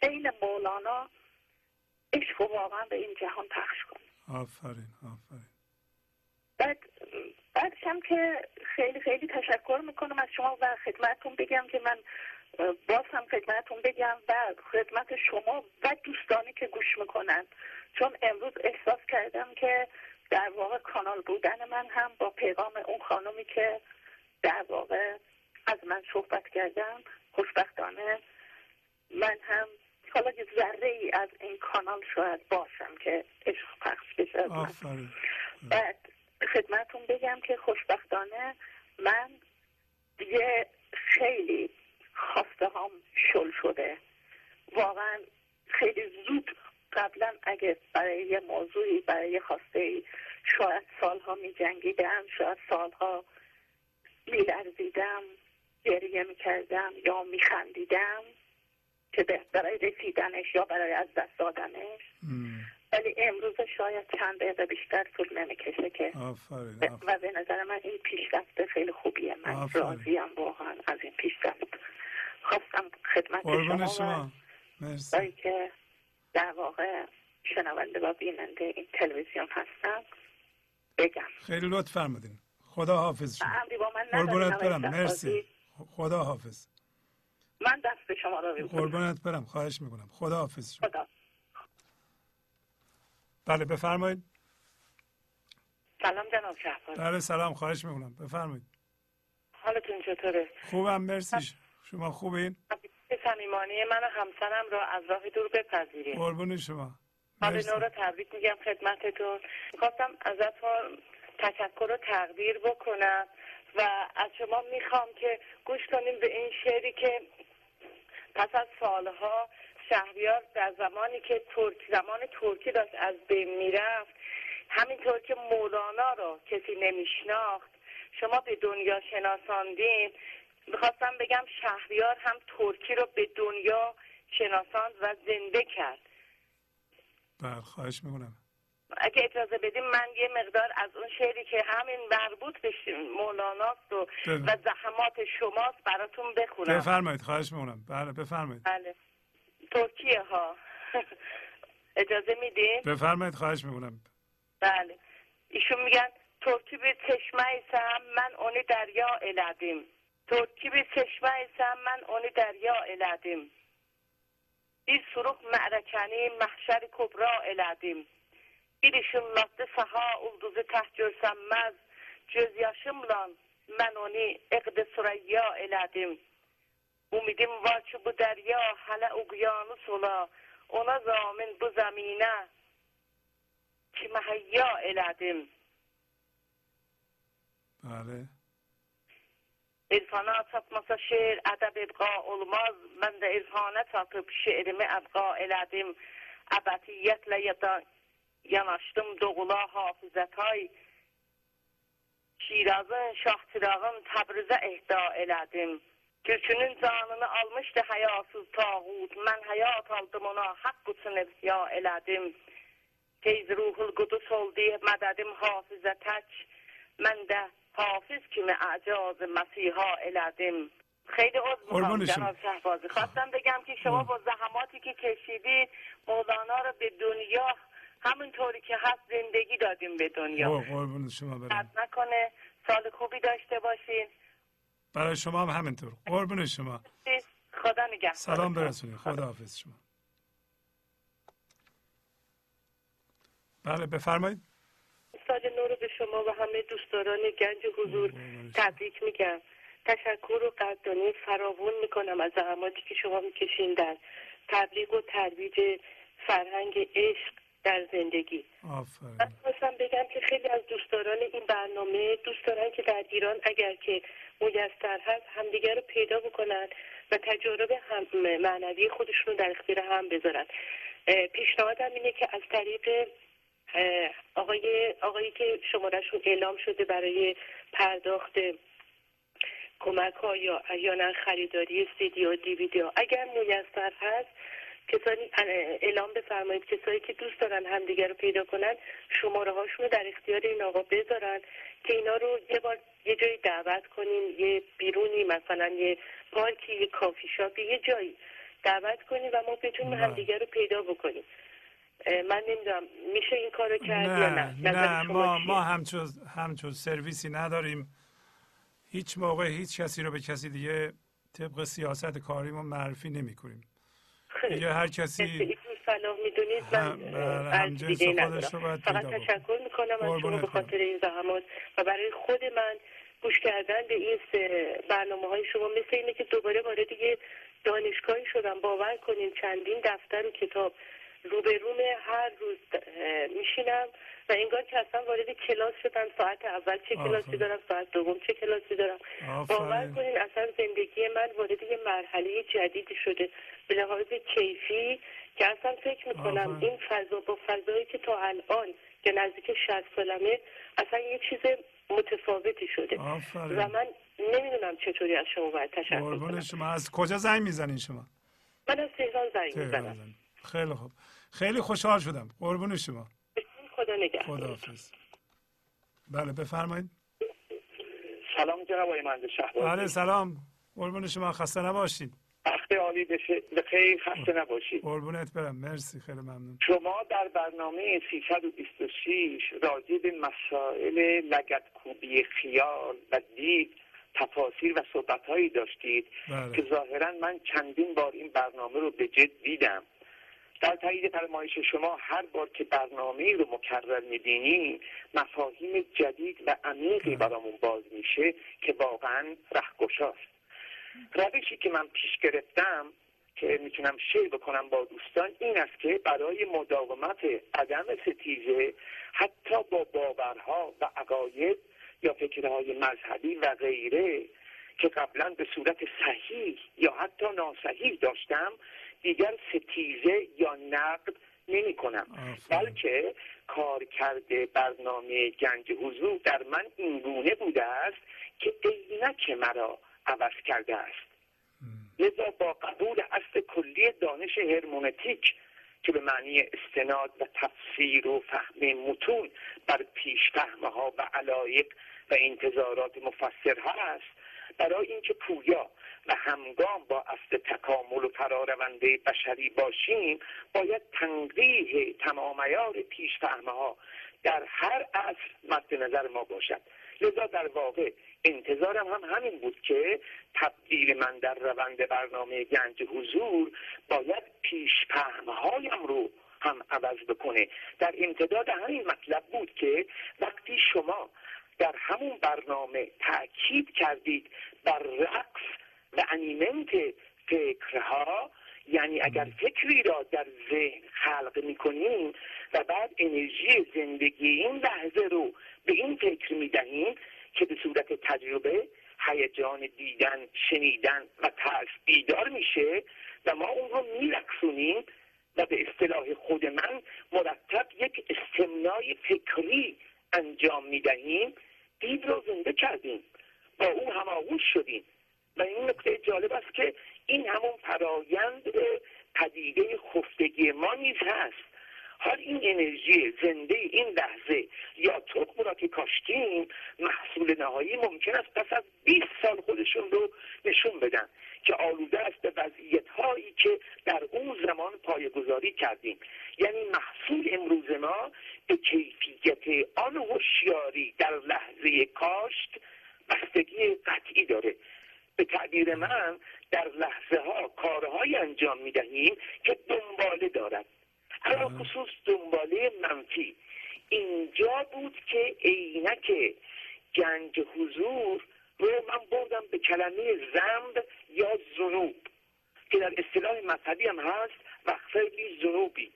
بین مولانا عشق و واقعا به این جهان پخش کنیم. آفرین آفرین. بعد بعدش هم که خیلی خیلی تشکر می‌کنم از شما و خدمتتون بگم که من باز هم خدمتتون بگم و خدمت شما و دوستانی که گوش می‌کنن. چون امروز احساس کردم که در واقع کانال بودن من هم با پیغام اون خانمی که در واقع از من صحبت کردم خوشبختانه من هم حالا یه ذره ای از این کانال شاید باشم که عشق پخش بشه. بعد خدمتون بگم که خوشبختانه من دیگه خیلی خواسته هم شل شده. واقعا خیلی زود قبلا اگه برای یه موضوعی برای یه خواسته ای شاید سالها می جنگیدم شاید سالها می لرزیدم گریه می کردم یا می خندیدم که برای رسیدنش یا برای از دست دادنش. ولی امروز شاید چند دقیقه بیشتر طول نمی‌کشه که آفرین, و به نظر من این پیشرفت خیلی خوبیه. من راضیم واقعا از این پیشرفت. خواستم خدمت شما, شما. مرسی. که در واقع شنونده و بیننده این تلویزیون هستم بگم. خیلی لطف فرمودین. خدا حافظ شما قربونت برم. مرسی. خدا حافظ من دست شما رو قربونت برم. خواهش می‌کنم. خدا حافظ شما. خدا. بله بفرمایید. سلام جناب شهباز. بله سلام. خواهش می‌کنم. بفرمایید. حالتون چطوره؟ خوبم. مرسی. شما خوبین؟ صمیمانه من و همسرم را از راه دور بپذیرید قربون شما. حال نو را تبریک میگم خدمتتون. می‌خواستم ازتون تشکر و تقدیر بکنم. و از شما می‌خوام که گوش کنیم به این شعری که پس از سالها شهریار در زمانی که ترک زمان ترکی داشت از بین می‌رفت همینطور که مولانا رو کسی نمیشناخت شما به دنیا شناساندین. می‌خواستم بگم شهریار هم ترکی رو به دنیا شناساند و زنده کرد. بله خواهش می‌کنم. اگه اجازه بدیم من یه مقدار از اون شعری که همین مربوط به مولاناست و, و زحمات شماست براتون بخونم. بفرمایید خواهش می‌کنم. بله بفرمایید. بله. ترکیه ها. اجازه میدین؟ بفرمایید خواهش می‌کنم. بله. ایشون میگن ترکی به چشمه ایسم من اونی دریا الدیم ترکی به چشمه ایسم من اونی دریا الدیم bir suruq mərəkəni məhşəri kubra elədim. bir işıllatdı saha ulduzu təh görsənməz, göz yaşımla mən onu eqdi sürəyya elədim. Umidim var ki, bu dərya hələ uqyanı sola, ona zamin bu zəminə ki, məhəyya elədim. Bəli. İrfana çatmasa şeir ədəb ibqa olmaz. Mən də irfana çatıb şeirimi əbqa elədim. Əbədiyyətlə yada yanaşdım doğula hafizətay. Şirazın, Şahçırağın Təbrizə ehda elədim. Türkünün canını almışdı həyasız tağut. Mən həyat aldım ona, haqq üçün ihya elədim. Tez ruhul qudus oldu, mədədim hafizə tək. Mən də حافظ kimi اعجاز مسیحا الادم خیلی عضو می‌خوام. جناب شهبازی خواستم بگم که شما با زحماتی که کشیدید مولانا رو به دنیا همونطوری که هست زندگی دادیم به دنیا. قربون شما برم. نکنه سال خوبی داشته باشین. برای شما هم همینطور. قربون شما. خدا نگهدار. سلام برسونید خدا حافظ شما. بله بفرمایید. سال نو رو به شما و همه دوستداران گنج حضور تبریک میگم. تشکر و قدردانی فراوون می‌کنم از زحماتی که شما می‌کشین در تبلیغ و ترویج فرهنگ عشق. در زندگی. آفرین. من خواستم بگم که خیلی از دوستداران این برنامه دوست دارن که در ایران اگر که میسر هست همدیگر رو پیدا بکنن و تجارب هم معنوی خودشون رو در اختیار هم بذارن. پیشنهادم اینه که از طریق آقای آقایی که شمارهشون اعلام شده برای پرداخت کمک ها یا احیانا خریداری سیدی و دیویدی ها اگر میسر هست کسانی اعلام بفرمایید کسایی که دوست دارن همدیگه رو پیدا کنن شماره هاشون رو در اختیار این آقا بذارن که اینا رو یه بار یه جایی دعوت کنین یه بیرونی مثلا یه پارکی یه کافی شاپی یه جایی دعوت کنین و ما بتونیم. همدیگه رو پیدا بکنیم من نمی‌دونم میشه این کارو کرد یا نه نه نظر نه شما ما؟ ما همچون همچون سرویسی نداریم هیچ موقع هیچ کسی رو به کسی دیگه طبق سیاست کاریمون معرفی نمی کنیم دیگه هر کسی صلاح می‌دونید من بله، ندارم. باید فقط. تشکر می‌کنم از شما به خاطر این زحمات و برای خود من گوش کردن به این برنامه های شما مثل اینه که دوباره وارد یه دانشگاهی شدم. باور کنین چندین دفتر و کتاب روبروم هر روز میشینم. و انگار که اصلا وارد کلاس شدم ساعت اول چه. کلاسی دارم ساعت دوم چه کلاسی دارم. باور کنین اصلا زندگی من وارد یه مرحله جدیدی شده به لحاظ کیفی که اصلا فکر می‌کنم. این فضا با فضایی که تا الان که نزدیک 60 سالمه اصلا یه چیز متفاوتی شده. و آفرین من نمی‌دونم چطوری از شما باید تشکر کنم. شما. از کجا زنگ می‌زنین شما؟ من از تهران زنگ می‌زنم. خیلی خوب. خیلی خوشحال شدم. قربون شما. خدا خداحافظ. بله بفرمایید. سلام جناب آقای مهندس شهبازی. بله سلام. قربون شما خسته نباشید. وقت عالی بشه. به خیر خسته نباشید. قربونت برم. مرسی خیلی ممنون. شما در برنامه 326 راجع به مسائل لگدکوبی خیال و دید تفاسیر و صحبتهایی داشتید بله. که ظاهرا من چندین بار این برنامه رو به جد دیدم. در تایید فرمایش شما هر بار که برنامه رو مکرر می‌بینیم مفاهیم جدید و عمیقی برامون باز میشه که واقعا رهگشاست. روشی که من پیش گرفتم که می‌تونم شیر بکنم با دوستان این است که برای مداومت عدم ستیزه حتی با باورها و عقاید یا فکرهای مذهبی و غیره که قبلا به صورت صحیح یا حتی ناصحیح داشتم دیگر ستیزه یا نقد نمی کنم. بلکه کار کرده برنامه گنج حضور در من این گونه بوده است که عینک مرا عوض کرده است. لذا با قبول اصل کلی دانش هرمونتیک که به معنی استناد و تفسیر و فهم متون بر پیشفهمه ها و علایق و انتظارات مفسر هست برای اینکه پویا و همگام با اصل تکامل و فرارونده بشری باشیم باید تنقیح تمام عیار پیشفهمه ها در هر عصر مد نظر ما باشد. لذا در واقع انتظارم هم همین بود که تبدیل من در روند برنامه گنج حضور باید پیشفهمهایم رو هم عوض بکنه. در امتداد همین مطلب بود که وقتی شما در همون برنامه تاکید کردید بر رقص و انیمنت فکرها یعنی اگر فکری را در ذهن خلق می‌کنیم و بعد انرژی زندگی این لحظه رو به این فکر می‌دهیم که به صورت تجربه هیجان دیدن شنیدن و ترس بیدار میشه و ما اون رو میرقصونیم و به اصطلاح خود من مرتب یک استمنای فکری انجام می‌دهیم. دید رو زنده کردیم. با او هماغوش شدیم. و این نکته جالب است که این همون فرایند پدیده خفتگی ما نیز هست. حال این انرژی زنده این لحظه یا تخم را که کاشتیم محصول نهایی ممکن است پس از 20 سال خودشون رو نشون بدن که آلوده است به وضعیت هایی که در اون زمان پایگذاری کردیم. یعنی محصول امروز ما به کیفیت آن هوشیاری در لحظه کاشت بستگی قطعی داره. به تعبیر من در لحظه ها کارهایی انجام می دهیم که دنباله دارد. علا خصوص دنباله منفی. اینجا بود که عینک گنج حضور رو من بردم به کلمه زنب یا زنوب که در اصطلاح مذهبی هم هست و خیلی زنوبی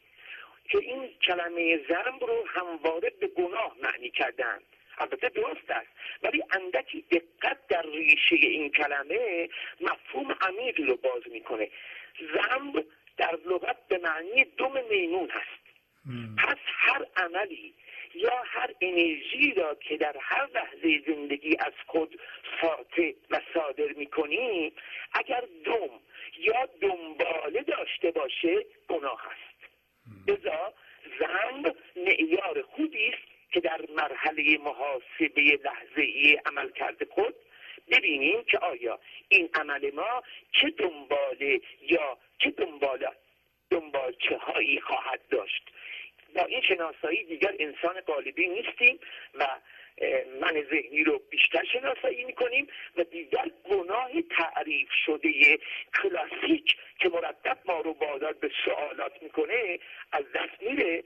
که این کلمه زنب رو همواره به گناه معنی کردن. البته درست است ولی اندکی دقت در ریشه این کلمه مفهوم عمیقی رو باز می‌کنه. زنب در لغت به معنی دم میمون هست. پس هر عملی یا هر انرژی را که در هر لحظه زندگی از خود ساطع و صادر می‌کنیم اگر دم یا دنباله داشته باشه گناه است. لذا زنب معیار خوبی است که در مرحله محاسبه لحظه ای عمل کرده خود ببینیم که آیا این عمل ما چه دنباله یا چه دنبال دنبالچه هایی خواهد داشت. با این شناسایی دیگر انسان قالبی نیستیم و من ذهنی رو بیشتر شناسایی می‌کنیم و دیگر گناه تعریف شده کلاسیک که مرتب ما رو بادار به سوالات می‌کنه از دست میره.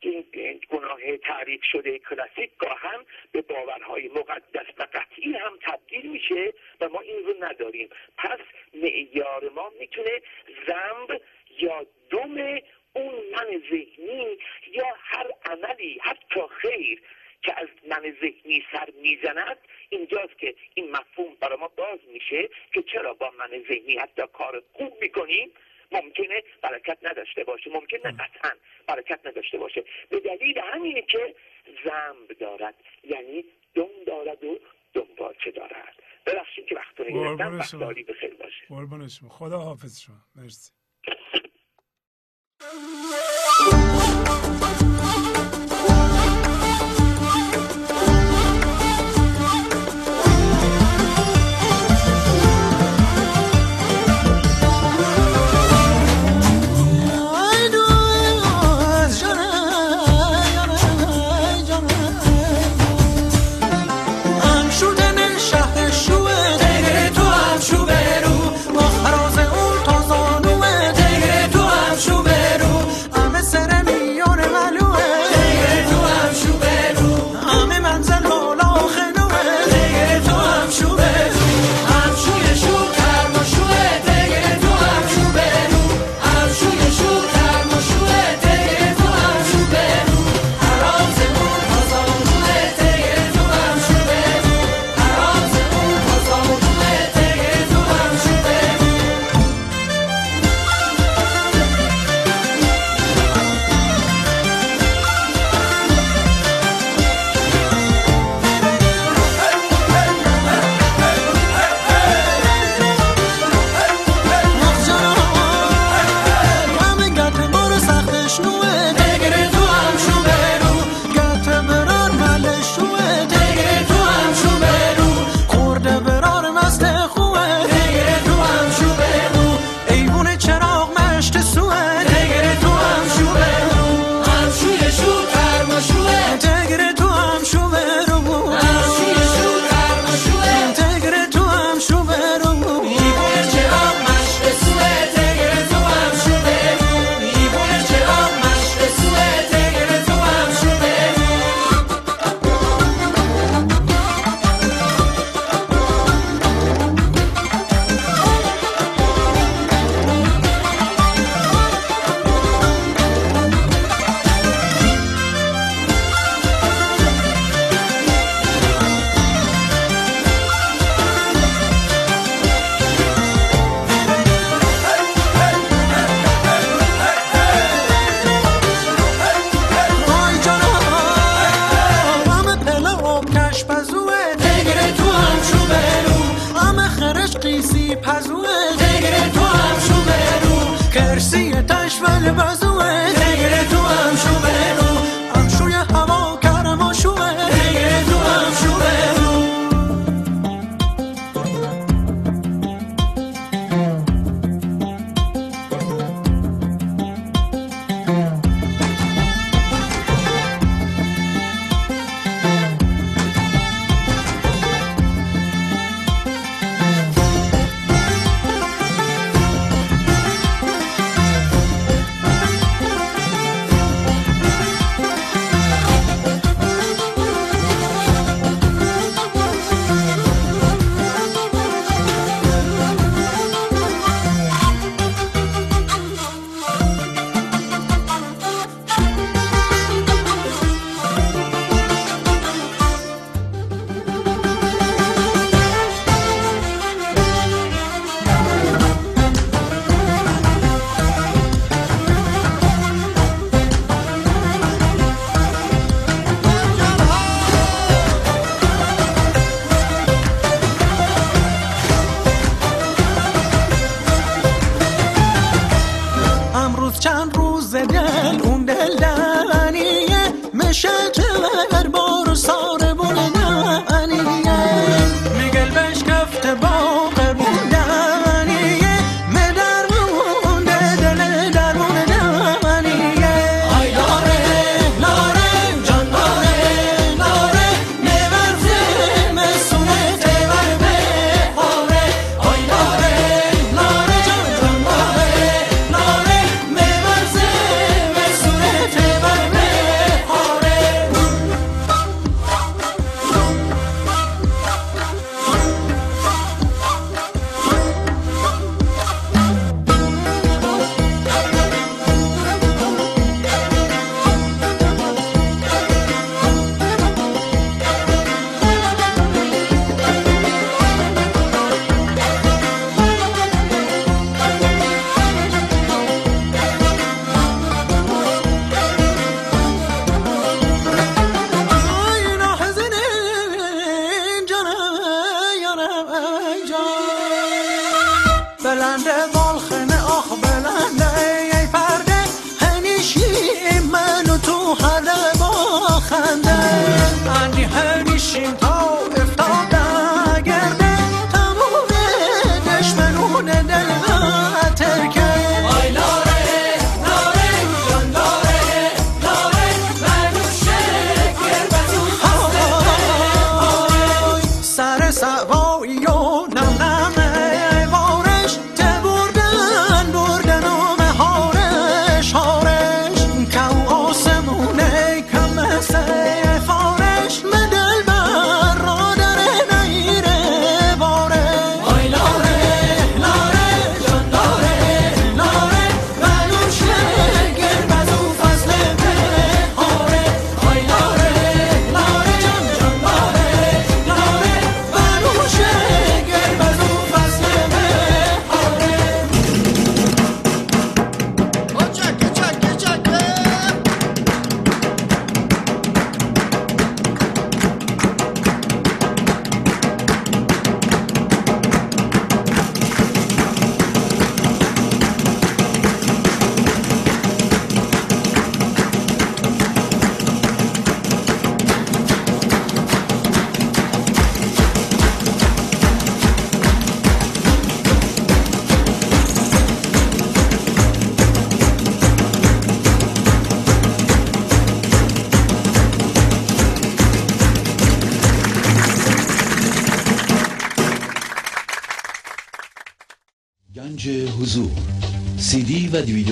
این گناه تعریف شده کلاسیک گاهم به باورهای مقدس و قطعی هم تبدیل میشه و ما این رو نداریم. پس معیار ما می‌تونه زنب یا دم اون من ذهنی یا هر عملی حتی خیر که از من ذهنی سر می‌زند اینجاست که این مفهوم برای ما باز میشه که چرا با من ذهنی حتی کار خوب می‌کنیم؟ ممکنه برکت نداشته باشه. ممکنه قطعا برکت نداشته باشه. به دلیل همینه که زنب دارد. یعنی دم دارد و دنبالچه دارد. ببخشید که وقت رو گرفتم وقت بخیر باشه. قربان شما. خدا حافظ شما. مرسی.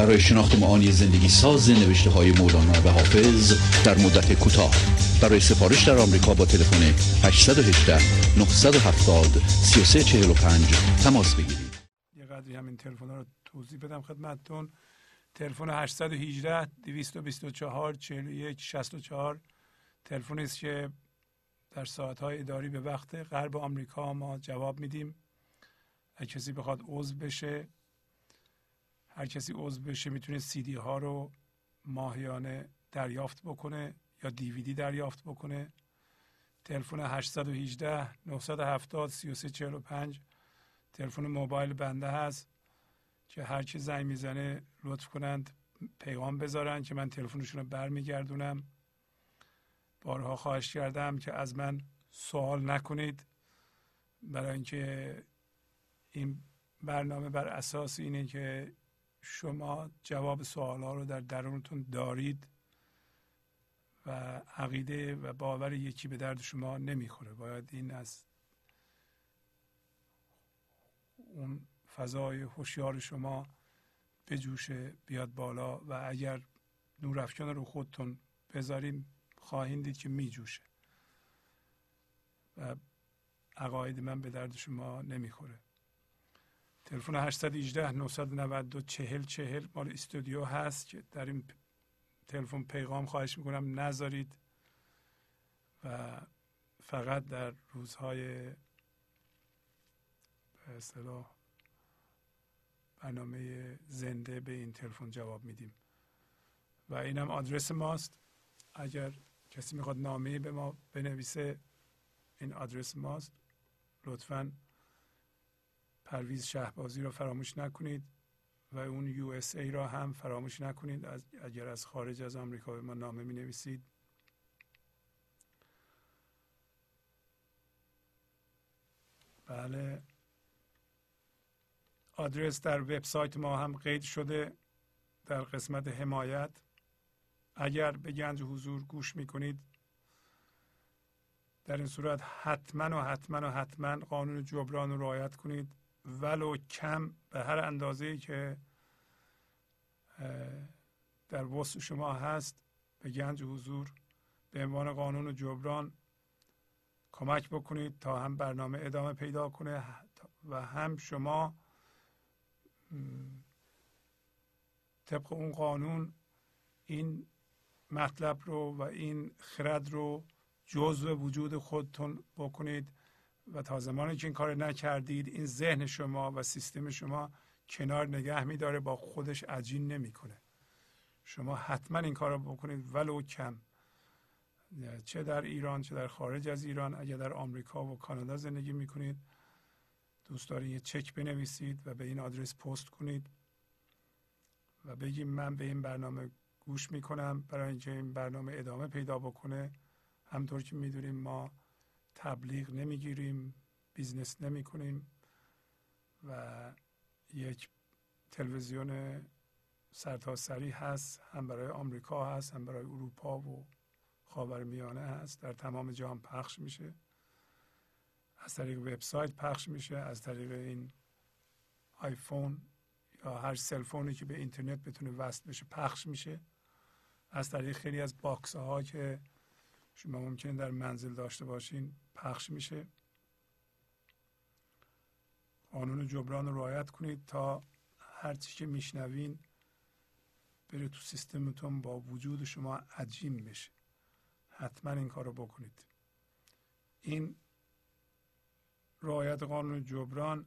برای شناخت معانی زندگی ساز نوشته های مولانا و حافظ در مدت کوتاه. برای سفارش در آمریکا با تلفن 818 970 3345 تماس بگیرید. یه قدری همین تلفن رو توضیح بدم خدمتتون. تلفن 818 224 41 64 تلفنی است که در ساعت های اداری به وقت غرب آمریکا ما جواب میدیم. اگه کسی بخواد عضو بشه هر کسی عضو بشه می‌تونه سی دی ها رو ماهیانه دریافت بکنه یا دیویدی دریافت بکنه. تلفن 818 970 3345 تلفن موبایل بنده هست که هر کی زنگ می‌زنه لطف کنند پیغام بذارن که من تلفنشون رو برمیگردونم. بارها خواهش کردم که از من سوال نکنید برای اینکه این برنامه بر اساس اینه که شما جواب سوال ها رو در درونتون دارید و عقیده و باور یکی به درد شما نمی‌خوره. باید این از اون فضای هوشیار شما بجوشه بیاد بالا و اگر نور افکن رو خودتون بذاریم خواهید دید که میجوشه و عقاید من به درد شما نمی‌خوره. تلفن 818 992 40 40 مال استودیو هست که در این تلفن پیغام خواهش می‌کنم نذارید و فقط در روزهای به اصطلاح برنامه زنده به این تلفن جواب میدیم. و اینم آدرس ماست. اگر کسی می‌خواد نامه به ما بنویسه این آدرس ماست. لطفا پرویز شهبازی را فراموش نکنید و اون یو اس ای را هم فراموش نکنید. از اگر از خارج از آمریکا به ما نامه می نویسید بله. آدرس در وبسایت ما هم قید شده در قسمت حمایت. اگر به گنج حضور گوش می کنید در این صورت حتما و حتما و حتما قانون جبران رو رعایت کنید. ولو کم به هر اندازه که در وسط شما هست به گنج حضور به عنوان قانون و جبران کمک بکنید تا هم برنامه ادامه پیدا کنه و هم شما طبق اون قانون این مطلب رو و این خرد رو جزء وجود خودتون بکنید. و تا زمانی که این کار نکردید این ذهن شما و سیستم شما کنار نگه میداره با خودش عجین نمی‌کنه. شما حتما این کار رو بکنید ولو کم. چه در ایران چه در خارج از ایران اگر در آمریکا و کانادا زندگی می‌کنید. دوست دارید یه چک بنویسید و به این آدرس پست کنید و بگیم من به این برنامه گوش می‌کنم برای اینکه این برنامه ادامه پیدا بکنه. همطور که می‌دونیم ما تبلیغ نمی‌گیریم business نمی کنیم و یک تلویزیون سرتاسری هست هم برای آمریکا هست هم برای اروپا و خاورمیانه هست. در تمام جهان پخش میشه. از طریق وبسایت پخش میشه از طریق این آیفون یا هر cell phone ی که به اینترنت بتونه وصل بشه پخش میشه. از طریق خیلی از box ها که شما ممکن در منزل داشته باشین پخش میشه. قانون جبران رو رعایت کنید تا هر چی که میشنوین بره تو سیستمتون با وجود شما عجیم بشه. حتما این کار رو بکنید. این رعایت قانون جبران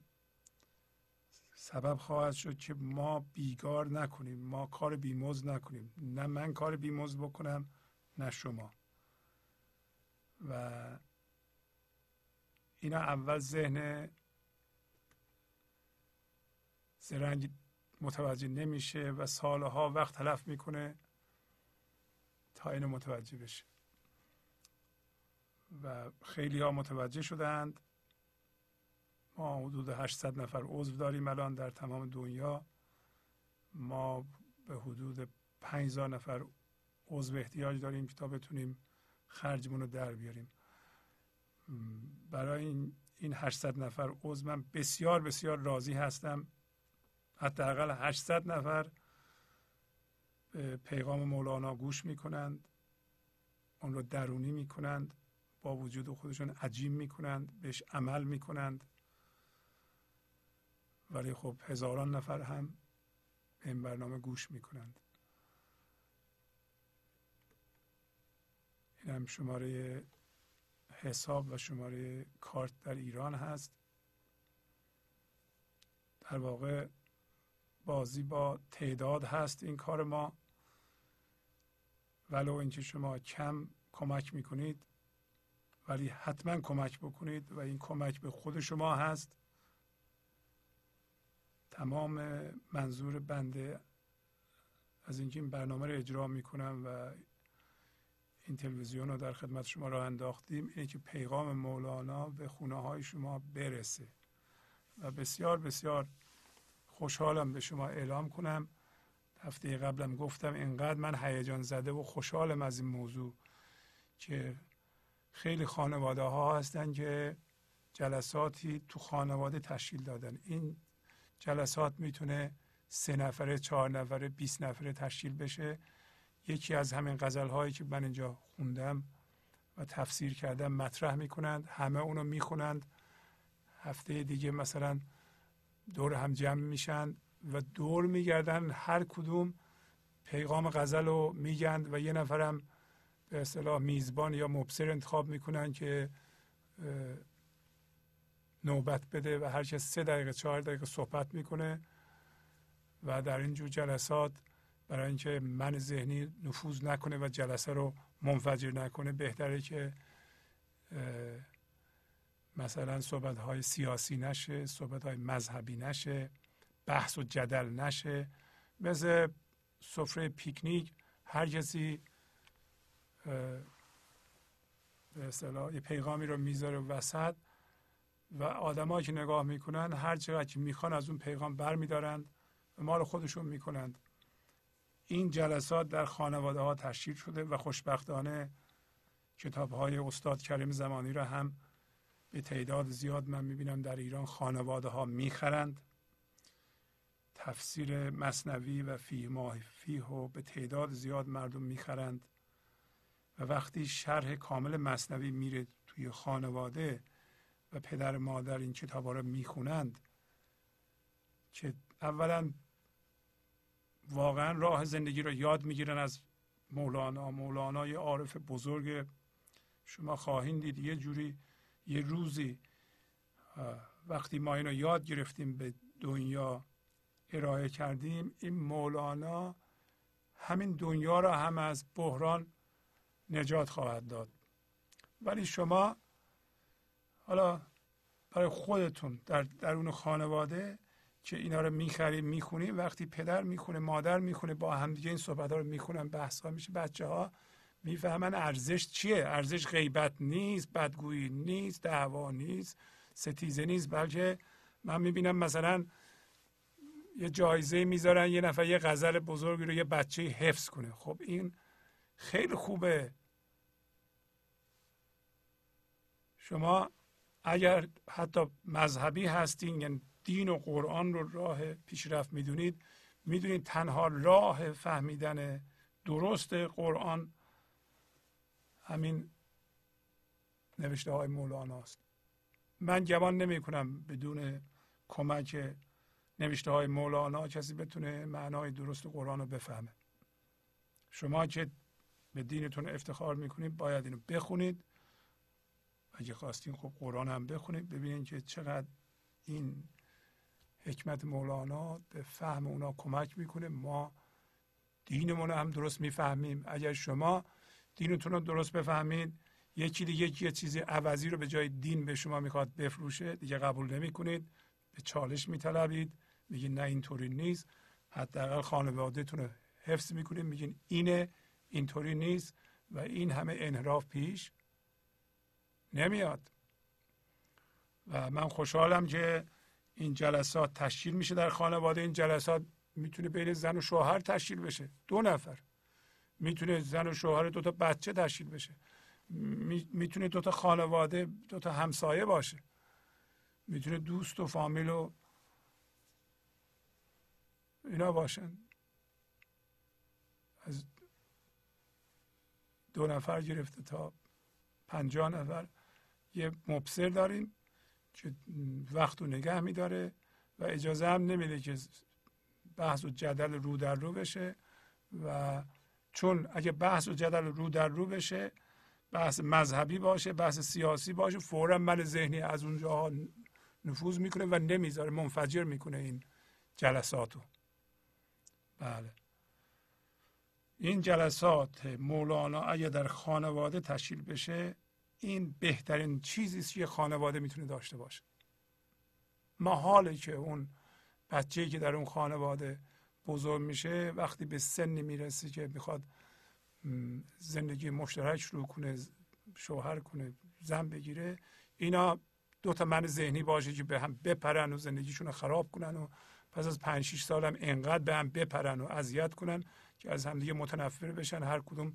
سبب خواهد شد که ما بیگار نکنیم ما کار بیموز نکنیم. نه من کار بیموز بکنم نه شما. و اینا اول ذهن زرنگ متوجه نمیشه و سالها وقت تلف می‌کنه تا اینو متوجه بشه. و خیلی ها متوجه شدند. ما حدود 800 نفر عضو داریم الان در تمام دنیا. ما به حدود 5000 نفر عضو احتیاج داریم که تا بتونیم خرجمون رو در بیاریم. برای این این 800 نفر عضو من بسیار بسیار راضی هستم. حداقل 800 نفر به پیغام مولانا گوش می‌کنند اون رو درونی می‌کنند با وجود خودشون عجیم می‌کنند بهش عمل می‌کنند. ولی خب هزاران نفر هم به این برنامه گوش می‌کنند. این هم شماره حساب و شماره کارت در ایران هست. در واقع بازی با تعداد هست این کار ما. ولو اینکه شما کم کمک می‌کنید ولی حتما کمک بکنید و این کمک به خود شما هست. تمام منظور بنده از اینکه این برنامه رو اجرا می‌کنم و این تلویزیون رو در خدمت شما را انداختیم اینه که پیغام مولانا به خونه های شما برسه. و بسیار بسیار خوشحالم به شما اعلام کنم. هفته قبلم گفتم اینقدر من هیجان زده و خوشحالم از این موضوع که خیلی خانواده ها هستن که جلساتی تو خانواده تشکیل دادن. این جلسات می‌تونه سه نفره چهار نفره 20 نفره تشکیل بشه. یکی از همین غزل هایی که من اینجا خوندم و تفسیر کردم مطرح می‌کنند همه اونو می‌خونند. هفته دیگه مثلا دور هم جمع میشن و دور میگردن. هر کدوم پیغام غزل رو میگند و یه نفرم به اصطلاح میزبان یا مبصر انتخاب می‌کنن که نوبت بده و هر سه دقیقه چهار دقیقه صحبت می‌کنه و در این جور جلسات برای اینکه من ذهنی نفوذ نکنه و جلسه رو منفجر نکنه بهتره که مثلا صحبت های سیاسی نشه صحبت های مذهبی نشه بحث و جدل نشه. مثل سفره پیکنیک هر کسی به اصطلاح یه پیغامی رو می‌ذاره وسط و آدمایی که نگاه می‌کنن هر چقدر که می‌خوان از اون پیغام برمیدارند و مال خودشون می‌کنند. این جلسات در خانواده ها تشکیل شده و خوشبختانه کتاب های استاد کریم زمانی را هم به تعداد زیاد من می‌بینم در ایران خانواده ها می‌خرند. تفسیر مصنوی و فی فیه و به تعداد زیاد مردم می‌خرند و وقتی شرح کامل مصنوی میره توی خانواده و پدر مادر این کتاب ها رو می‌خونند که اولا واقعا راه زندگی رو یاد می‌گیرن از مولانا. مولانا یه عارف بزرگ. شما خواهید دید یه جوری یه روزی وقتی ما اینو یاد گرفتیم به دنیا ارائه کردیم این مولانا همین دنیا را هم از بحران نجات خواهد داد. ولی شما حالا برای خودتون در درون خانواده که اینا رو می‌خریم می‌خونیم وقتی پدر می‌خونه مادر می‌خونه با همدیگه این صحبت ها رو می‌خونن بحث میشه بچه ها می‌فهمن ارزش چیه؟ ارزش غیبت نیست بدگویی نیست دعوا نیست ستیزه نیست بلکه من می‌بینم مثلا یه جایزه می‌ذارن یه نفر یه غزل بزرگی رو یه بچه حفظ کنه. خب این خیلی خوبه. شما اگر حتی مذهبی هستین یعنی دین و قرآن رو راه پیشرفت می‌دونید. می‌دونید تنها راه فهمیدن درست قرآن همین نوشته های مولانا است. من گمان نمی کنم بدون کمک نوشته های مولانا کسی بتونه معنای درست قرآن رو بفهمه. شما که به دینتون افتخار می‌کنید باید اینو بخونید. اگه خواستین خب قرآن هم بخونید ببینید که چقدر این حکمت مولانا به فهم اونا کمک می‌کنه. ما دینمون هم درست می‌فهمیم. اگر شما دینتون رو درست بفهمید یکی دیگه یه چیزی عوضی رو به جای دین به شما می‌خواد بفروشه دیگه قبول نمی‌کنید. به چالش میطلبید. میگین نه اینطوری نیست. حداقل خانوادهتون رو حفظ می‌کنید. میگین اینه اینطوری نیست و این همه انحراف پیش نمیاد. و من خوشحالم که این جلسات تشکیل میشه در خانواده. این جلسات می‌تونه بین زن و شوهر تشکیل بشه. دو نفر. می‌تونه زن و شوهر دو تا بچه تشکیل بشه. می‌تونه دو تا خانواده دو تا همسایه باشه. می‌تونه دوست و فامیل و اینا باشن. از دو نفر گرفته تا پنجاه نفر. یه مبصر داریم. که وقت و نگه میداره و اجازه هم نمیده که بحث و جدل رو در رو بشه و چون اگه بحث و جدل رو در رو بشه بحث مذهبی باشه بحث سیاسی باشه فورا من ذهنی از اونجاها نفوذ می‌کنه و نمی‌ذاره منفجر می‌کنه این جلساتو. بله. این جلسات مولانا اگه در خانواده تشکیل بشه این بهترین چیزی است که خانواده می‌تونه داشته باشه. محاله که اون بچه‌ای که در اون خانواده بزرگ میشه وقتی به سنی می‌رسه که می‌خواد زندگی مشترک شروع کنه شوهر کنه زن بگیره اینا دو تا من ذهنی باشه که به هم بپرن و زندگیشون رو خراب کنن و پس از پنج شیش سال هم انقدر به هم بپرن و اذیت کنن که از همدیگه متنفر بشن هر کدوم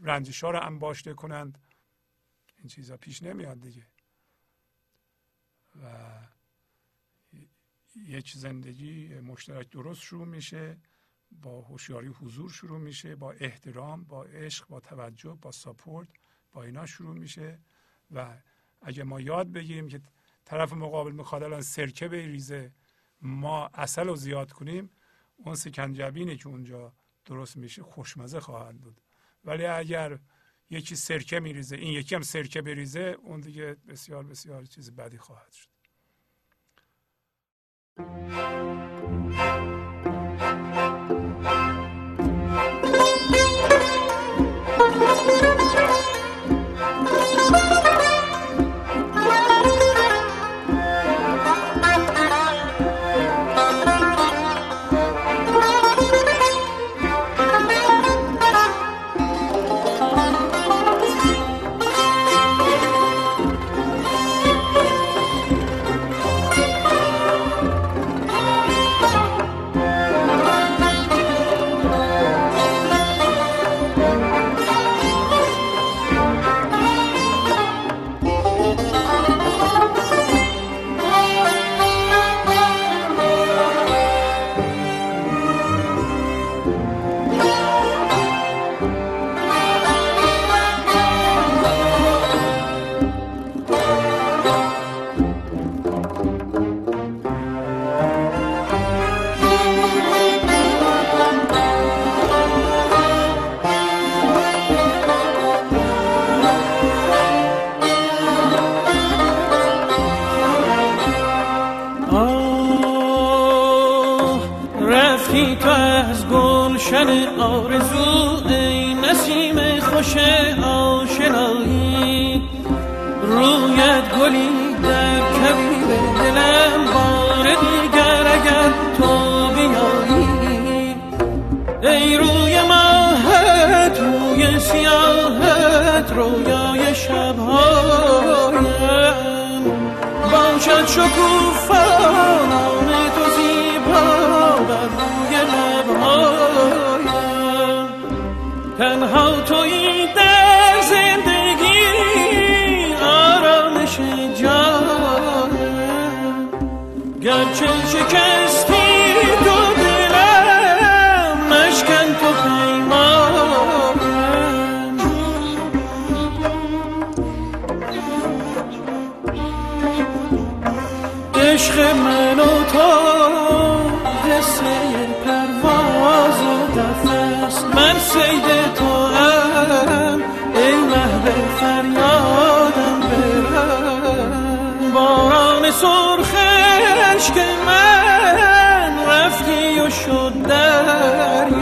رنجش ها رو انباشته کنند. این چیزا پیش نمیاد دیگه. و یک زندگی مشترک درست شروع میشه با هوشیاری حضور شروع میشه با احترام با عشق با توجه با ساپورت با اینا شروع میشه. و اگه ما یاد بگیریم که طرف مقابل می‌خواد الان سرکه بریزه ما اصل رو زیاد کنیم اون سکنجبینی که اونجا درست میشه خوشمزه خواهد بود. ولی اگر یکی سرکه میریزه این یکی هم سرکه بریزه اون دیگه بسیار بسیار چیز بدی خواهد شد. آرزو ای نسیم خوش آشنایی. رویت گلی در کبیر دلم بار دیگر اگر تو بیایی. ای روی ماهت روی سیاهت رویای شبهایم. باشد شکوفانانه تنها توی در زندگی آرامش جانم گرچه شکستی دو دلم مشکن تو پیمانم. عشق من و تو سرخ که من رفتی و شد دریا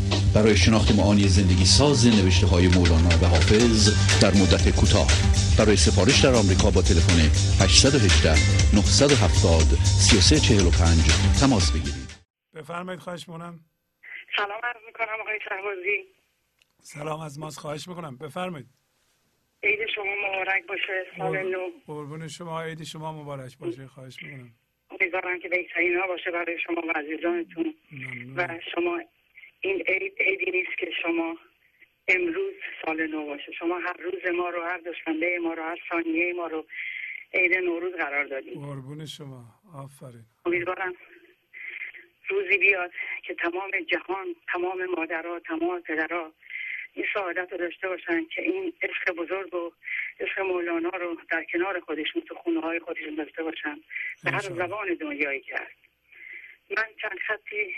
برای شناخت معانی زندگی ساز نوشته های مولانا و حافظ در مدت کوتاه. برای سفارش در آمریکا با تلفن 818 970 3345 تماس بگیرید. بفرمایید خواهش می‌کنم. سلام عرض می‌کنم آقای شهبازی. سلام از ماست خواهش می‌کنم. بفرمایید. عید شما مبارک باشه سال نو. قربون شما عید شما مبارک باشه خواهش می‌کنم. امیدوارم که بهترین ها باشه برای شما و عزیزانتون. و شما این عید عیدی نیست که شما امروز سال نو باشه. شما هر روز ما رو هر دوشنبه ما رو هر ثانیه ما رو عید نوروز قرار دادیم قربون شما. آفرین. امیدوارم روزی بیاد که تمام جهان تمام مادرها تمام پدرها این سعادت رو داشته باشن که این عشق بزرگ و عشق مولانا رو در کنار خودشون تو خونه های خودشون داشته باشن. به هر. زبان دنیایی هست. من چند خطی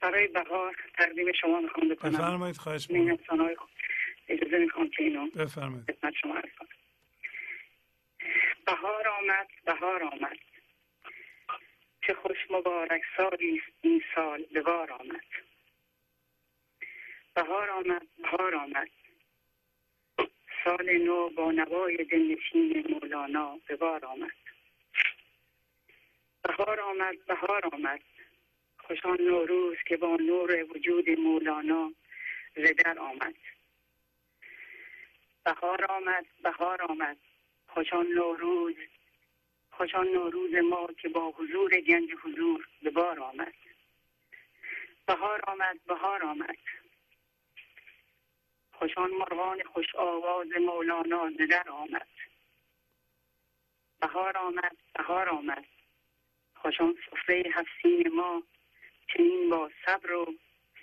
برای بهار تقدیم شما می‌خوام بکنم. بفرمایید خواهش می‌کنم. اجازه می‌خوام که اینو بفرمایید. خدمت شما عرض کنم. بهار آمد بهار آمد. چه خوش مبارک سالی است این سال به بار آمد. بهار آمد بهار آمد. سال نو با نوای دلنشین مولانا به بار آمد. بهار آمد بهار آمد. خوشان نوروز که با نور وجود مولانا ز در آمد. بهار آمد بهار آمد. خوشان نوروز خوشان نوروز ما که با حضور گنج حضور به بار آمد. بهار آمد بهار آمد. خوشان مرغان خوش آواز مولانا ز در آمد. بهار آمد بهار آمد. خوشان سفره هفتین ما چنین با صبر و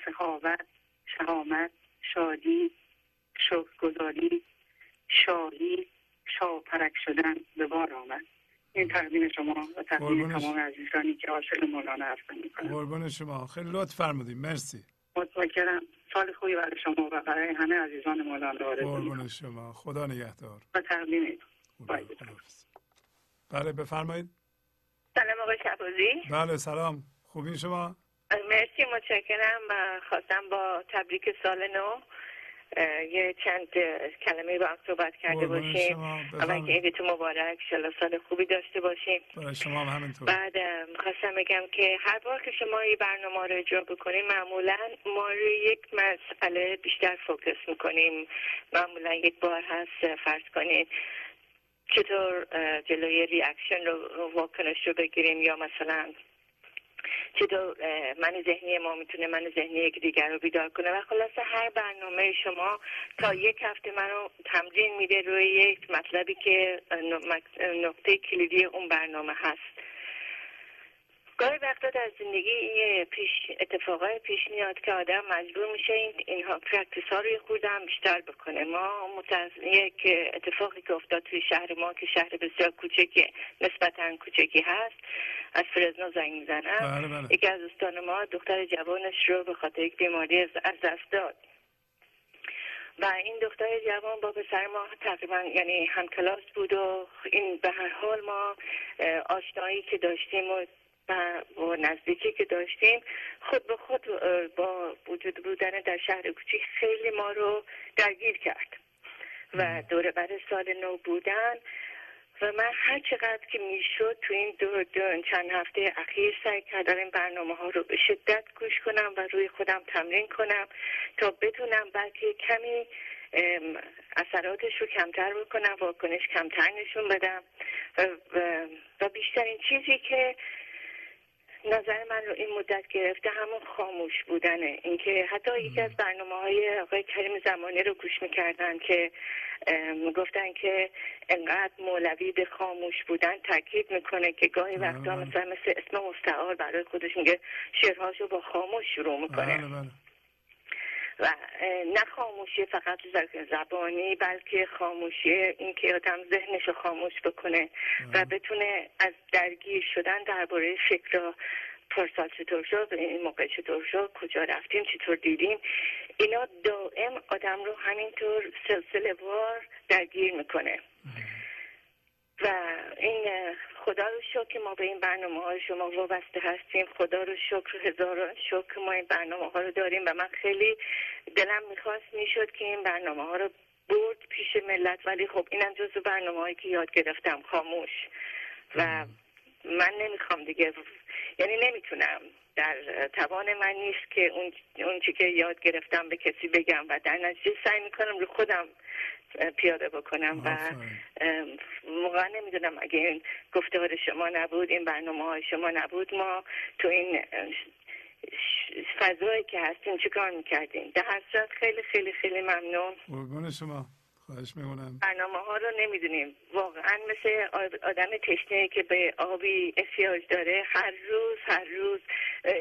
سخاوت شهامت شادی شکرگزاری شاهی شاپرک شدن به بار آمد. این تقدیم شما و تقدیم. تمام عزیزانی که عاشق مولانا هستن می‌کنم قربون شما. خیلی لطف فرمودید مرسی. متشکرم. سال خوبی برای شما و برای همه عزیزان مولانا آرزو می‌کنم. قربون شما. خدا نگهدار. و تقدیم. خداحافظ. بله. بفرمایید. سلام آقای شعبازی بله سلام. خوبی شما؟ مرسی متشکرم و خواستم با تبریک سال نو یه چند کلمه با هم صحبت کرده باشیم اول که بفرمایید. عیدتون مبارک شلا سال خوبی داشته باشیم. شما هم همینطور. بعد اه، می‌خواستم بگم که هر بار که شما این برنامه رو اجرا بکنیم معمولا ما روی یک مسئله بیشتر focus می‌کنیم. معمولا یک بار هست فرض کنید چطور جلوی reaction رو واکنش رو بگیریم یا مثلا چطور من ذهنی ما می‌تونه من ذهنی یک دیگر رو بیدار کنه. و خلاصه هر برنامه شما تا یک هفته منو تمرین میده روی یک مطلبی که نقطه کلیدی اون برنامه هست. گاهی وقتا در زندگی یه پیش اتفاقای پیش میاد که آدم مجبور میشه این اینها practice ها رو هم بیشتر بکنه. ما متأس- یک اتفاقی که افتاد توی شهر ما که شهر بسیار کوچکی نسبتا کوچکی هست. از Fresno زنگ می‌زنم. بله بله. یکی از دوستان ما دختر جوانش رو به خاطر یک بیماری از دست داد. و این دختر جوان با پسر ما تقریبا یعنی هم کلاس بود و این به هر حال ما آشنایی که داشتیم و و با نزدیکی که داشتیم خود به خود با وجود بودن در شهر کوچیک خیلی ما رو درگیر کرد و دور بر سال نو بودن و من هر چقدر که می‌شد تو این دو, دو چند هفته اخیر سعی کردم این برنامه ها رو به شدت گوش کنم و روی خودم تمرین کنم تا بتونم بلکه کمی اثراتش رو کمتر بکنم واکنش کمتر نشون بدم و, و بیشترین چیزی که نظر من رو این مدت گرفته همون خاموش بودنه. اینکه حتی یکی از برنامه های آقای کریم زمانی رو گوش می‌کردن که گفتن که انقدر مولوی به خاموش بودن تاکید می‌کنه که گاهی وقتا مثلا مثل اسم مستعار برای خودش میگه شعرهاشو با خاموش شروع می‌کنه. بله بله. و نه خاموشی فقط زبانی بلکه خاموشی اینکه آدم ذهنش رو خاموش بکنه و بتونه از درگیر شدن درباره فکر پارسال چطور شد این موقع چطور شد کجا رفتیم چطور دیدیم اینا دائم آدم رو همینطور سلسله وار درگیر می‌کنه. و این خدا رو شکر ما به این برنامه های شما وابسته هستیم. خدا رو شکر هزاران شکر ما این برنامه ها رو داریم و من خیلی دلم می‌خواست می‌شد که این برنامه ها رو برد پیش ملت ولی خب اینم جزو برنامه هایی که یاد گرفتم خاموش. و من نمی‌خوام دیگه. یعنی نمی‌تونم. در توان من نیست که اون, اون چی که یاد گرفتم به کسی بگم و در نتیجه سعی می‌کنم رو خودم پیاده بکنم و موقع نمی‌دونم اگه این گفتار شما نبود این برنامه های شما نبود ما تو این فضایی که هستیم چیکار می‌کردیم؟ در هر خیلی خیلی خیلی ممنون. قربون شما. خواهش می‌کنم. برنامه ها رو نمی‌دونیم. واقعا مثل آدم تشنه که به آبی احتیاج داره هر روز هر روز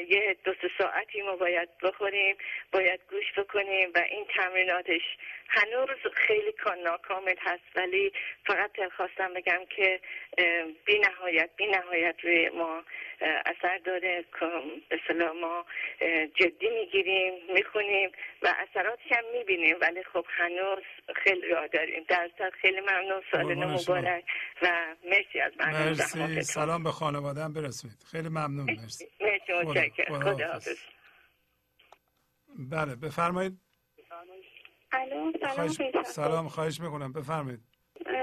یه دو ساعتی ما باید بخوریم باید گوش بکنیم و این تمریناتش هنوز خیلی ناکامل هست. ولی فقط خواستم بگم که بی نهایت بی نهایت روی ما اثر داره. که ما جدی می‌گیریم می‌خونیم و اثراتش هم می‌بینیم. ولی خب هنوز خیلی راه داریم. در خیلی ممنون. سال مبارک و مرسی از برنامه مرسی. سلام به خانواده هم برسونید. خیلی ممنون. مرسی. مرسی. متشکرم. خدا حافظ. بله بفرمایید. الو سلام خواهش... سلام خواهش می‌کنم. بفرمایید.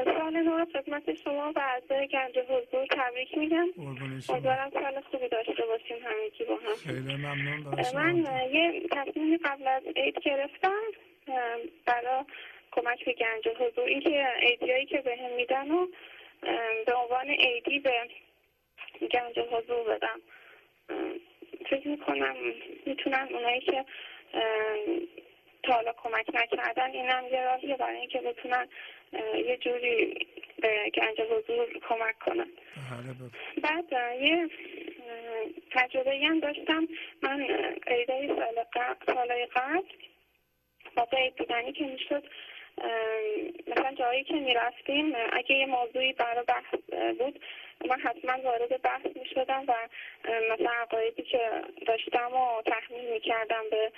سال نو خدمت شما و اعضای گنج حضور تبریک میگم. امیدوارم سال خوبی داشته باشیم همگی با هم. خیلی ممنون. من یه تصمیمی قبل از عید گرفتم. برای کمک به گنج حضور. اینکه ایدیایی که بهم به میدن و به عنوان ایدی به گنج حضور بدم. فکر می‌کنم می‌تونم اونایی که تا حالا کمک نکردن اینم یه راهیه برای اینکه بتونن یه جوری به گنج حضور کمک کنن. بله، بعد یه تجربه هم داشتم. من عیده سال قبل موقع عید بودنی که می‌شد مثلا جایی که می‌رفتیم اگه یه موضوعی برای بحث بود من حتما وارد بحث می شدم و مثلا عقایدی که داشتم و تحمیل می کردم به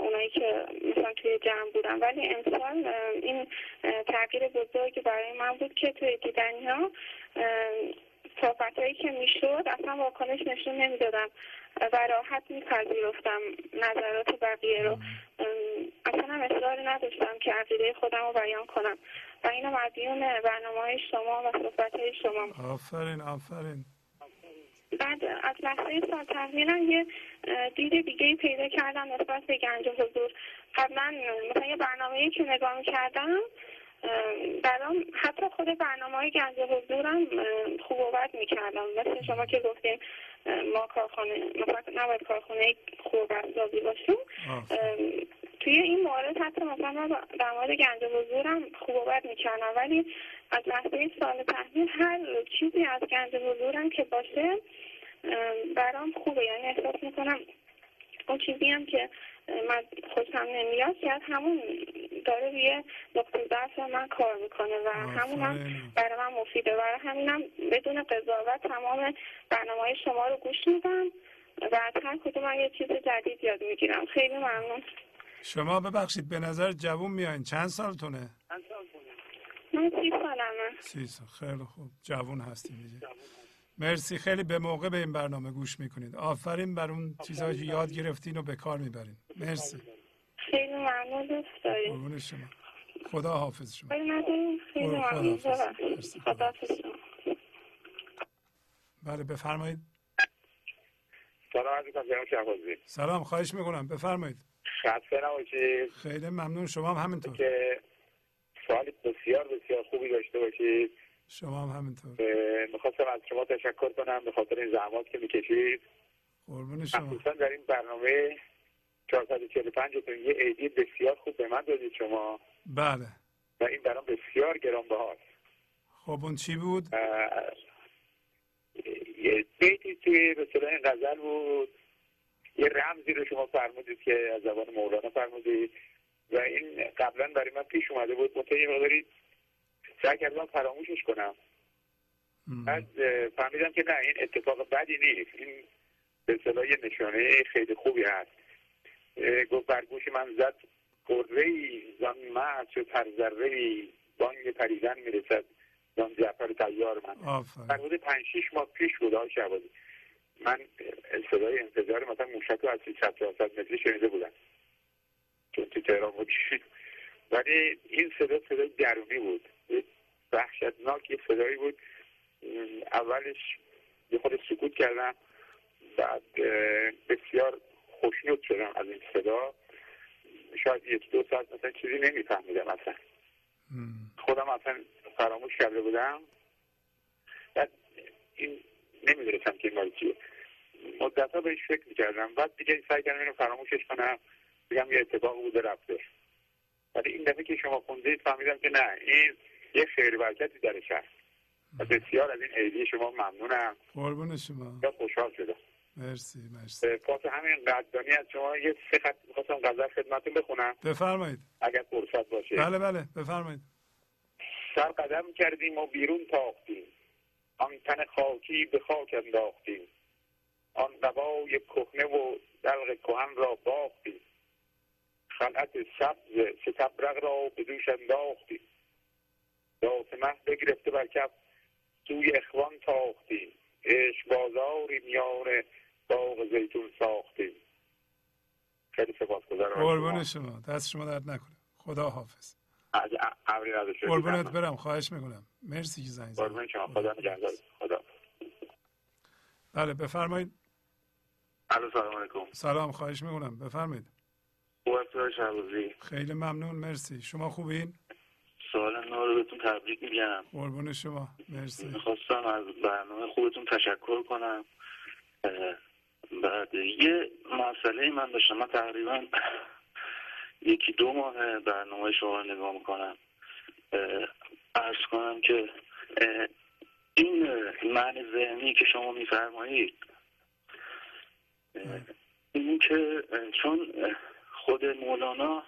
اونایی که مثلا توی جمع بودن. ولی امسال این تغییر بزرگی برای من بود که توی دیدنی ها صحبت هایی که می‌شد اصلا واکنش نشون نمی‌دادم و راحت میپذیرفتم نظرات بقیه رو. اصلا هم اصرار نداشتم که عقیده خودم رو بیان کنم. و اینو مدیون برنامه های شما و صحبت های شما. آفرین آفرین. بعد از لحظه سال تحویلم یه دید دیگه پیدا کردم نسبت به گنج حضور. قبلا مثلا یه برنامه که نگاه کردم برام حتی خود برنامه های گنج حضورم خوب و بد می‌کردم. مثل شما که گفتیم ما کارخانه مثلا نباید کارخانه خوب و باشیم. توی این مورد حتی مثلا در مورد گنج حضورم خوب و بد می‌کردم. ولی از لحظه سال تحویل هر چیزی از گنج حضورم که باشه برام خوبه. یعنی احساس می‌کنم اون چیزی هم که من خوشم نمیاد. شاید همون داره روی نقطه ضعف من کار می‌کنه و همون هم برای من مفیده. برای همینم بدون قضاوت تمام برنامه های شما رو گوش میدم و از هر کدوم من یه چیز جدید یاد می‌گیرم. خیلی ممنون. شما ببخشید به نظر جوون میایین چند سالتونه؟ من سی سالمه. سی سال. خیلی خوب. جوون هستی میگه مرسی. خیلی به موقع به این برنامه گوش می‌کنید. آفرین بر اون چیزهایی که یاد گرفتین و به کار می‌برین. مرسی. خیلی ممنون دوست داریم. شما. خدا حافظ شما. خیلی ممنون. خدا بله بفرمایید. سلام سلام خواهش می‌کنم. بفرمایید. خیلی ممنون. شما هم همینطور. که سوال بسیار بسیار خوبی داشته باشید. شما هم همینطور. می‌خواستم از شما تشکر کنم به خاطر این زحمات که می‌کشید. قربون شما. مخصوصا در این برنامه 445 تون یه ایدی بسیار خوب به من دادید شما. بله. و این برام بسیار گرانبهاست خب اون چی بود؟ یه بیتی توی به این غزل بود. یه رمزی رو شما فرمودید که از زبان مولانا فرمودید. و این قبلا برای من پیش اومده بود. منتها یه مقداری سعی کردم فراموشش کنم. بعد فهمیدم که نه این اتفاق بدی نیست. این به اصطلاح یه نشانه خیلی خوبی هست. گفت بر گوش من زد قره ای زان مرد شد هر ذره ای بانگ پریدن می‌رسد. زان جعفر تیار من. در حدود پنج شیش ماه پیش بود آقای شعبازی من صدای انتظار مثلا موشک رو از 300 400 متری شنیده بودم. چون تو تهران بود. ولی این صدا صدای درونی بود. وحشتناک یه صدایی بود. اولش یه خود سکوت کردم. بعد بسیار خوشنود شدم از این صدا. شاید یک دو ساعت مثلا چیزی نمیفهمیدم اصلا. خودم اصلا فراموش کرده بودم. بعد این نمی‌دونستم که این مال چیه. مدت ها بهش فکر می‌کردم. بعد دیگه سعی کردم اینو فراموشش کنم. بگم یه اتفاق بوده رفته. ولی این دفعه که شما خوندید فهمیدم که نه این یه خیر برکتی درش هست و بسیار از این عیدی شما ممنونم. قربون شما. خوشحال شدم. مرسی مرسی. پاس همین قدردانی از شما. یه سه خط می‌خواستم غزل خدمتتون بخونم. بفرمایید. اگر فرصت باشه. بله بله بفرمایید. سر قدم کردیم و بیرون تاختیم. آن تن خاکی به خاک انداختیم. آن قبای کهنه و دلق کهن را باختیم. خلعت سبز ستبرق را به دوش انداختیم. داس مه بگرفته بر کف سوی اخوان تاختیم. عشق بازاری میان باغ زیتون ساختیم. خیلی سپاسگزارم. قربون شما. دست شما درد نکنه. خدا حافظ. از قربونت. برم. خواهش می‌کنم. مرسی که زنگ قربون شما. خدا خدا. بله بفرمایید. الو سلام علیکم. سلام. خواهش می‌کنم. بفرمایید. خیلی ممنون. مرسی. شما خوبین؟ سوال نو رو بهتون تبریک میگم. قربون شما. مرسی. می‌خواستم از برنامه خوبتون تشکر کنم. بعد یه مسئله من داشتم. من تقریبا یکی دو ماه برنامه شما رو نگاه می‌کنم. ارز کنم که این معنی ذهنی که شما میفرمایید این که چون خود مولانا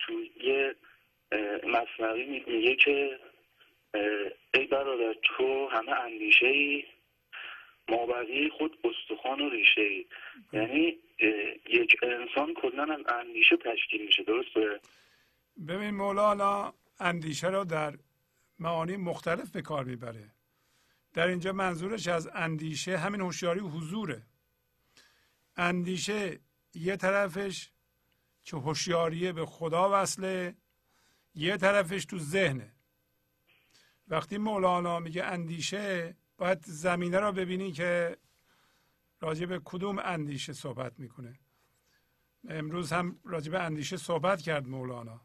تو یه مصنوی میگه که ای برادر تو همه اندیشه ای مابقی خود استخوان و ریشه ای یعنی یک انسان کلا از اندیشه تشکیل میشه درسته؟ ببین مولانا اندیشه رو در معانی مختلف به کار می‌بره. در اینجا منظورش از اندیشه همین هوشیاری حضوره. اندیشه یه طرفش که هوشیاری به خدا وصله یه طرفش تو ذهنه. وقتی مولانا میگه اندیشه باید زمینه رو ببینی که راجع به کدوم اندیشه صحبت می‌کنه. امروز هم راجع به اندیشه صحبت کرد مولانا.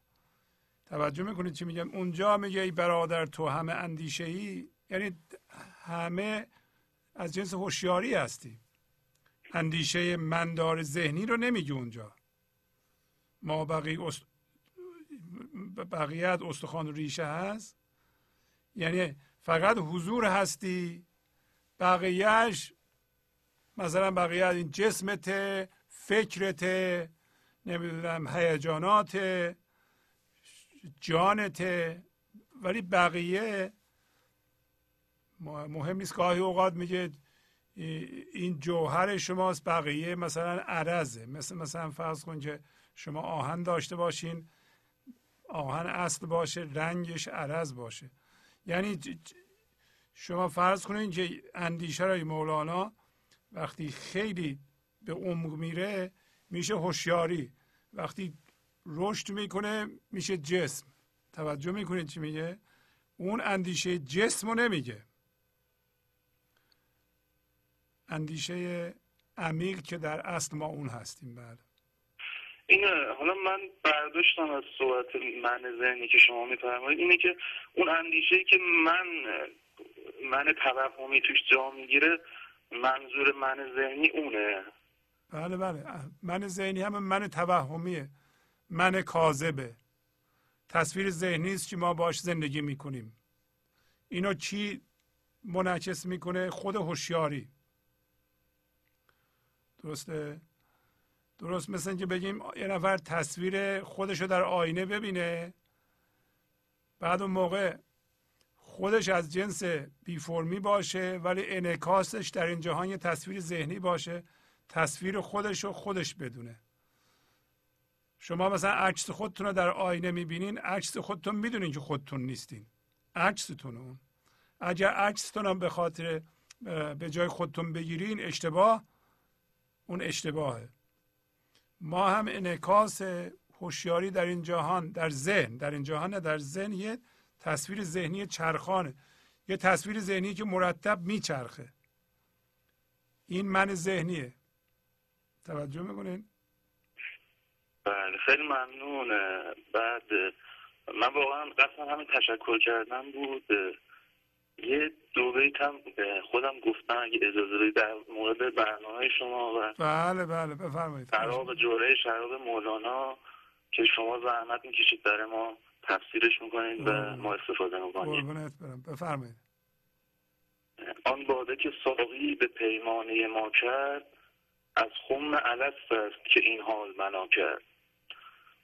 توجه می‌کنید چی میگم؟ اونجا میگه ای برادر تو همه اندیشه ای یعنی همه از جنس هوشیاری هستی. اندیشه مندار ذهنی رو نمیگه اونجا. ما است... بقیت استخوان ریشه هست؟ یعنی فقط حضور هستی بقیهش مثلا بقیه این جسمت فکرت نمی‌دونم هیجانات جانت ولی بقیه مهم نیست. گاهی اوقات میگه این جوهر شماست بقیه مثلا عرضه. مثل مثلا فرض کن که شما آهن داشته باشین آهن اصل باشه رنگش عرض باشه. یعنی شما فرض کنید که اندیشه رای مولانا وقتی خیلی به عمق میره میشه هوشیاری. وقتی رشد می‌کنه میشه جسم. توجه می‌کنید چی میگه؟ اون اندیشه جسم رو نمیگه. اندیشه عمیق که در اصل ما اون هستیم بله. این حالا من برداشتم از صحبت من ذهنی که شما میفرمایید اینه که اون اندیشه که من من توهمی توش جا می‌گیره منظور من ذهنی اونه. بله بله. من ذهنی هم من توهمیه. من کاذبه. تصویر ذهنی است که ما باش زندگی می‌کنیم. اینو چی منعکس می‌کنه؟ خود هوشیاری. درسته؟ درست مثل اینکه بگیم یه نفر تصویر خودش رو در آینه ببینه بعد اون موقع خودش از جنس بی فرمی باشه ولی انعکاسش در این جهان یه تصویر ذهنی باشه تصویر خودش رو خودش بدونه. شما مثلا عکس خودتون رو در آینه می‌بینین عکس خودتون می‌دونین که خودتون نیستین. عکستون اون. اگر عکستون هم به خاطر به جای خودتون بگیرین اشتباه اون اشتباهه. ما هم انعکاس هوشیاری در این جهان در ذهن در این جهان در ذهن یه تصویر ذهنی چرخانه. یه تصویر ذهنی که مرتب میچرخه. این من ذهنیه. توجه می‌کنین؟ بله خیلی ممنون بعد من واقعا قصد همین تشکر کردم بود. یه دو بیت هم خودم گفتم اگه اجازه بدید در مورد برنامه شما و بله بله بفرمایید. شراب جوره شراب مولانا که شما زحمت می‌کشید در ما تفسیرش می‌کنید و ما استفاده برم. بفرمایید. آن باده که ساقی به پیمانه ما کرد از خم الست است که این حال بنا کرد.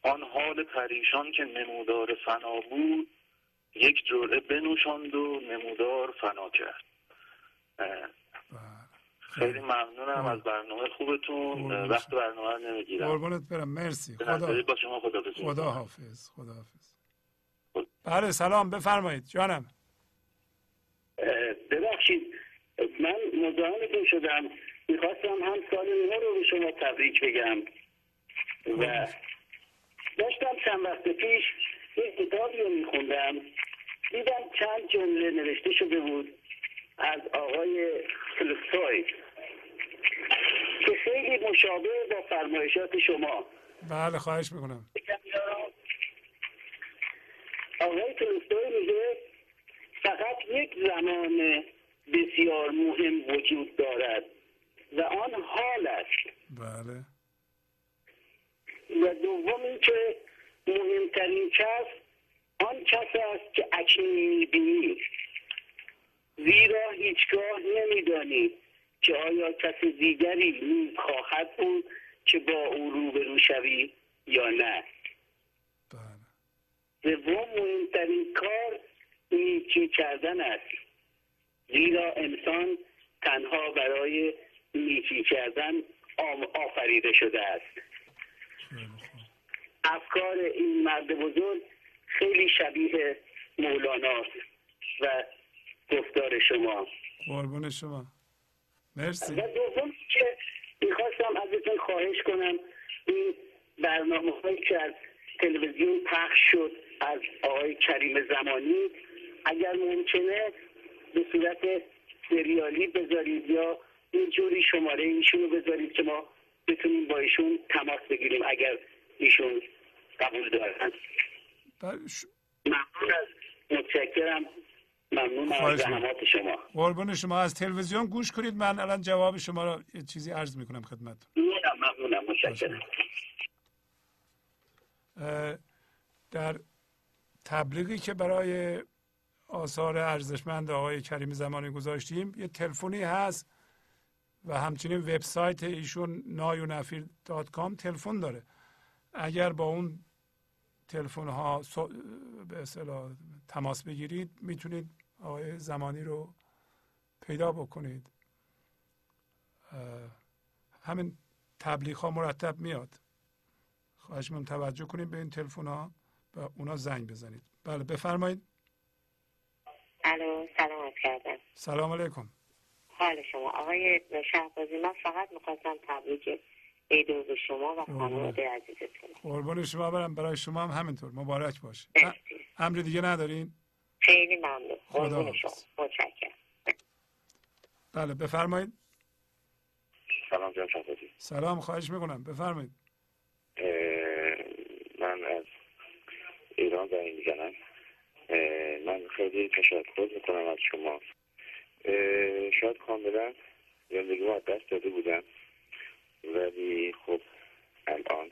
آن حال پریشان که نمودار فنا بود یک جرعه بنوشاند و نمودار فنا کرد. خیلی ممنونم از برنامه خوبتون. وقت برنامه رو نمی‌گیرم. قربونت برم. مرسی. خدا با شما خدا خدا حافظ. خدا حافظ. بله سلام. بفرمایید. جانم. ببخشید. من مزاحمتون شدم. می‌خواستم هم سال نو رو به شما تبریک بگم. و داشتم چند وقت پیش یک کتابی رو میخوندم. دیدم چند جمله نوشته شده بود از آقای فلوستوی که خیلی مشابه با فرمایشات شما. بله خواهش می‌کنم. آقای تولستوی میگه فقط یک زمان بسیار مهم وجود دارد و آن حال است. بله. و دوم اینکه مهمترین کس آن کس است که اکنون می‌بینی. زیرا هیچگاه نمیدانی که آیا کس دیگری نیز خواهد بود که با او روبرو شوی یا نه. سوم مهمترین کار نیکی کردن است. زیرا انسان تنها برای نیکی کردن آفریده شده است. افکار این مرد بزرگ خیلی شبیه مولانا و گفتار شما. قربون شما. مرسی. و دوم که می‌خواستم ازتون خواهش کنم این برنامه هایی که از تلویزیون پخش شد از آقای کریم زمانی اگر ممکنه به صورت سریالی بذارید یا یه جوری شماره ایشون رو بذارید که ما بتونیم با ایشون تماس بگیریم اگر ایشون قبول دارن ممنون از متشکرم. ممنون از زحمات شما. قربون شما. از تلویزیون گوش کنید. من الان جواب شما رو یه چیزی عرض می‌کنم خدمت. ممنونم متشکرم. در تبلیغی که برای آثار ارزشمند آقای کریم زمانی گذاشتیم یه تلفنی هست و همچنین وبسایت ایشون نایونفیر دات کام تلفن داره. اگر با اون تلفن ها به اصطلاح تماس بگیرید می‌تونید آقای زمانی رو پیدا بکنید. همین تبلیغ ها مرتب میاد. خواهش من توجه کنید به این تلفن ها و اونا زنگ بزنید. بله بفرمایید. الو سلام کردم. سلام علیکم. حال شما. آقای شهبازی من فقط می‌خواستم تبریک عید به شما و خانواده عزیزتون. قربان شما برم. برای شما هم همینطور. مبارک باشه امر دیگه ندارین؟ خیلی ممنون. قربون شما. متشکرم. بله بفرمایید. سلام جان سلام خواهش می‌کنم. بفرمایید. من از ایران زنگ می‌زنم من خیلی تشکر می‌کنم از شما. شاید کاملا زندگی ما دست داده بودم. ولی خب الان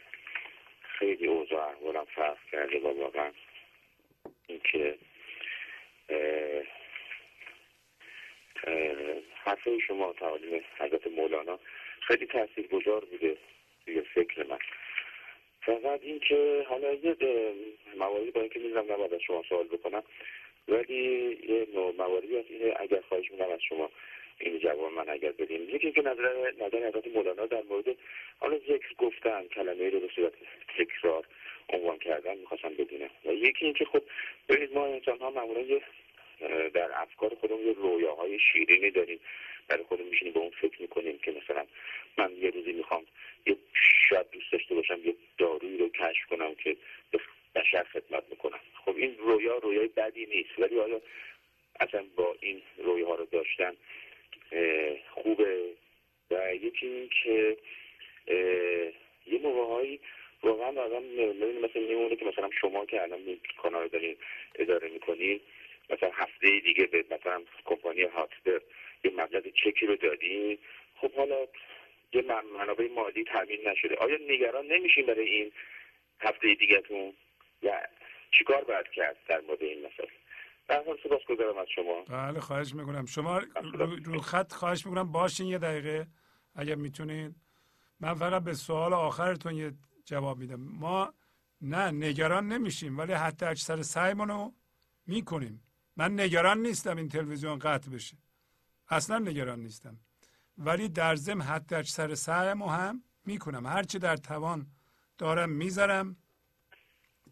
خیلی اوضاع احوالم فرق کرده و واقعا اینکه حرفه شما تعالیم حضرت مولانا خیلی تاثیر گذار بوده توی فکر من. فقط اینکه حالا یه مواردی با اینکه می‌دونم نباید از شما سوال بکنم ولی یه مواردی هست اینه اگر خواهش می‌کنم از شما این جواب من اگر بدین. یکی اینکه نظر نظر حضرت مولانا در مورد حالا ذکر گفتن کلمه رو به صورت تکرار عنوان کردن می‌خواستم بدونم. و یکی اینکه خب ببینید ما انسان ها معمولا در افکار خودمون یه رویاهای شیرینی داریم. برای خودمون میشینیم به اون فکر می‌کنیم که مثلا من یه روزی می‌خوام یه شاید دوست داشته باشم یه دارویی رو کشف کنم که به بشر خدمت می‌کنم خب این رویا رویای بدی نیست. ولی آیا اصلا با این رویاها رو داشتن خوبه. و یکی این که یه موقعهایی واقعا آدم مثل میمونه که مثلا شما که الان کانال دارین اداره می‌کنین مثلا هفته دیگه به مثلا کمپانی هاتبر یه مبلغ چکی رو دادین خب حالا یه منابع مالی تامین نشده. آیا نگران نمیشین برای این هفته دیگهتون؟ و چیکار باید کرد در مورد این مسئله؟ حال سپاس گذارم از شما. بله خواهش می‌کنم. شما رو, خط خواهش می‌کنم. باشین یه دقیقه اگر می‌تونین. من فقط به سوال آخرتون یه جواب میدم. ما نه نگران نمیشیم ولی حتی اکثر سعیمون رو می‌کنیم. من نگران نیستم این تلویزیون قطع بشه. اصلا نگران نیستم. ولی در ضمن حتی اکثر سعیمو هم می‌کنم. هرچی در توان دارم می‌ذارم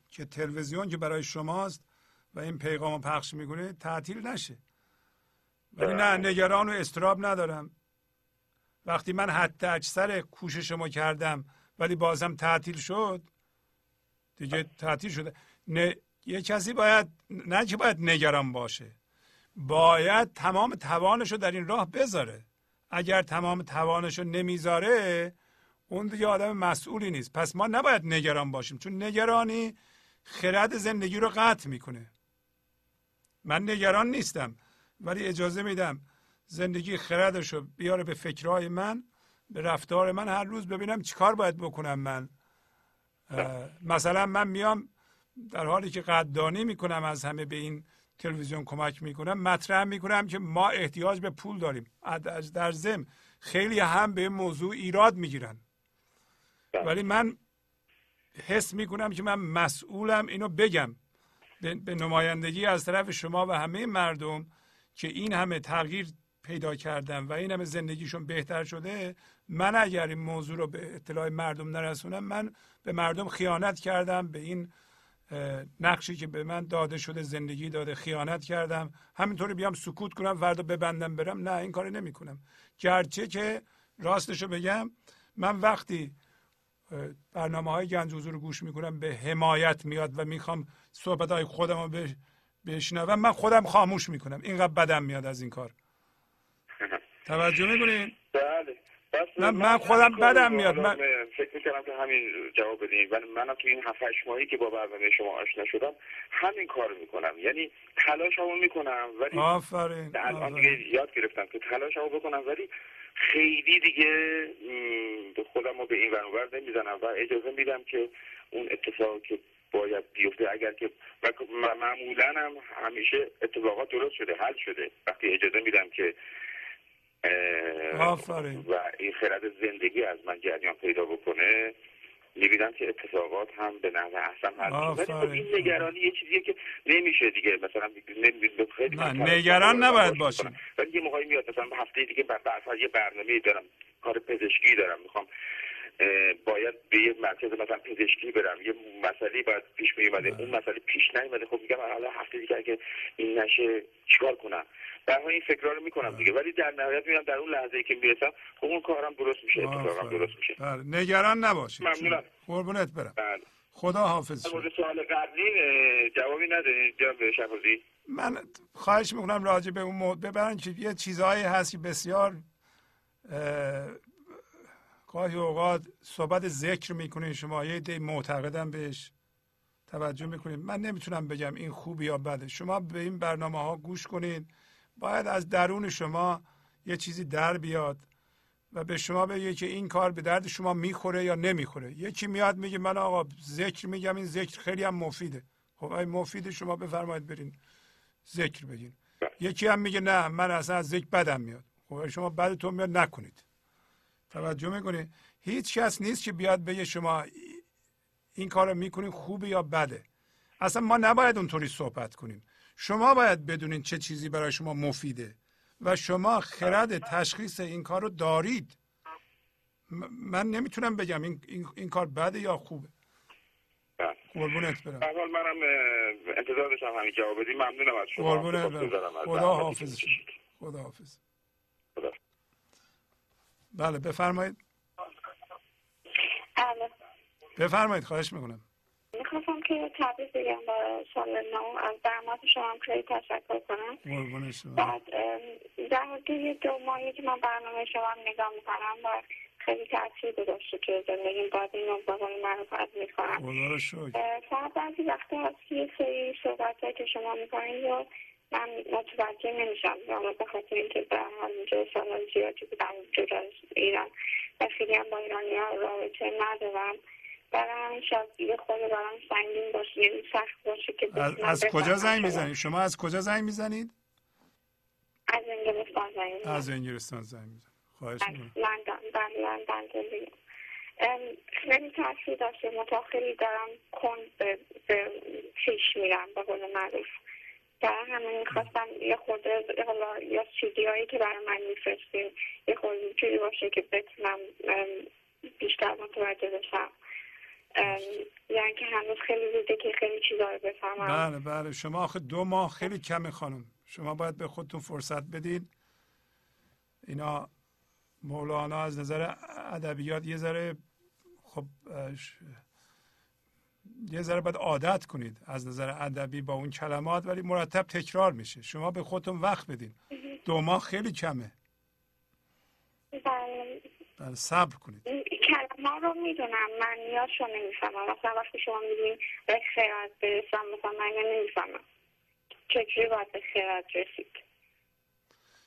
که تلویزیون که برای شماست و این پیغام رو پخش می‌کنه تعطیل نشه. ولی نه نگران و استراب ندارم. وقتی من حتی اکثر کوششمو کردم ولی بازم تعطیل شد دیگه تعطیل شده. نه یه کسی باید نه که باید نگران باشه باید تمام توانش رو در این راه بذاره. اگر تمام توانش رو نمی‌ذاره اون دیگه آدم مسئولی نیست. پس ما نباید نگران باشیم چون نگرانی خرد زندگی رو قطع می‌کنه. من نگران نیستم ولی اجازه میدم زندگی خردش رو بیاره به فکرهای من به رفتار من هر روز ببینم چیکار باید بکنم من. مثلا من میام در حالی که قدردانی می‌کنم از همه به این تلویزیون کمک می‌کنم مطرح می‌کنم که ما احتیاج به پول داریم. در ضمن خیلی هم به موضوع ایراد می‌گیرن. ولی من حس می‌کنم که من مسئولم اینو بگم. به نمایندگی از طرف شما و همه مردم که این همه تغییر پیدا کردن و این همه زندگیشون بهتر شده من اگر این موضوع رو به اطلاع مردم نرسونم من به مردم خیانت کردم به این نقشی که به من داده شده زندگی داده خیانت کردم. همینطوری بیام سکوت کنم فردا ببندم برم نه این کار نمی کنم گرچه که راستشو بگم من وقتی برنامه های گنج حضور رو گوش می‌کنم به حمایت میاد و می‌خوام صحبت های خودم رو بشنوم. من خودم خاموش می‌کنم. اینقدر بدم میاد از این کار. توجه می‌کنین؟ بله. من, من خودم بدم میاد. من فکر می‌کنم که همین جواب بدین. ولی منم تو این هفت ماهی که با برنامه شما آشنا شدم همین کار می‌کنم. یعنی تلاشمو می‌کنم ولی آفرین. الان دیگه یاد گرفتم که تلاشمو بکنم ولی خیلی دیگه خودم رو به این ورانور نمی‌زنم و اجازه میدم که اون اتفاق که باید بیفته اگر که معمولا هم همیشه اتفاقات درست شده حل شده. وقتی اجازه میدم که آفرین. و این خرد زندگی از من جریان پیدا بکنه می‌بینم که اتفاقات هم به نحو احسن حل شده. خب این نگرانی یه چیزیه که نمیشه دیگه. مثلا خیلی نگران نباید باشیم. ولی یه موقعی میاد مثلا هفته دیگه بعد یه برنامه دارم. کار پزشکی دارم می‌خوام. باید به یه مرکز مثلا پزشکی برم. یه مسئله باید پیش می اومده. اون مسئله پیش نیومده. خب میگم حالا هفته دیگه اگه این نشه چیکار کنم؟ در این فکرها رو می‌کنم دیگه. ولی در نهایت میگم در اون لحظه ای که می‌رسم خب اون کارم درست میشه. اتفاقم درست میشه. بله. نگران نباشید. ممنونم. قربونت برم. بله. خدا حافظ مورد سوال قبلی جوابی ندارید جناب شفاضی. من خواهش می‌کنم راجع به اون موضوع ببرن که یه چیزهایی هست که بسیار گاهی اوقات صحبت ذکر می‌کنین شما یه دی معتقدم بهش توجه می‌کنید من نمی‌تونم بگم این خوب یا بده. شما به این برنامه ها گوش کنید باید از درون شما یه چیزی در بیاد و به شما بگه که این کار به درد شما می‌خوره یا نمی‌خوره. یکی میاد میگه من آقا ذکر میگم این ذکر خیلی هم مفیده. خب این مفیده شما بفرمایید برین ذکر بگین. یکی هم میگه نه من اصلا از ذکر بدم میاد. خب شما بدتون میاد نکنید. توجه می‌کنید هیچ کس نیست که بیاد بگه شما این کار رو می‌کنین خوبه یا بده. اصلا ما نباید اونطوری صحبت کنیم. شما باید بدونین چه چیزی برای شما مفیده و شما خرد تشخیص این کار رو دارید من نمی‌تونم بگم این, این, این کار بده یا خوبه. قربونت برم. حال منم انتظار داشتم همین جواب بدی. ممنونم از شما. قربونت برم. خدا حافظ. خدا حافظ خدا. بله بفرمایید. بله. بفرمایید خواهش می‌کنم. می‌خواستم که تبریک بگم برای سال نو. از درمات شما هم خیلی تشکر کنم. بعد در حدود یه دو ماهی که من برنامه شما هم نگاه می‌کنم و خیلی تاثیر گذاشته که زندگیم باید اینو به قول معروف از می‌کنم. رو فقط بعضی وقتا هست که یه سری صحبت که شما می‌کنید رو من متوجه نمیشم. یا به خاطر اینکه به هر حال اینجا سال زیادی بودم جدا از ایران و خیلی هم با ایرانی ها رابطه ندارم. برای همین شاید یه خود برام سنگین باشه یعنی سخت باشه که از, از کجا زنگ. می‌زنید؟ شما از کجا زنگ می‌زنید؟ از انگلستان زنگ می‌زنم. از انگلستان زنگ می‌زنید خواهش می‌کنم. لندن بله لندن زندگی. خیلی تاثیر داشته. متا خیلی دارم کن به, به پیش میرم به قول معروف. در همین می‌خواستم یه خورده حالا یا سیدی هایی که برای من میفرستیم یه خورده جوری باشه که بتونم بیشتر متوجه بشم. یعنی که هنوز خیلی زوده که خیلی چیزا رو بفهمم. بله بله. شما آخه دو ماه خیلی کمه خانم. شما باید به خودتون فرصت بدین. اینا مولانا از نظر ادبیات یه ذره خب یه ذره باید عادت کنید از نظر ادبی با اون کلمات ولی مرتب تکرار میشه. شما به خودتون وقت بدین. دو ماه خیلی کمه. بله. بله صبر کنید. کلمه رو می‌دونم. معنیاش رو نمی‌فهمم مثلا وقتی شما میگین به خیرت برسم مثلا من اینو نمی‌فهمم. چجوری باید به خیرت رسید؟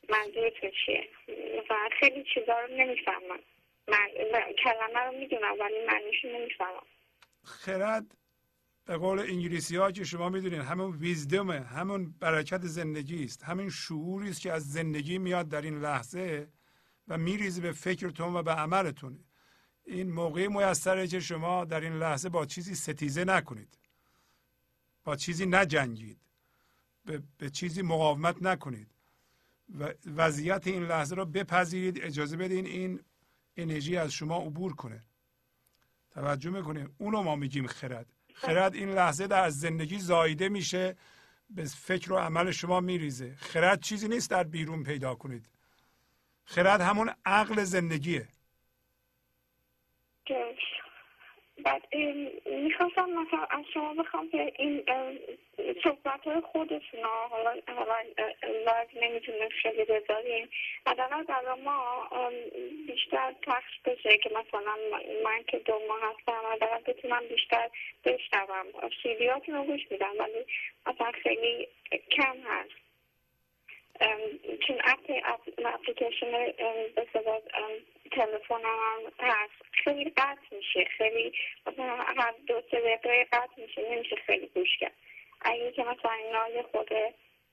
منظورتون چیه؟ مثلا خیلی چیزا رو نمی‌فهمم. من من- کلمه رو می‌دونم ولی معنیش رو نمی‌فهمم. خرد به قول انگلیسی ها که شما می‌دونید همون ویزدمه همون برکت زندگی است همین شعوری است که از زندگی میاد در این لحظه و میریزه به فکرتون و به عملتون. این موقعی میسره که شما در این لحظه با چیزی ستیزه نکنید. با چیزی نجنگید. به, به چیزی مقاومت نکنید. و وضعیت این لحظه رو بپذیرید اجازه بدین این انرژی از شما عبور کنه. توجه می‌کنیم اونو ما میگیم خرد. خرد این لحظه در زندگی زایده میشه به فکر و عمل شما میریزه. خرد چیزی نیست در بیرون پیدا کنید. خرد همون عقل زندگیه. بعد می‌خواستم مثلا از شما بخوام که این صحبت های خودتون ها، حالا live نمی‌تونه خیلی بذاریم. حداقل برای ما بیشتر پخش بشه که مثلا من که دو ماه هستم حداقل بتونم بیشتر بشنوم. سیدیاتون رو گوش میدم ولی مثلا خیلی کم هست. چون app app- application ام، تلفن هم هست. خیلی قطع میشه. خیلی هر دو سه دقیقه قطع میشه. نمیشه خیلی گوش کرد. اگه که مثلا اینا یه خود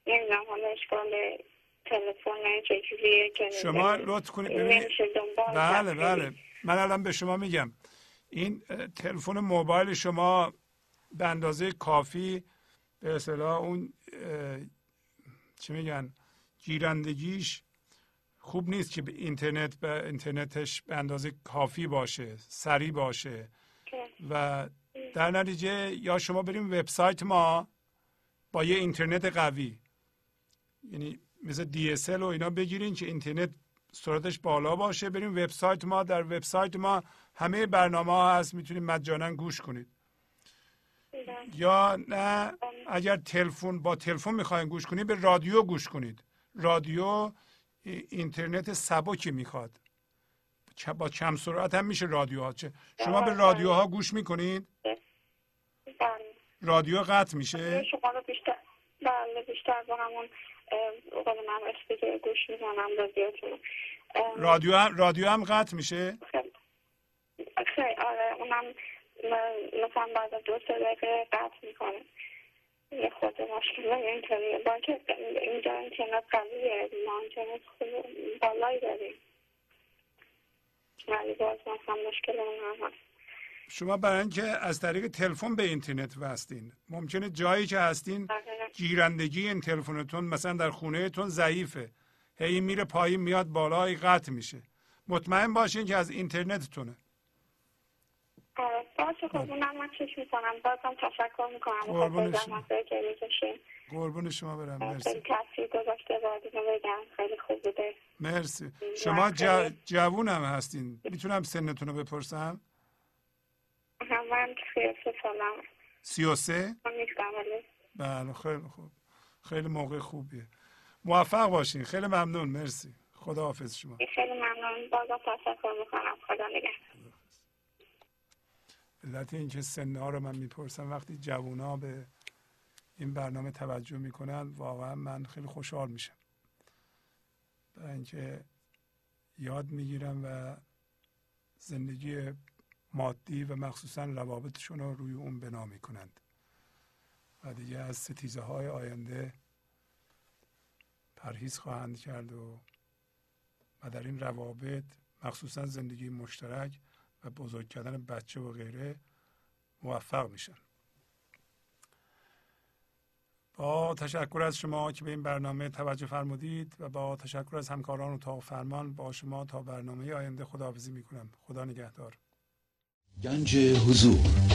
نمی‌دونم حالا اشکال تلفن چیزیه که شما لطف کنید ببینید. نمیشه دنبال بله. بله. من الان به شما میگم. این تلفن موبایل شما به اندازه کافی به اصطلاح اون چی میگن؟ گیرندگیش خوب نیست که به اینترنت به اینترنتش به اندازه کافی باشه سریع باشه. و در نتیجه یا شما بریم وبسایت ما با یه اینترنت قوی. یعنی مثل DSL و اینا بگیرین که اینترنت سرعتش بالا باشه. بریم وبسایت ما. در وبسایت ما همه برنامه ها هست. می‌تونید مجانا گوش کنید. یا نه اگر تلفن با تلفن می‌خواین گوش کنید به رادیو گوش کنید. رادیو ای- اینترنت سبکی می‌خواد. با کم سرعت هم میشه رادیوها. چه شما به رادیوها گوش می‌کنید. رادیو قطع میشه؟ شما رو بیشتر بله بیشتر با همون قول من اسپیکر گوش می‌زنم رادیوتون رادیو هم رادیو هم قطع میشه؟ خیلی. آره اونم مثلا بعد دو سه دقیقه قطع می‌کنه. یه خود مشکل اینطوریه با که اینجا اینترنت قویه ما اینترنت خوب بالایی داریم. ولی باز مثلا مشکل اون هم هست. شما برای اینکه از طریق تلفن به اینترنت وصلین ممکنه جایی که هستین گیرندگی این تلفنتون مثلا در خونهتون ضعیفه. هی میره پایین میاد بالا قطع میشه. مطمئن باشین که از اینترنتتونه. آره باشه خب اونم من چش می‌کنم. بازم تشکر می‌کنم. زحمتایی که می‌کشین قربون شما برم. خیلی مرسی. تاثیر گذاشته بازی رو بگم. خیلی خوب بوده. مرسی. شما. جوون هم هستین. می‌تونم سنتون رو بپرسم؟ هم من خیلی سه سالم. سی و سه؟ بله خیلی خوب. خیلی موقع خوبیه. موفق باشین. خیلی ممنون. مرسی. خدا حافظ شما. خیلی ممنون. بازم تشکر می‌کنم. خدا نگهدار. علت اینکه سنه ها رو من می‌پرسم وقتی جوونا به این برنامه توجه می‌کنن واقعا من خیلی خوشحال میشم. برای اینکه یاد می‌گیرم و زندگی مادی و مخصوصا روابطشون رو روی اون بنا می‌کنند. و دیگه از ستیزه های آینده پرهیز خواهند کرد و و در این روابط مخصوصا زندگی مشترک و بزرگ کردن بچه و غیره موفق میشن. با تشکر از شما که به این برنامه توجه فرمودید و با تشکر از همکاران و تا فرمان با شما تا برنامه آینده خداحافظی می‌کنم. خدا نگهدار. گنج حضور